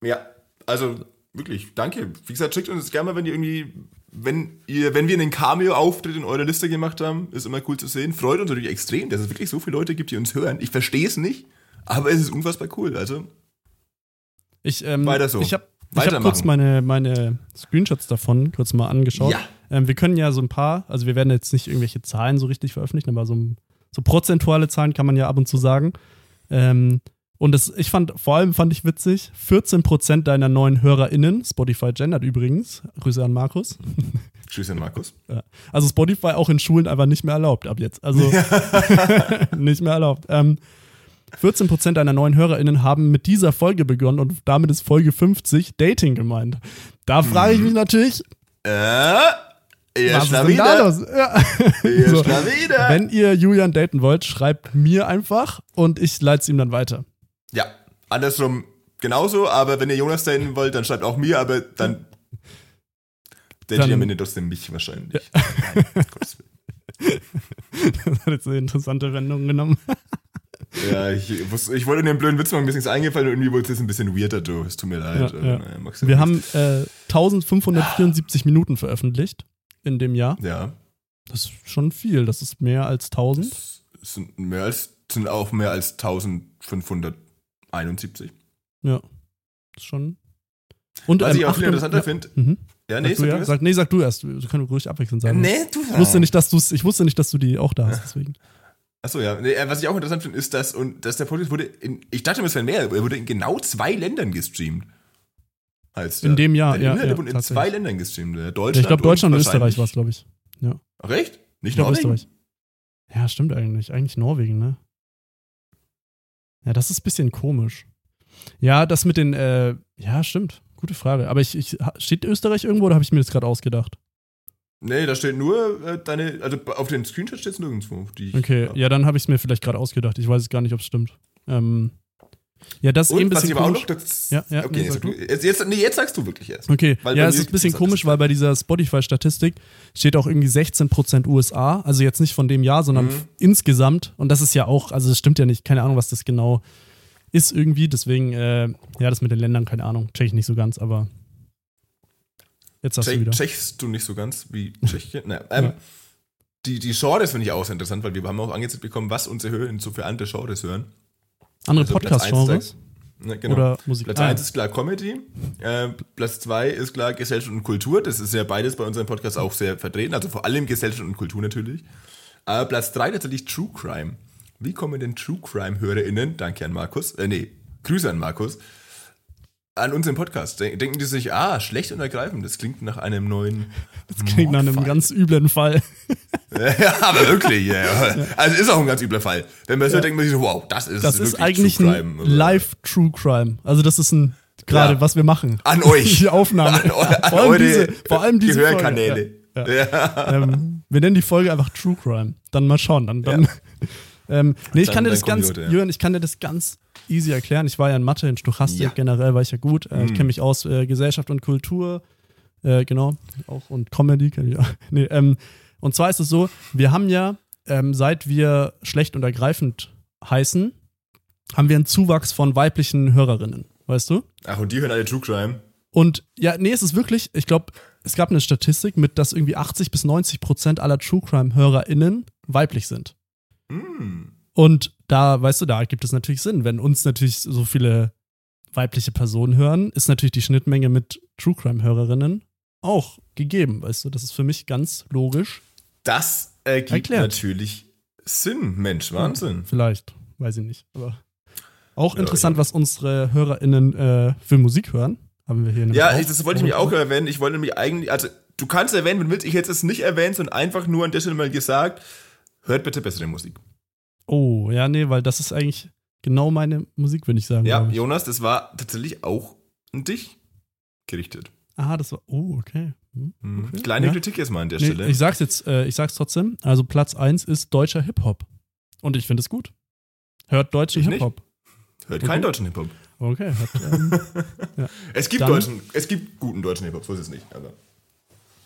B: ja, also wirklich, danke. Wie gesagt, schickt uns gerne mal, wenn ihr irgendwie, wenn ihr, wenn wir einen Cameo-Auftritt in eurer Liste gemacht haben, ist immer cool zu sehen. Freut uns natürlich extrem, dass es wirklich so viele Leute gibt, die uns hören. Ich verstehe es nicht, aber es ist unfassbar cool. Also,
A: Ich, ähm,
B: Weiter so.
A: Ich habe ich hab kurz meine, meine Screenshots davon kurz mal angeschaut.
B: Ja.
A: Ähm, wir können ja so ein paar, also wir werden jetzt nicht irgendwelche Zahlen so richtig veröffentlichen, aber so, so prozentuale Zahlen kann man ja ab und zu sagen. Ähm, und das, ich fand, vor allem fand ich witzig, 14% deiner neuen HörerInnen, Spotify gendert übrigens, Grüße an Markus,
B: tschüss an Markus.
A: Ja. Also Spotify auch in Schulen einfach nicht mehr erlaubt ab jetzt. Also nicht mehr erlaubt. Ähm, 14% deiner neuen HörerInnen haben mit dieser Folge begonnen und damit ist Folge 50 Dating gemeint. Da frage ich mich natürlich,
B: Äh, er
A: was
B: ist da
A: los? Ja.
B: Ist
A: So. Wenn ihr Julian daten wollt, schreibt mir einfach und ich leite es ihm dann weiter.
B: Ja, andersrum genauso, aber wenn ihr Jonas daten wollt, dann schreibt auch mir, aber dann datet
A: Dann-
B: ihr am Ende trotzdem mich wahrscheinlich. Nein, Gottes Willen.
A: Das hat jetzt eine interessante Wendung genommen.
B: Ja, ich, wusste, ich wollte in den blöden Witz machen, mir ist nichts eingefallen und irgendwie wurde es jetzt ein bisschen weirder, du. Es tut mir leid.
A: Ja, ja.
B: naja,
A: Wir
B: nicht.
A: haben äh, 1574 Minuten veröffentlicht in dem Jahr.
B: Ja,
A: Das ist schon viel. Das ist mehr als 1000.
B: es sind mehr als, sind auch mehr als 1571.
A: Ja. Das ist schon. Und
B: Was
A: ähm,
B: ich auch viel interessanter
A: ja,
B: finde.
A: Mhm.
B: Ja, nee,
A: sag du, ja? Sag, nee, sag du erst. Du kannst ruhig abwechselnd sagen.
B: Nee, du
A: Ich wusste nicht, dass du's, ich wusste nicht, dass du die auch da hast, deswegen.
B: Achso, ja. Nee, äh, was ich auch interessant finde, ist, dass, und, dass der Podcast wurde in, ich dachte, es wären mehr, er wurde in genau zwei Ländern gestreamt. Heißt
A: In
B: der.
A: dem Jahr,
B: Der
A: ja, ja,
B: wurden in zwei Ländern gestreamt. äh, Deutschland
A: ich glaube, Deutschland und Österreich war es, glaube ich.
B: Ach, echt? Nicht
A: Ich
B: Norwegen?
A: Österreich. Ja, stimmt eigentlich. Eigentlich Norwegen, ne? Ja, das ist ein bisschen komisch. Ja, das mit den, äh, ja, stimmt. Gute Frage. Aber ich, ich, steht Österreich irgendwo oder habe ich mir das gerade ausgedacht?
B: Nee, da steht nur äh, deine, also auf den Screenshot steht es nirgendwo.
A: Okay,
B: hab.
A: ja, dann habe ich es mir vielleicht gerade ausgedacht. Ich weiß es gar nicht, ob es stimmt. Ähm, ja, das ist eh ein bisschen komisch.
B: noch, das,
A: Ja, ja,
B: okay,
A: nee,
B: jetzt,
A: sag
B: du, jetzt, nee, jetzt sagst du wirklich erst.
A: Okay,
B: Weil
A: ja, es ist ein bisschen komisch, weil bei dieser Spotify-Statistik steht auch irgendwie 16% USA, also jetzt nicht von dem Jahr, sondern
B: Mhm.
A: insgesamt. Und das ist ja auch, also das stimmt ja nicht, keine Ahnung, was das genau ist irgendwie. Deswegen, äh, ja, das mit den Ländern, keine Ahnung, check ich nicht so ganz, aber jetzt hast du
B: Tschech,
A: wieder.
B: tschechst du nicht so ganz wie Tschechien? Naja, ähm,
A: Ja.
B: Die, die Genres finde ich auch sehr interessant, weil wir haben auch angezeigt bekommen, was unsere Hörer so für andere Genres hören.
A: Andere
B: Also
A: Podcast-Genres
B: Ne, genau.
A: oder Musik?
B: Platz
A: Ah,
B: 1 ist klar Comedy, äh, Platz 2 ist klar Gesellschaft und Kultur. Das ist ja beides bei unserem Podcast auch sehr vertreten, also vor allem Gesellschaft und Kultur natürlich. Aber Platz 3 tatsächlich True Crime. Wie kommen denn True Crime-HörerInnen, danke an Markus, äh, nee, Grüße an Markus, an unseren Podcast? Den- Denken die sich, ah, schlecht und ergreifend, das klingt nach einem neuen.
A: das klingt nach einem
B: Mordfall.
A: ganz üblen Fall.
B: ja, aber wirklich, ja. ja. Also ist auch ein ganz übler Fall. Wenn man so denkt, man sich so, wow, das ist
A: Das ist eigentlich
B: True
A: ein
B: Crime. Also,
A: Live-True Crime. Also das ist ein, gerade
B: Ja.
A: was wir machen.
B: An euch.
A: Die Aufnahme.
B: An, eu an
A: vor allem
B: eure
A: diese, vor allem diese.
B: Gehörkanäle.
A: Ja.
B: Ja.
A: ähm, wir nennen die Folge einfach True Crime. Dann mal schauen. Dann, dann, ähm, nee, ich kann dir das ganz,
B: ja.
A: Jürgen, ich kann dir das ganz easy erklären. Ich war ja in Mathe, in Stochastik
B: Ja.
A: generell war ich ja gut. Äh, Ich
B: Mhm.
A: kenne mich aus äh, Gesellschaft und Kultur, äh, genau, auch und Comedy kenne ich auch. Nee, ähm, und zwar ist es so, wir haben ja, ähm, seit wir schlecht und ergreifend heißen, haben wir einen Zuwachs von weiblichen Hörerinnen, weißt du?
B: Ach, und die hören alle True Crime.
A: Und ja, nee, es ist wirklich, ich glaube, es gab eine Statistik mit, dass irgendwie 80 bis 90 Prozent aller True Crime-HörerInnen weiblich sind.
B: Hm.
A: Und da, weißt du, da gibt es natürlich Sinn, wenn uns natürlich so viele weibliche Personen hören, ist natürlich die Schnittmenge mit True Crime-Hörerinnen auch gegeben. Weißt du, das ist für mich ganz logisch.
B: Das ergibt Erklärt. natürlich Sinn, Mensch, Wahnsinn.
A: Vielleicht, weiß ich nicht. Aber auch interessant, ja, was unsere HörerInnen äh, für Musik hören. Haben wir hier
B: Ja, ich, das wollte ich mich auch erwähnen. Ich wollte nämlich eigentlich, also du kannst erwähnen, wenn du willst, ich hätte es nicht erwähnt, sondern einfach nur an der Stelle mal gesagt, hört bitte bessere Musik.
A: Oh, ja, nee, weil das ist eigentlich genau meine Musik, würde ich sagen.
B: Ja, Jonas, das war tatsächlich auch an dich gerichtet.
A: Ah, das war, oh, okay.
B: Hm, mhm. okay. Kleine ja. Kritik erstmal an der nee, Stelle.
A: Ich sag's jetzt, äh, ich sag's trotzdem. Also Platz 1 ist deutscher Hip-Hop. Und ich finde es gut. Hört deutschen Hip-Hop.
B: Hört keinen deutschen Hip-Hop.
A: Okay.
B: Hat, ähm, ja. Es gibt Dann, deutschen, es gibt guten deutschen Hip-Hop, so ist es nicht. Aber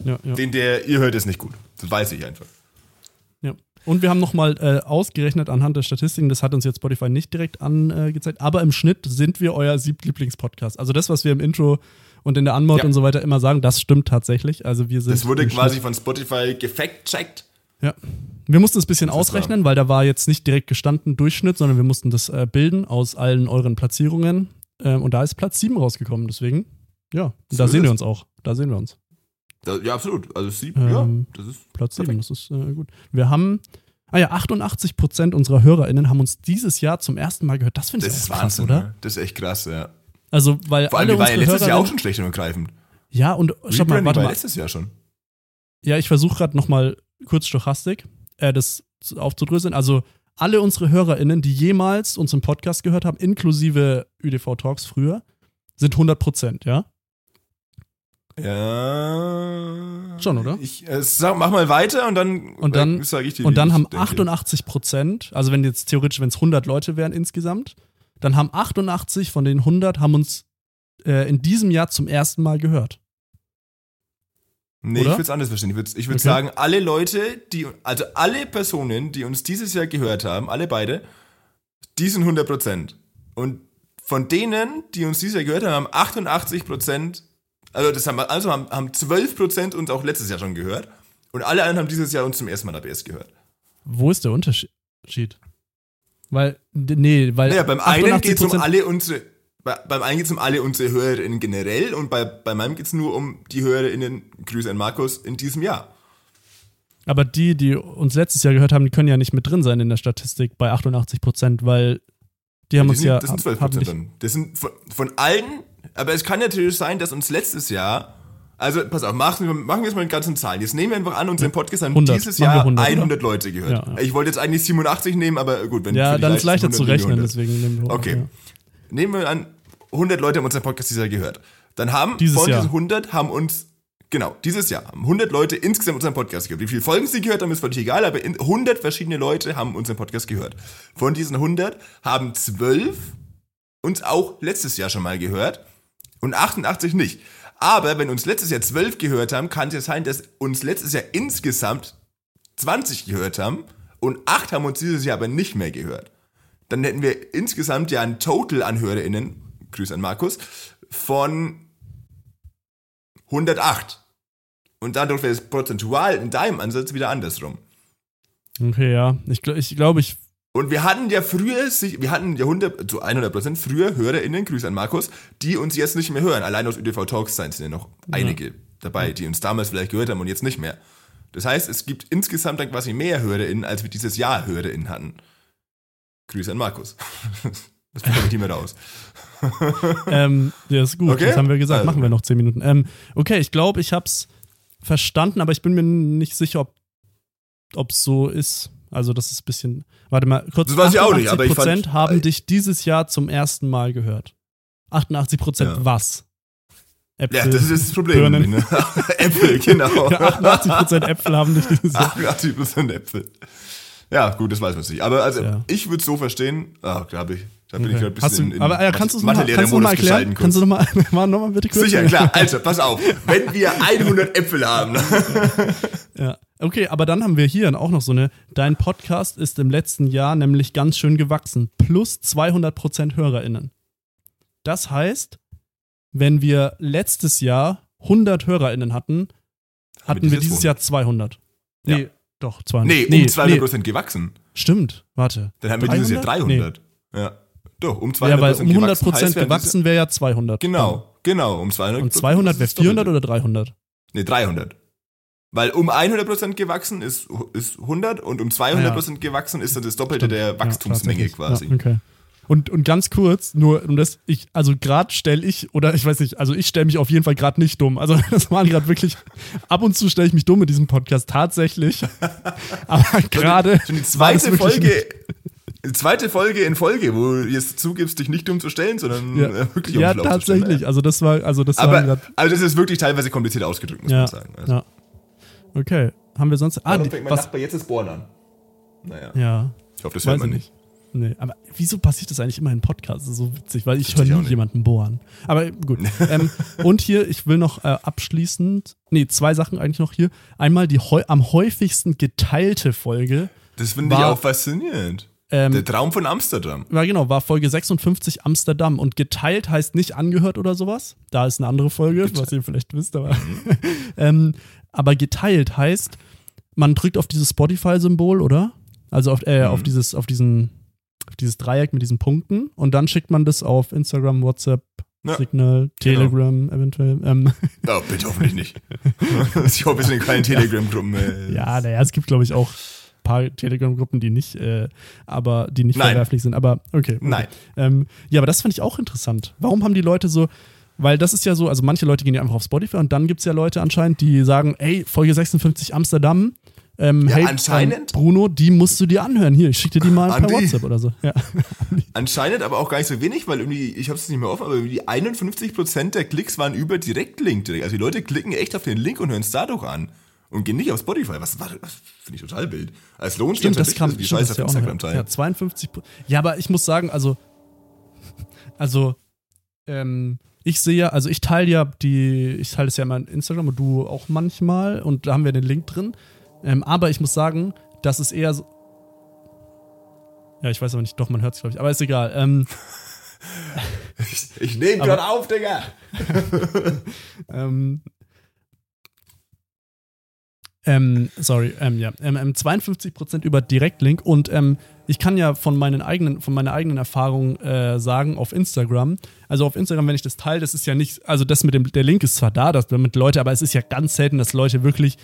B: ja, ja. Den, der ihr hört, ist nicht gut. Das weiß ich einfach.
A: Und wir haben nochmal äh, ausgerechnet anhand der Statistiken, das hat uns jetzt Spotify nicht direkt angezeigt, äh, aber im Schnitt sind wir euer Sieblieblingspodcast. Also das, was wir im Intro und in der Anmod ja. und so weiter immer sagen, das stimmt tatsächlich. Also wir sind.
B: Das wurde quasi Schnitt. von Spotify gefact-checkt.
A: Ja. Wir mussten es ein bisschen ausrechnen, weil da war jetzt nicht direkt gestanden Durchschnitt, sondern wir mussten das äh, bilden aus allen euren Platzierungen. Ähm, und da ist Platz 7 rausgekommen. Deswegen, ja, so da sehen wir uns auch. Da sehen wir uns.
B: Ja, absolut. Also sieben, ähm, ja, das ist
A: Platz 7, das ist äh, gut. Wir haben, ah ja, 88 Prozent unserer HörerInnen haben uns dieses Jahr zum ersten Mal gehört. Das finde ich das auch krass, Wahnsinn, oder?
B: Ne? Das ist echt krass, ja.
A: Also, weil
B: Vor allem, alle war ja letztes Jahr auch schon schlecht und ergreifend.
A: Ja, und
B: schau mal, warte war mal. letztes Jahr schon.
A: Ja, ich versuche gerade nochmal kurz Stochastik, äh, das aufzudröseln. Also, alle unsere HörerInnen, die jemals unseren Podcast gehört haben, inklusive ÜDV Talks früher, sind 100 Prozent, ja?
B: Ja.
A: Schon, oder?
B: Ich äh, sag, mach mal weiter und dann,
A: und dann sage ich dir. Und dann haben 88 Prozent, also wenn jetzt theoretisch, wenn es 100 Leute wären insgesamt, dann haben 88 von den 100 haben uns äh, in diesem Jahr zum ersten Mal gehört.
B: Nee, Oder? ich würde es anders verstehen. Ich würde ich würd okay. sagen, alle Leute, die, also alle Personen, die uns dieses Jahr gehört haben, alle beide, die sind 100 Prozent. Und von denen, die uns dieses Jahr gehört haben, haben 88 Prozent, also das haben, also haben, haben 12 Prozent uns auch letztes Jahr schon gehört. Und alle anderen haben dieses Jahr uns zum ersten Mal ABS gehört.
A: Wo ist der Unterschied? Weil, nee, weil.
B: Naja, beim einen geht es um alle unsere, bei, beim einen geht es um alle unsere HörerInnen generell und bei, bei meinem geht es nur um die HörerInnen, Grüße an Markus, in diesem Jahr.
A: Aber die, die uns letztes Jahr gehört haben, die können ja nicht mit drin sein in der Statistik bei 88 Prozent, weil die haben ja, die uns
B: sind,
A: ja.
B: Das sind 12 Prozent dann. Das sind von, von allen, aber es kann natürlich sein, dass uns letztes Jahr also, pass auf, machen wir, machen wir jetzt mal in ganzen Zahlen. Jetzt nehmen wir einfach an, unseren Podcast haben 100, dieses Jahr 100, 100 oder? Leute gehört. Ja, ja. Ich wollte jetzt eigentlich 87 nehmen, aber gut, wenn
A: Ja, dann ist leichter zu rechnen, deswegen
B: nehmen wir Okay. Ja. Nehmen wir an, 100 Leute haben unseren Podcast dieses Jahr gehört. Dann haben
A: dieses
B: von
A: Jahr.
B: diesen 100 haben uns Genau, dieses Jahr haben 100 Leute insgesamt unseren Podcast gehört. Wie viele Folgen sie gehört haben, ist völlig egal, aber 100 verschiedene Leute haben unseren Podcast gehört. Von diesen 100 haben 12 uns auch letztes Jahr schon mal gehört und 88 nicht. Aber wenn uns letztes Jahr 12 gehört haben, kann es ja sein, dass uns letztes Jahr insgesamt 20 gehört haben und 8 haben uns dieses Jahr aber nicht mehr gehört. Dann hätten wir insgesamt ja ein Total an HörerInnen, Grüß an Markus, von 108. Und dadurch wäre es prozentual in deinem Ansatz wieder andersrum.
A: Okay, ja. Ich, ich glaube, ich
B: und wir hatten ja früher, wir hatten ja 100, zu 100 Prozent früher HörerInnen, Grüße an Markus, die uns jetzt nicht mehr hören. Allein aus ÖDV Talks sind ja noch ja. einige dabei, die uns damals vielleicht gehört haben und jetzt nicht mehr. Das heißt, es gibt insgesamt dann quasi mehr HörerInnen, als wir dieses Jahr HörerInnen hatten. Grüße an Markus. Das bekomme ich nicht mehr raus.
A: ähm, ja, ist gut. Okay? Das haben wir gesagt. Also. Machen wir noch 10 Minuten. Ähm, okay, ich glaube, ich habe es verstanden, aber ich bin mir nicht sicher, ob es so ist. Also das ist ein bisschen. Warte mal, kurz.
B: Das weiß ich auch nicht, aber ich
A: fand, haben dich dieses Jahr zum ersten Mal gehört. 88 Prozent ja. was?
B: Äpfel, ja, das ist das Problem. Ne? Äpfel, genau.
A: 88 Prozent Äpfel haben dich dieses Jahr.
B: 88 Prozent Äpfel. Ja, gut, das weiß man nicht. Aber also, ja. ich würde es so verstehen. Ah, habe ich. Da bin okay. ich gerade ein bisschen
A: du, in, aber, äh, kannst du es mal, kannst mal erklären? Kannst du nochmal mal, noch mal bitte kurz
B: Sicher, klar. Also, pass auf. Wenn wir 100 Äpfel haben.
A: ja. Okay, aber dann haben wir hier auch noch so eine, dein Podcast ist im letzten Jahr nämlich ganz schön gewachsen. Plus 200% HörerInnen. Das heißt, wenn wir letztes Jahr 100 HörerInnen hatten, hatten wir, dieses 100? Jahr 200. Nee, ja. doch, 200.
B: Nee, um nee, 200% nee. gewachsen.
A: Stimmt, warte.
B: Dann haben wir 300? dieses Jahr 300. Nee. Ja. Doch, um 200
A: Ja, weil um 100 Prozent gewachsen wäre ja 200.
B: diese- Genau, genau, um 200.
A: Und 200 wäre
B: das ist das
A: 400
B: Doppelte.
A: oder 300?
B: Nee, 300. Weil um 100% gewachsen ist, ist 100 und um 200% gewachsen ist dann das Doppelte der Wachstumsmenge
A: Ja,
B: quasi.
A: Ja, okay. Und, und ganz kurz, nur um das, ich, also gerade stelle ich, oder ich weiß nicht, also ich stelle mich auf jeden Fall gerade nicht dumm. Also das waren gerade wirklich, ab und zu stelle ich mich dumm in diesem Podcast, tatsächlich. Aber gerade.
B: Schon die zweite Folge, zweite Folge in Folge, wo du jetzt zugibst, dich nicht dumm zu stellen, sondern
A: Ja,
B: äh, wirklich um
A: ja tatsächlich.
B: stellen.
A: Also das war, also das war
B: Aber
A: gerade.
B: also das ist wirklich teilweise kompliziert ausgedrückt, muss
A: Ja,
B: man sagen. Also,
A: ja. Okay. Haben wir sonst. Ah,
B: Warum
A: die,
B: fängt mein
A: was,
B: Nachbar jetzt das Bohren an? Naja,
A: ja.
B: ich hoffe, das hört
A: Weiß
B: man
A: ich
B: nicht.
A: Nee, aber wieso passiert das eigentlich immer in Podcasts? Das ist so witzig, weil ich höre nie jemanden bohren. Aber gut. ähm, und hier, ich will noch äh, abschließend, nee, zwei Sachen eigentlich noch hier. Einmal die heu am häufigsten geteilte Folge.
B: Das finde ich
A: War-
B: auch faszinierend.
A: Ähm,
B: Der Traum von Amsterdam.
A: war genau, war Folge 56 Amsterdam. Und geteilt heißt nicht angehört oder sowas. Da ist eine andere Folge, was ihr vielleicht wisst, aber. ähm, aber geteilt heißt, man drückt auf dieses Spotify-Symbol, oder? Also auf, äh, auf dieses, auf diesen, auf dieses Dreieck mit diesen Punkten und dann schickt man das auf Instagram, WhatsApp,
B: Ja,
A: Signal, Telegram eventuell. Ähm,
B: Ja, bitte hoffentlich nicht. ich hoffe, es sind keine Telegram-Gruppen. Äh,
A: ja, naja, es gibt, glaube ich, auch paar Telegram-Gruppen, die nicht, äh, aber die nicht
B: Nein.
A: verwerflich sind. Aber okay. okay.
B: Nein.
A: Ähm, ja, aber das fand ich auch interessant. Warum haben die Leute so, weil das ist ja so, also manche Leute gehen ja einfach auf Spotify und dann gibt es ja Leute anscheinend, die sagen, ey, Folge 56 Amsterdam, ähm,
B: Ja,
A: hey,
B: anscheinend.
A: ähm, Bruno, die musst du dir anhören. Hier, ich schicke dir die mal per. WhatsApp oder so. Ja.
B: Anscheinend aber auch gar nicht so wenig, weil irgendwie, ich habe es nicht mehr offen, aber irgendwie 51% der Klicks waren über Direktlink direkt. Also die Leute klicken echt auf den Link und hören es dadurch an. Und gehen nicht auf Spotify. Was war das? Finde ich total wild. Es lohnt sich
A: Stimmt, das kam
B: dass die Scheiße auf
A: ja.
B: Instagram teilen.
A: Ja, 52. Pro- Ja, aber ich muss sagen, also, also, ähm, ich sehe ja, also ich teile ja die, ich teile es ja immer in Instagram und du auch manchmal und da haben wir den Link drin. Ähm, aber ich muss sagen, das ist eher so. Ja, ich weiß aber nicht, doch, man hört es, glaube ich, aber ist egal. Ähm,
B: Ich, ich nehme gerade auf, Digga.
A: ähm, ähm, sorry, ähm, ja, ähm, ähm, 52% über Direktlink und ähm, ich kann ja von meinen eigenen, von meiner eigenen Erfahrung äh, sagen auf Instagram, also auf Instagram, wenn ich das teile, das ist ja nicht, also das mit dem, der Link ist zwar da, dass damit Leute, aber es ist ja ganz selten, dass Leute wirklich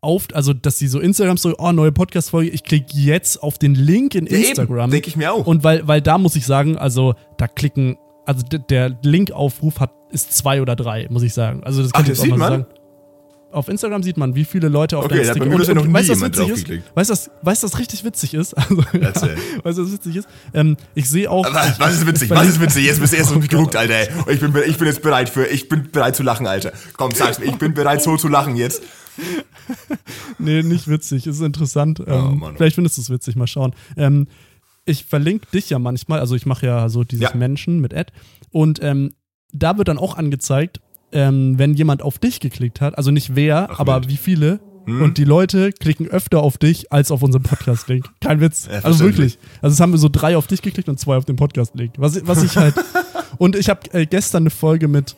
A: auf, also dass sie so Instagram so, oh, neue Podcast-Folge, ich klicke jetzt auf den Link in Instagram.
B: Denke ich mir auch.
A: Und weil, weil da muss ich sagen, also da klicken, also der Linkaufruf hat, ist zwei oder drei, muss ich sagen. Also das
B: Ach,
A: kann ich
B: das
A: jetzt auch
B: sieht
A: mal
B: man?
A: sagen. Auf Instagram sieht man, wie viele Leute auf
B: Okay, bei
A: Sticker-
B: bisher noch nie
A: weißt du, was witzig ist? Weißt du, was, weißt was richtig witzig ist? Also, ja, weißt du, was witzig ist? Ähm, ich sehe auch.
B: Was, was ist witzig? Was ist witzig? Jetzt bist du erst um geguckt, Alter. ey. Ich bin, ich bin jetzt bereit für, ich bin bereit zu lachen, Alter. Komm, sag's mir, ich bin bereit so zu lachen jetzt.
A: Nee, nicht witzig, ist interessant. Ähm,
B: Oh, Mann.
A: vielleicht findest du es witzig, mal schauen. Ähm, ich verlinke dich ja manchmal, also ich mache ja so dieses
B: Ja.
A: Menschen mit Ad und ähm, da wird dann auch angezeigt, ähm, wenn jemand auf dich geklickt hat, also nicht wer,
B: Ach,
A: aber
B: wild.
A: wie viele.
B: Hm.
A: Und die Leute klicken öfter auf dich als auf unseren Podcast-Link. Kein Witz.
B: Ja,
A: also wirklich. Also es haben wir so drei auf dich geklickt und zwei auf den Podcast-Link. Was, was ich halt. und ich habe äh, gestern eine Folge mit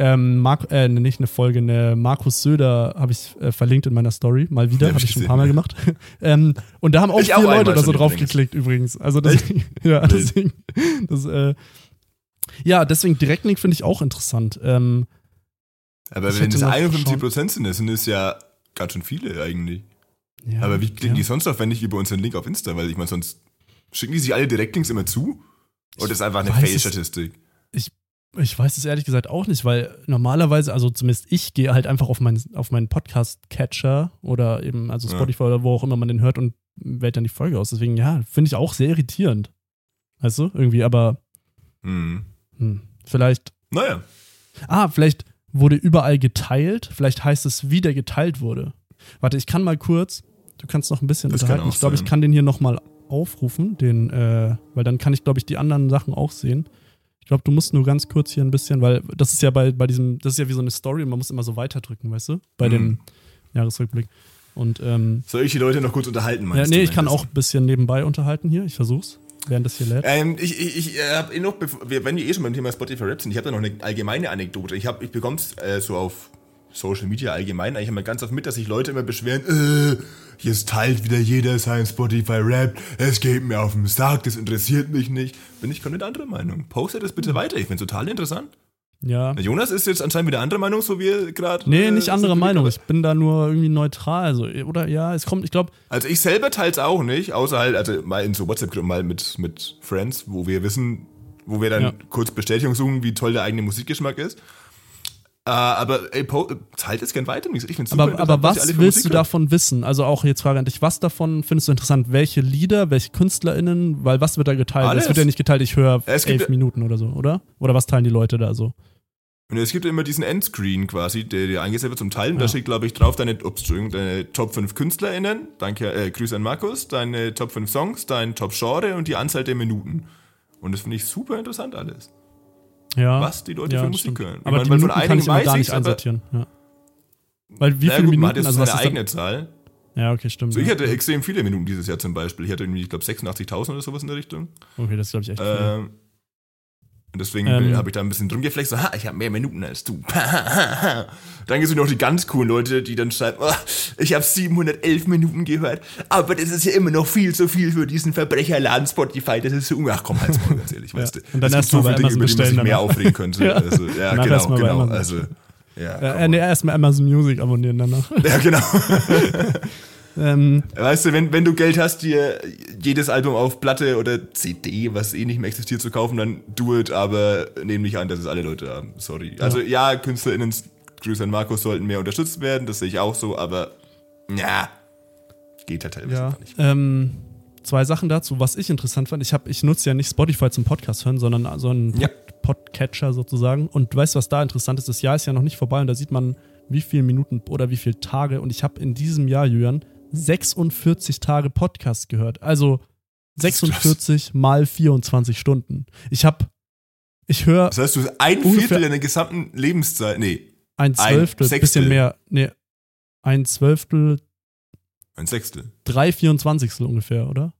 A: ähm, Mark, äh, ne, nicht eine Folge, eine Markus Söder habe ich äh, verlinkt in meiner Story, mal wieder,
B: Ja,
A: habe
B: hab
A: ich schon ein paar Mal gemacht. ähm, und da haben auch
B: Ich
A: vier
B: auch
A: Leute da so drauf
B: übrigens.
A: geklickt übrigens. Also deswegen, ja, deswegen, das, äh, ja, deswegen Direktlink finde ich auch interessant. Ähm,
B: Aber
A: Ich
B: wenn es
A: noch
B: 51% sind, das sind es ja ganz schön viele eigentlich.
A: ja,
B: Aber wie klicken
A: ja.
B: die sonst auf, wenn nicht über unseren Link auf Insta? Weil ich meine, sonst schicken die sich alle Direktlinks immer zu? Oder ist einfach eine Fail-Statistik?
A: Ich weiß es ehrlich gesagt auch nicht, weil normalerweise, also zumindest ich gehe halt einfach auf meinen, auf meinen Podcast-Catcher oder eben, also
B: Ja.
A: Spotify oder wo auch immer man den hört und wählt dann die Folge aus. Deswegen, ja, finde ich auch sehr irritierend. Weißt du, irgendwie, aber
B: Hm.
A: Hm, vielleicht,
B: Naja.
A: ah, vielleicht wurde überall geteilt. Vielleicht heißt es, wie der geteilt wurde. Warte, ich kann mal kurz, du kannst noch ein bisschen
B: Das
A: unterhalten. Ich glaube, ich kann den hier nochmal aufrufen, den, äh, weil dann kann ich, glaube ich, die anderen Sachen auch sehen. Ich glaube, du musst nur ganz kurz hier ein bisschen, weil das ist ja bei, bei diesem, das ist ja wie so eine Story und man muss immer so weiterdrücken, weißt du? Bei
B: Mhm.
A: dem Jahresrückblick. Und ähm,
B: Soll ich die Leute noch kurz unterhalten,
A: ja,
B: meinst
A: nee,
B: du,
A: ich kann auch ein bisschen nebenbei unterhalten hier. Ich versuch's, während das hier lädt.
B: Ähm, ich ich, ich äh, habe eh noch, wenn wir eh schon beim Thema Spotify Rap sind, ich habe da noch eine allgemeine Anekdote. Ich ich bekomme es äh, so auf Social Media allgemein eigentlich immer ganz oft mit, dass sich Leute immer beschweren, äh, jetzt teilt wieder jeder sein Spotify-Rap, es geht mir auf den Sack, das interessiert mich nicht. Bin ich komplett andere Meinung. Postet das bitte weiter, ich finde total interessant.
A: Ja.
B: Jonas ist jetzt anscheinend wieder andere Meinung, so wie gerade.
A: Nee, nicht andere Meinung. Ich bin da nur irgendwie neutral. Also, oder ja, es kommt, ich glaube.
B: Also ich selber teile es auch nicht, außer halt, also mal in so WhatsApp-Gruppen mal mit, mit Friends, wo wir wissen, wo wir dann ja. kurz Bestätigung suchen, wie toll der eigene Musikgeschmack ist. Uh, aber ey, teilt es gern weiter. Ich find's
A: super aber, aber was willst du davon wissen? Also auch jetzt Frage an dich, was davon findest du interessant? Welche Lieder, welche KünstlerInnen? Weil was wird da geteilt? Es wird ja nicht geteilt, ich höre elf Minuten oder so, oder? Oder was teilen die Leute da so?
B: Und es gibt immer diesen Endscreen quasi, der dir eingesetzt wird zum Teilen. Ja. Da steht, glaube ich, drauf deine, ups, deine Top 5 KünstlerInnen, danke, äh, Grüße an Markus, deine Top 5 Songs, dein Top Genre und die Anzahl der Minuten. Und das finde ich super interessant alles.
A: Ja.
B: Was die Leute
A: ja,
B: für Musik
A: stimmt.
B: hören.
A: Aber die Minuten kann ich immer gar nicht einsortieren. Ja. Weil wie viele gut, Minuten? Man hat
B: jetzt also eine eigene Zahl.
A: Ja, okay, stimmt.
B: So, ich hatte extrem viele Minuten dieses Jahr zum Beispiel. Ich hatte irgendwie, ich glaube, 86.000 oder sowas in der Richtung.
A: Okay, das glaube ich echt viel.
B: Und deswegen ähm, habe ich da ein bisschen drum geflext, so, ha, ich habe mehr Minuten als du. dann gibt es noch die ganz coolen Leute, die dann schreiben, oh, ich habe 711 Minuten gehört, aber das ist ja immer noch viel zu viel für diesen Verbrecherladen Spotify. Das ist so, ach komm, halt's mal ganz ehrlich, weißt du.
A: Und dann erst so
B: viele Dinge, über die man sich mehr aufregen könnte.
A: ja.
B: Also, ja, genau, genau. Also,
A: ja, ja, nee, erstmal Amazon Music abonnieren danach.
B: Ja, genau. Ähm, weißt du, wenn, wenn du Geld hast, dir jedes Album auf Platte oder CD, was eh nicht mehr existiert, zu kaufen, dann do it, aber nehme nicht an, dass es alle Leute haben. Sorry. Ja. Also ja, KünstlerInnen, Grüße an Markus, sollten mehr unterstützt werden, das sehe ich auch so, aber ja, geht halt teilweise
A: ja. nicht. Ähm, zwei Sachen dazu, was ich interessant fand. Ich, hab, ich nutze ja nicht Spotify zum Podcast hören, sondern so einen ja. Podcatcher sozusagen. Und weißt du, was da interessant ist? Das Jahr ist ja noch nicht vorbei und da sieht man, wie viele Minuten oder wie viele Tage. Und ich habe in diesem Jahr, Jürgen, 46 Tage Podcast gehört. Also 46 mal 24 Stunden. Ich habe, ich höre.
B: Das heißt, du hast ein Viertel deiner gesamten Lebenszeit, nee.
A: Ein Zwölftel, ein bisschen mehr, nee. Ein Zwölftel.
B: Ein Sechstel.
A: Drei Vierundzwanzigstel ungefähr, oder?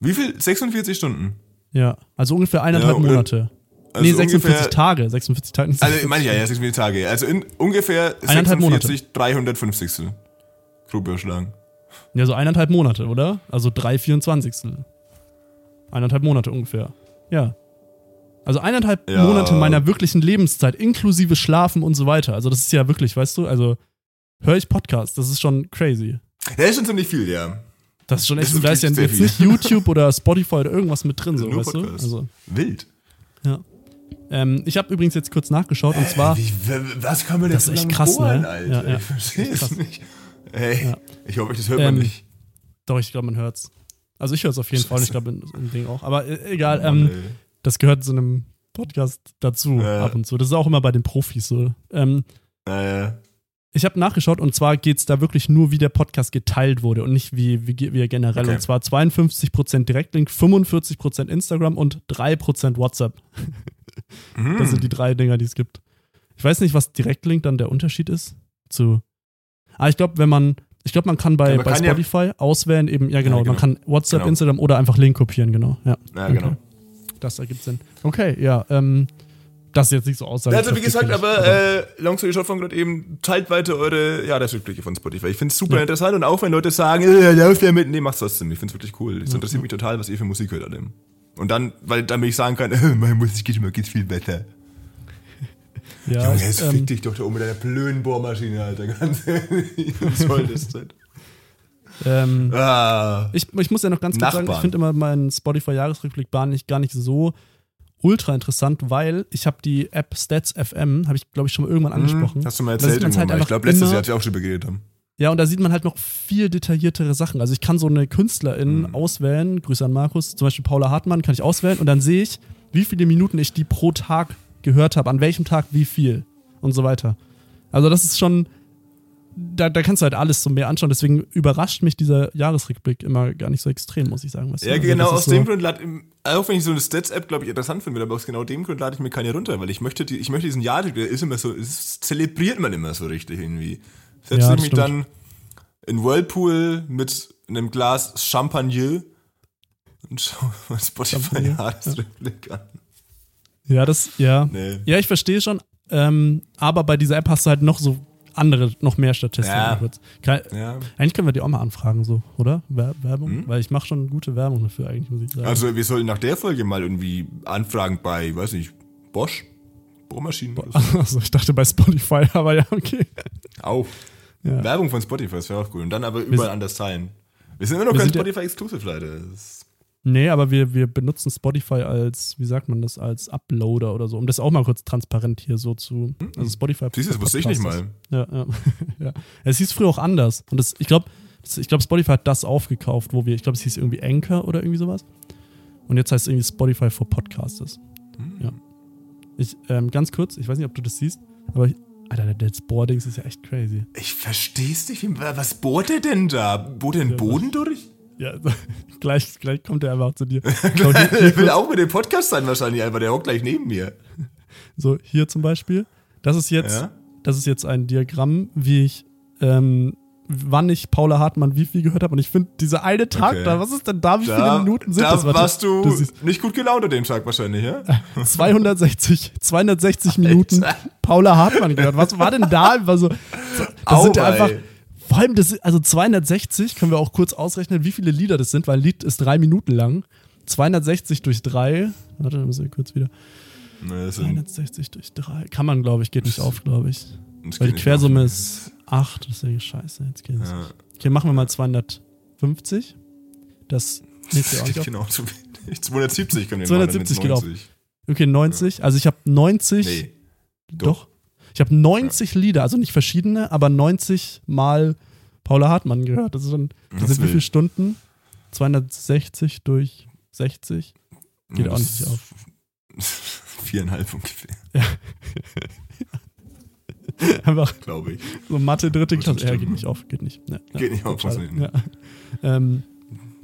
B: Wie viel? 46 Stunden?
A: Ja, also ungefähr eineinhalb ja, Monate. Also nee, 46 Tage. 46 Tage.
B: Also, ich meine ja, ja, 46 Tage. Also in ungefähr 46, Monate. 350. Überschlagen.
A: Ja, so eineinhalb Monate, oder? Also drei Vierundzwanzigstel. Eineinhalb Monate ungefähr. Ja. Also eineinhalb ja. Monate meiner wirklichen Lebenszeit, inklusive Schlafen und so weiter. Also das ist ja wirklich, weißt du, also höre ich Podcasts, das ist schon crazy.
B: Ja, ist schon ziemlich viel, ja.
A: Das ist schon echt, da ist ja jetzt nicht YouTube oder Spotify oder irgendwas mit drin, so, Nur weißt Podcast. du? Also,
B: Wild.
A: Ja. Ähm, ich habe übrigens jetzt kurz nachgeschaut und zwar.
B: Wie, was kann man denn
A: Das ist echt krass, bohren,
B: ne? Alter?
A: Ja, ja.
B: Ich verstehe es nicht. Ey, ja. ich hoffe, das hört man ähm, nicht.
A: Doch, ich glaube, man hört's. Also ich höre es auf jeden Scheiße. Fall und ich glaube im Ding auch. Aber äh, egal, oh, ähm, das gehört zu einem Podcast dazu ja. ab und zu. Das ist auch immer bei den Profis so. Ähm,
B: ja,
A: ich habe nachgeschaut und zwar geht es da wirklich nur, wie der Podcast geteilt wurde und nicht wie, wie, wie er generell. Okay. Und zwar 52% Direktlink, 45% Instagram und 3% WhatsApp. Mhm. Das sind die drei Dinger, die es gibt. Ich weiß nicht, was Direktlink dann der Unterschied ist zu aber ah, ich glaube, wenn man, ich glaube, man kann bei, ja, bei kann Spotify ja auswählen, eben, ja genau, ja, genau. man kann WhatsApp, genau. Instagram oder einfach Link kopieren, genau. Ja,
B: ja genau.
A: Okay. Das ergibt Sinn. Okay, ja, ähm, das ist jetzt nicht so aussage.
B: Also wie gesagt, aber äh, long story short von gerade eben, teilt weiter eure Jahresrückblicke von Spotify. Ich finde es super ja. interessant und auch wenn Leute sagen, äh, lauf ja mit, nee, mach's trotzdem. Ich finde es wirklich cool. Es ja. interessiert mich total, was ihr für Musik hört an dem. Und dann, weil damit ich sagen kann, äh, meine Musik geht immer geht viel besser. Ja, Junge, jetzt ähm, fick dich doch da oben mit deiner blöden Bohrmaschine, Alter. Ganz ehrlich. Was soll das denn?
A: Ähm, ah, ich, ich muss ja noch ganz kurz Nachbarn. sagen, ich finde immer meinen Spotify-Jahresrückblick gar nicht, gar nicht so ultra interessant, weil ich habe die App Stats FM, habe ich glaube ich schon mal irgendwann mhm, angesprochen.
B: Hast du mal erzählt halt mal. Ich glaube letztes immer, Jahr, als wir auch schon geredet haben.
A: Ja, und da sieht man halt noch viel detailliertere Sachen. Also ich kann so eine Künstlerin mhm. auswählen, Grüße an Markus, zum Beispiel Paula Hartmann kann ich auswählen und dann sehe ich, wie viele Minuten ich die pro Tag gehört habe, an welchem Tag wie viel und so weiter. Also das ist schon, da, da kannst du halt alles so mehr anschauen. Deswegen überrascht mich dieser Jahresrückblick immer gar nicht so extrem, muss ich sagen.
B: Was ja, also genau aus so dem Grund, auch wenn ich so eine Stats-App, glaube ich, interessant finde, aber aus genau dem Grund lade ich mir keine runter, weil ich möchte, die, ich möchte diesen Jahr, der ist immer so, das zelebriert man immer so richtig irgendwie. Setze ja, ich mich dann in Whirlpool mit einem Glas Champagner und schau mal Spotify-Jahresrückblick ja. an.
A: Ja, das, ja. Nee. Ja, ich verstehe schon. Ähm, aber bei dieser App hast du halt noch so andere, noch mehr Statistiken.
B: Ja.
A: Kann,
B: Ja.
A: Eigentlich können wir die auch mal anfragen, so, oder? Wer Werbung? Weil ich mache schon gute Werbung dafür, eigentlich, muss ich sagen.
B: Hm? Also wir sollten nach der Folge mal irgendwie anfragen bei, weiß nicht, Bosch, Bohrmaschinen. so.
A: Also, ich dachte bei Spotify, aber ja, okay.
B: Auch.
A: Ja.
B: Werbung von Spotify, das wäre auch gut. Und dann aber überall anders teilen. Wir sind immer noch kein Spotify-Exclusive, leider. Das
A: Nee, aber wir, wir benutzen Spotify als, wie sagt man das, als Uploader oder so, um das auch mal kurz transparent hier so zu. Also Spotify.
B: Hm. Siehst du, das wusste ich nicht mal.
A: Ja, ja. ja. Es hieß früher auch anders. Und das, ich glaube, ich glaube, Spotify hat das aufgekauft, wo wir, ich glaube, es hieß irgendwie Anchor oder irgendwie sowas. Und jetzt heißt es irgendwie Spotify for Podcasters.
B: Hm.
A: Ja. Ich, ähm, ganz kurz, ich weiß nicht, ob du das siehst, aber ich, Alter, der Boardings ist ja echt crazy.
B: Ich versteh's nicht. Wie- Was bohrt er denn da? Bohrt er den Boden durch?
A: Ja, gleich, gleich kommt er einfach zu dir.
B: Er will auch mit dem Podcast sein wahrscheinlich, aber der hockt gleich neben mir.
A: So, hier zum Beispiel. Das ist jetzt,
B: Ja?
A: das ist jetzt ein Diagramm, wie ich, ähm, wann ich Paula Hartmann wie viel gehört habe. Und ich finde, diese eine Tag
B: Okay.
A: da, was ist denn da? Wie viele
B: Da,
A: Minuten sind
B: da
A: das? Warte,
B: warst du,
A: du
B: nicht gut gelaunt an dem Tag wahrscheinlich, ja?
A: 260, 260 Minuten Paula Hartmann gehört. Was war denn da? Also, das
B: Au,
A: sind ja
B: ey.
A: Vor allem, das, also 260, können wir auch kurz ausrechnen, wie viele Lieder das sind, weil ein Lied ist drei Minuten lang. 260 durch drei, warte, dann müssen wir kurz wieder.
B: Ne, sind-
A: 260 durch drei, kann man, glaube ich, geht nicht auf, glaube ich. Weil die Quersumme ist 8, deswegen scheiße, jetzt geht es.
B: Ja.
A: Okay, machen wir mal 250. Das nächste auch
B: Das
A: nicht
B: genau zu wenig. 270 können wir
A: 270
B: machen,
A: geht
B: dann mit 90.
A: Okay, 90. Also ich habe 90.
B: Nee.
A: Doch. Ich habe 90 Lieder, also nicht verschiedene, aber 90 mal Paula Hartmann gehört. Das, ist dann, das
B: Das
A: sind wie viele Stunden? 260 durch 60. Geht
B: Ja,
A: auch nicht auf.
B: Viereinhalb ungefähr,
A: Einfach
B: glaube ich.
A: so Mathe, dritte Klasse. Ja, geht nicht auf, geht nicht. Ja, ja,
B: Geht nicht auf, muss.
A: Ja, ähm,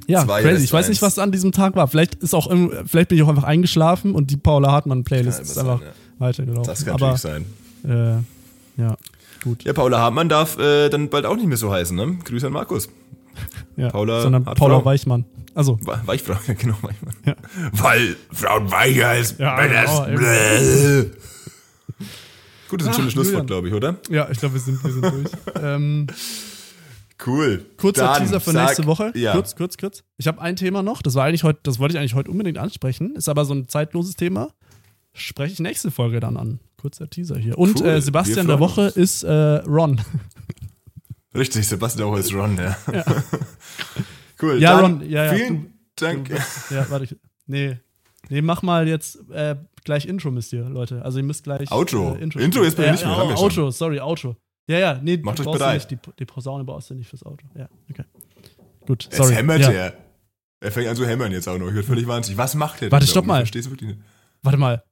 A: ja
B: Zwei
A: crazy. Ich weiß nicht, was an diesem Tag war. Vielleicht ist auch, vielleicht bin ich auch einfach eingeschlafen und die Paula Hartmann Playlist ist einfach
B: sein, ja.
A: weitergelaufen.
B: Das kann
A: Aber
B: natürlich sein.
A: Äh, ja, gut.
B: Ja, Paula Hartmann darf äh, dann bald auch nicht mehr so heißen, ne? Grüße an Markus.
A: Ja,
B: Paula
A: sondern
B: hat
A: Paula
B: Frau.
A: Weichmann. Also,
B: Weichfrau, genau, Weichmann.
A: Ja.
B: Weil Frauen weicher als
A: Ja,
B: Männer.
A: genau.
B: Gut, das ist ein
A: Ach,
B: schönes Schlusswort, glaube ich, oder?
A: ja, ich glaube, wir sind, wir sind durch. ähm,
B: Cool.
A: kurzer
B: Dann
A: Teaser für
B: sag-
A: nächste Woche.
B: Ja.
A: Kurz, kurz, kurz. Ich habe ein Thema noch. Das war eigentlich heute, das wollte ich eigentlich heute unbedingt ansprechen. Ist aber so ein zeitloses Thema. Spreche ich nächste Folge dann an. Kurzer Teaser hier. Und
B: Cool,
A: äh, Sebastian der Woche ist äh, Ron.
B: Richtig, Sebastian auch ist Ron, ja. cool.
A: Ja, Ron, ja, ja,
B: Vielen Dank.
A: ja, warte. Ich, nee. Nee, mach mal jetzt äh, gleich Intro, müsst ihr, Leute. Also ihr müsst gleich.
B: Outro.
A: Äh, Intro,
B: Intro ist bei mir
A: äh,
B: nicht mehr, schon.
A: Outro, sorry, Outro. Ja, ja, nee,
B: Macht euch
A: du
B: bereit.
A: Nicht, die, die Posaune brauchst du nicht fürs Outro. Ja, okay. Gut, sorry.
B: hämmert
A: ja.
B: er. Er fängt an zu hämmern jetzt auch noch. Ich werde völlig wahnsinnig. Was macht er denn
A: Warte, stopp mal. Warte mal.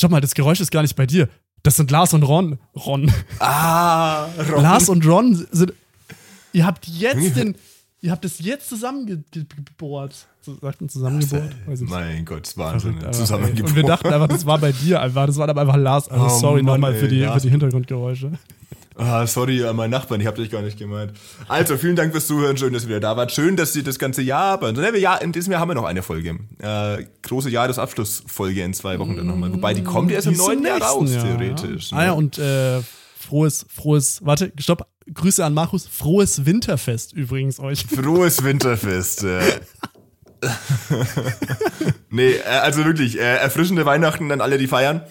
A: Stopp mal, das Geräusch ist gar nicht bei dir. Das sind Lars und Ron. Ron.
B: Ah, Ron.
A: Lars und Ron sind. Ihr habt jetzt den. Ihr habt es jetzt zusammengebohrt. Sagt man zusammengebohrt?
B: Mein Gott, Wahnsinn. Zusammengeboren.
A: Und wir dachten einfach, das war bei dir einfach. Das war aber einfach Lars. Also
B: Oh
A: sorry nochmal für
B: ey,
A: die,
B: Lars.
A: für die Hintergrundgeräusche.
B: Ah, sorry an meinen Nachbarn, ich hab dich gar nicht gemeint. Also, vielen Dank fürs Zuhören, schön, dass ihr wieder da wart. Schön, dass ihr das ganze Jahr, aber ne, wir- ja, in diesem Jahr haben wir noch eine Folge. Äh, große Jahresabschlussfolge in zwei Wochen dann nochmal. Wobei, die kommt erst im neuen Jahr raus,
A: Jahr,
B: theoretisch.
A: Ja.
B: ne?
A: Ah ja, und äh, frohes, frohes, warte, stopp. Grüße an Markus. Frohes Winterfest übrigens euch.
B: Frohes Winterfest. Äh. nee, äh, also wirklich, äh, erfrischende Weihnachten an alle, die feiern.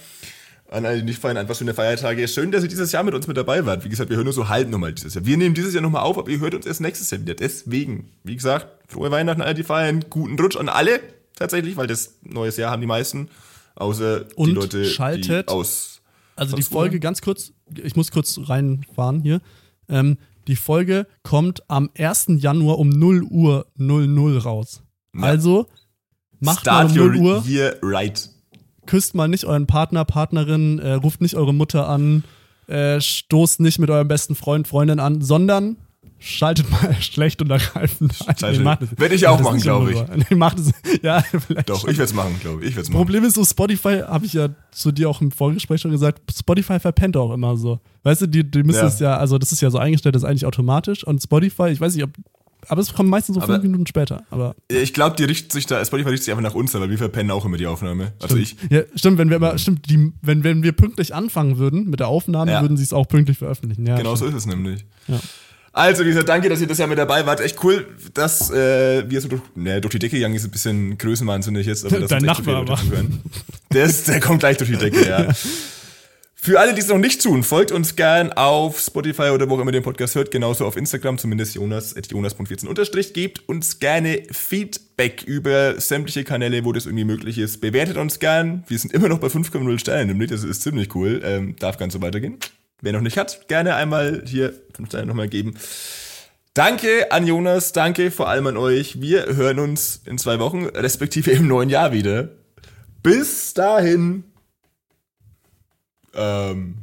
B: An alle, die nicht feiern, an was für eine Feiertage. Schön, dass ihr dieses Jahr mit uns mit dabei wart. Wie gesagt, wir hören nur so halb nochmal dieses Jahr. Wir nehmen dieses Jahr nochmal auf, aber ihr hört uns erst nächstes Jahr wieder. Deswegen, wie gesagt, frohe Weihnachten an alle, die feiern. Guten Rutsch an alle, tatsächlich, weil das neues Jahr haben die meisten. Außer die
A: Und
B: Leute, die
A: schaltet-
B: aus.
A: Also die Folge,
B: woher?
A: ganz kurz, ich muss kurz reinfahren hier. Ähm, die Folge kommt am 1. Januar um 0 Uhr 00 raus.
B: Ja.
A: Also macht
B: Start
A: mal um
B: your
A: 0 Uhr,
B: year right.
A: Küsst mal nicht euren Partner, Partnerin, äh, ruft nicht eure Mutter an, äh, stoßt nicht mit eurem besten Freund, Freundin an, sondern schaltet mal schlecht und ergreifend ein.
B: Schaltet-
A: macht es-
B: Werd ich auch machen,
A: nicht
B: glaub
A: 0 Uhr. Nee, macht es, ja, vielleicht
B: Doch,
A: schon.
B: ich werde es machen, glaube ich. Ich werde machen.
A: Problem ist so, Spotify, habe ich ja zu dir auch im Vorgespräch schon gesagt, Spotify verpennt auch immer so. Weißt du, die, die müssen
B: Ja.
A: es ja, also das ist ja so eingestellt, das ist eigentlich automatisch. Und Spotify, ich weiß nicht, ob, aber es kommt meistens so
B: Aber-
A: fünf Minuten später. Aber
B: Ich glaube, die richtet sich da, Spotify richtet sich einfach nach uns, weil wir verpennen auch immer die Aufnahme. Also ich.
A: ja, stimmt, wenn wir aber stimmt, die, wenn, wenn wir pünktlich anfangen würden mit der Aufnahme,
B: Ja.
A: würden sie es auch pünktlich veröffentlichen. Ja,
B: Genau so
A: stimmt.
B: ist es nämlich.
A: Ja.
B: Also, wie gesagt, danke, dass ihr das Jahr mit dabei wart. Echt cool, dass äh, wir so durch, ne, durch die Decke gegangen ist, ein bisschen größenwahnsinnig jetzt. Aber das
A: Dein
B: so
A: Nachbar
B: Leute zuhören. Der, ist, der kommt gleich durch die Decke, ja. Für alle, die es noch nicht tun, folgt uns gern auf Spotify oder wo auch immer den Podcast hört, genauso auf Instagram, zumindest Jonas, at jonas.14 unterstrich, gebt uns gerne Feedback über sämtliche Kanäle, wo das irgendwie möglich ist. Bewertet uns gern. Wir sind immer noch bei 5,0 Sternen, nämlich, das ist ziemlich cool. Ähm, darf ganz so weitergehen. Wer noch nicht hat, gerne einmal hier 5 Sterne nochmal geben. Danke an Jonas, danke vor allem an euch. Wir hören uns in zwei Wochen, respektive im neuen Jahr wieder. Bis dahin. Ähm.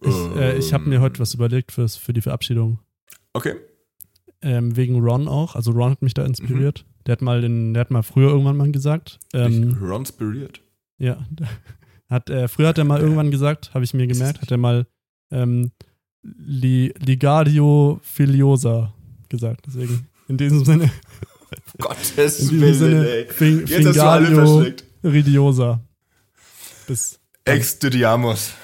A: Ich, äh, ich habe mir heute was überlegt fürs, für die Verabschiedung.
B: Okay.
A: Ähm, wegen Ron auch. Also Ron hat mich da inspiriert. Der hat mal den, der hat mal früher irgendwann mal gesagt. Ähm,
B: Ron Spiriert.
A: ja. Hat, äh, früher hat er mal irgendwann gesagt, habe ich mir gemerkt, hat er mal ähm, Li, Ligadio Filiosa gesagt. Deswegen, in diesem Sinne,
B: Gottes
A: in diesem
B: Willen,
A: Sinne,
B: ey.
A: Fing,
B: Jetzt hast du alle.
A: Ridiosa. Bis
B: Ex Diamos.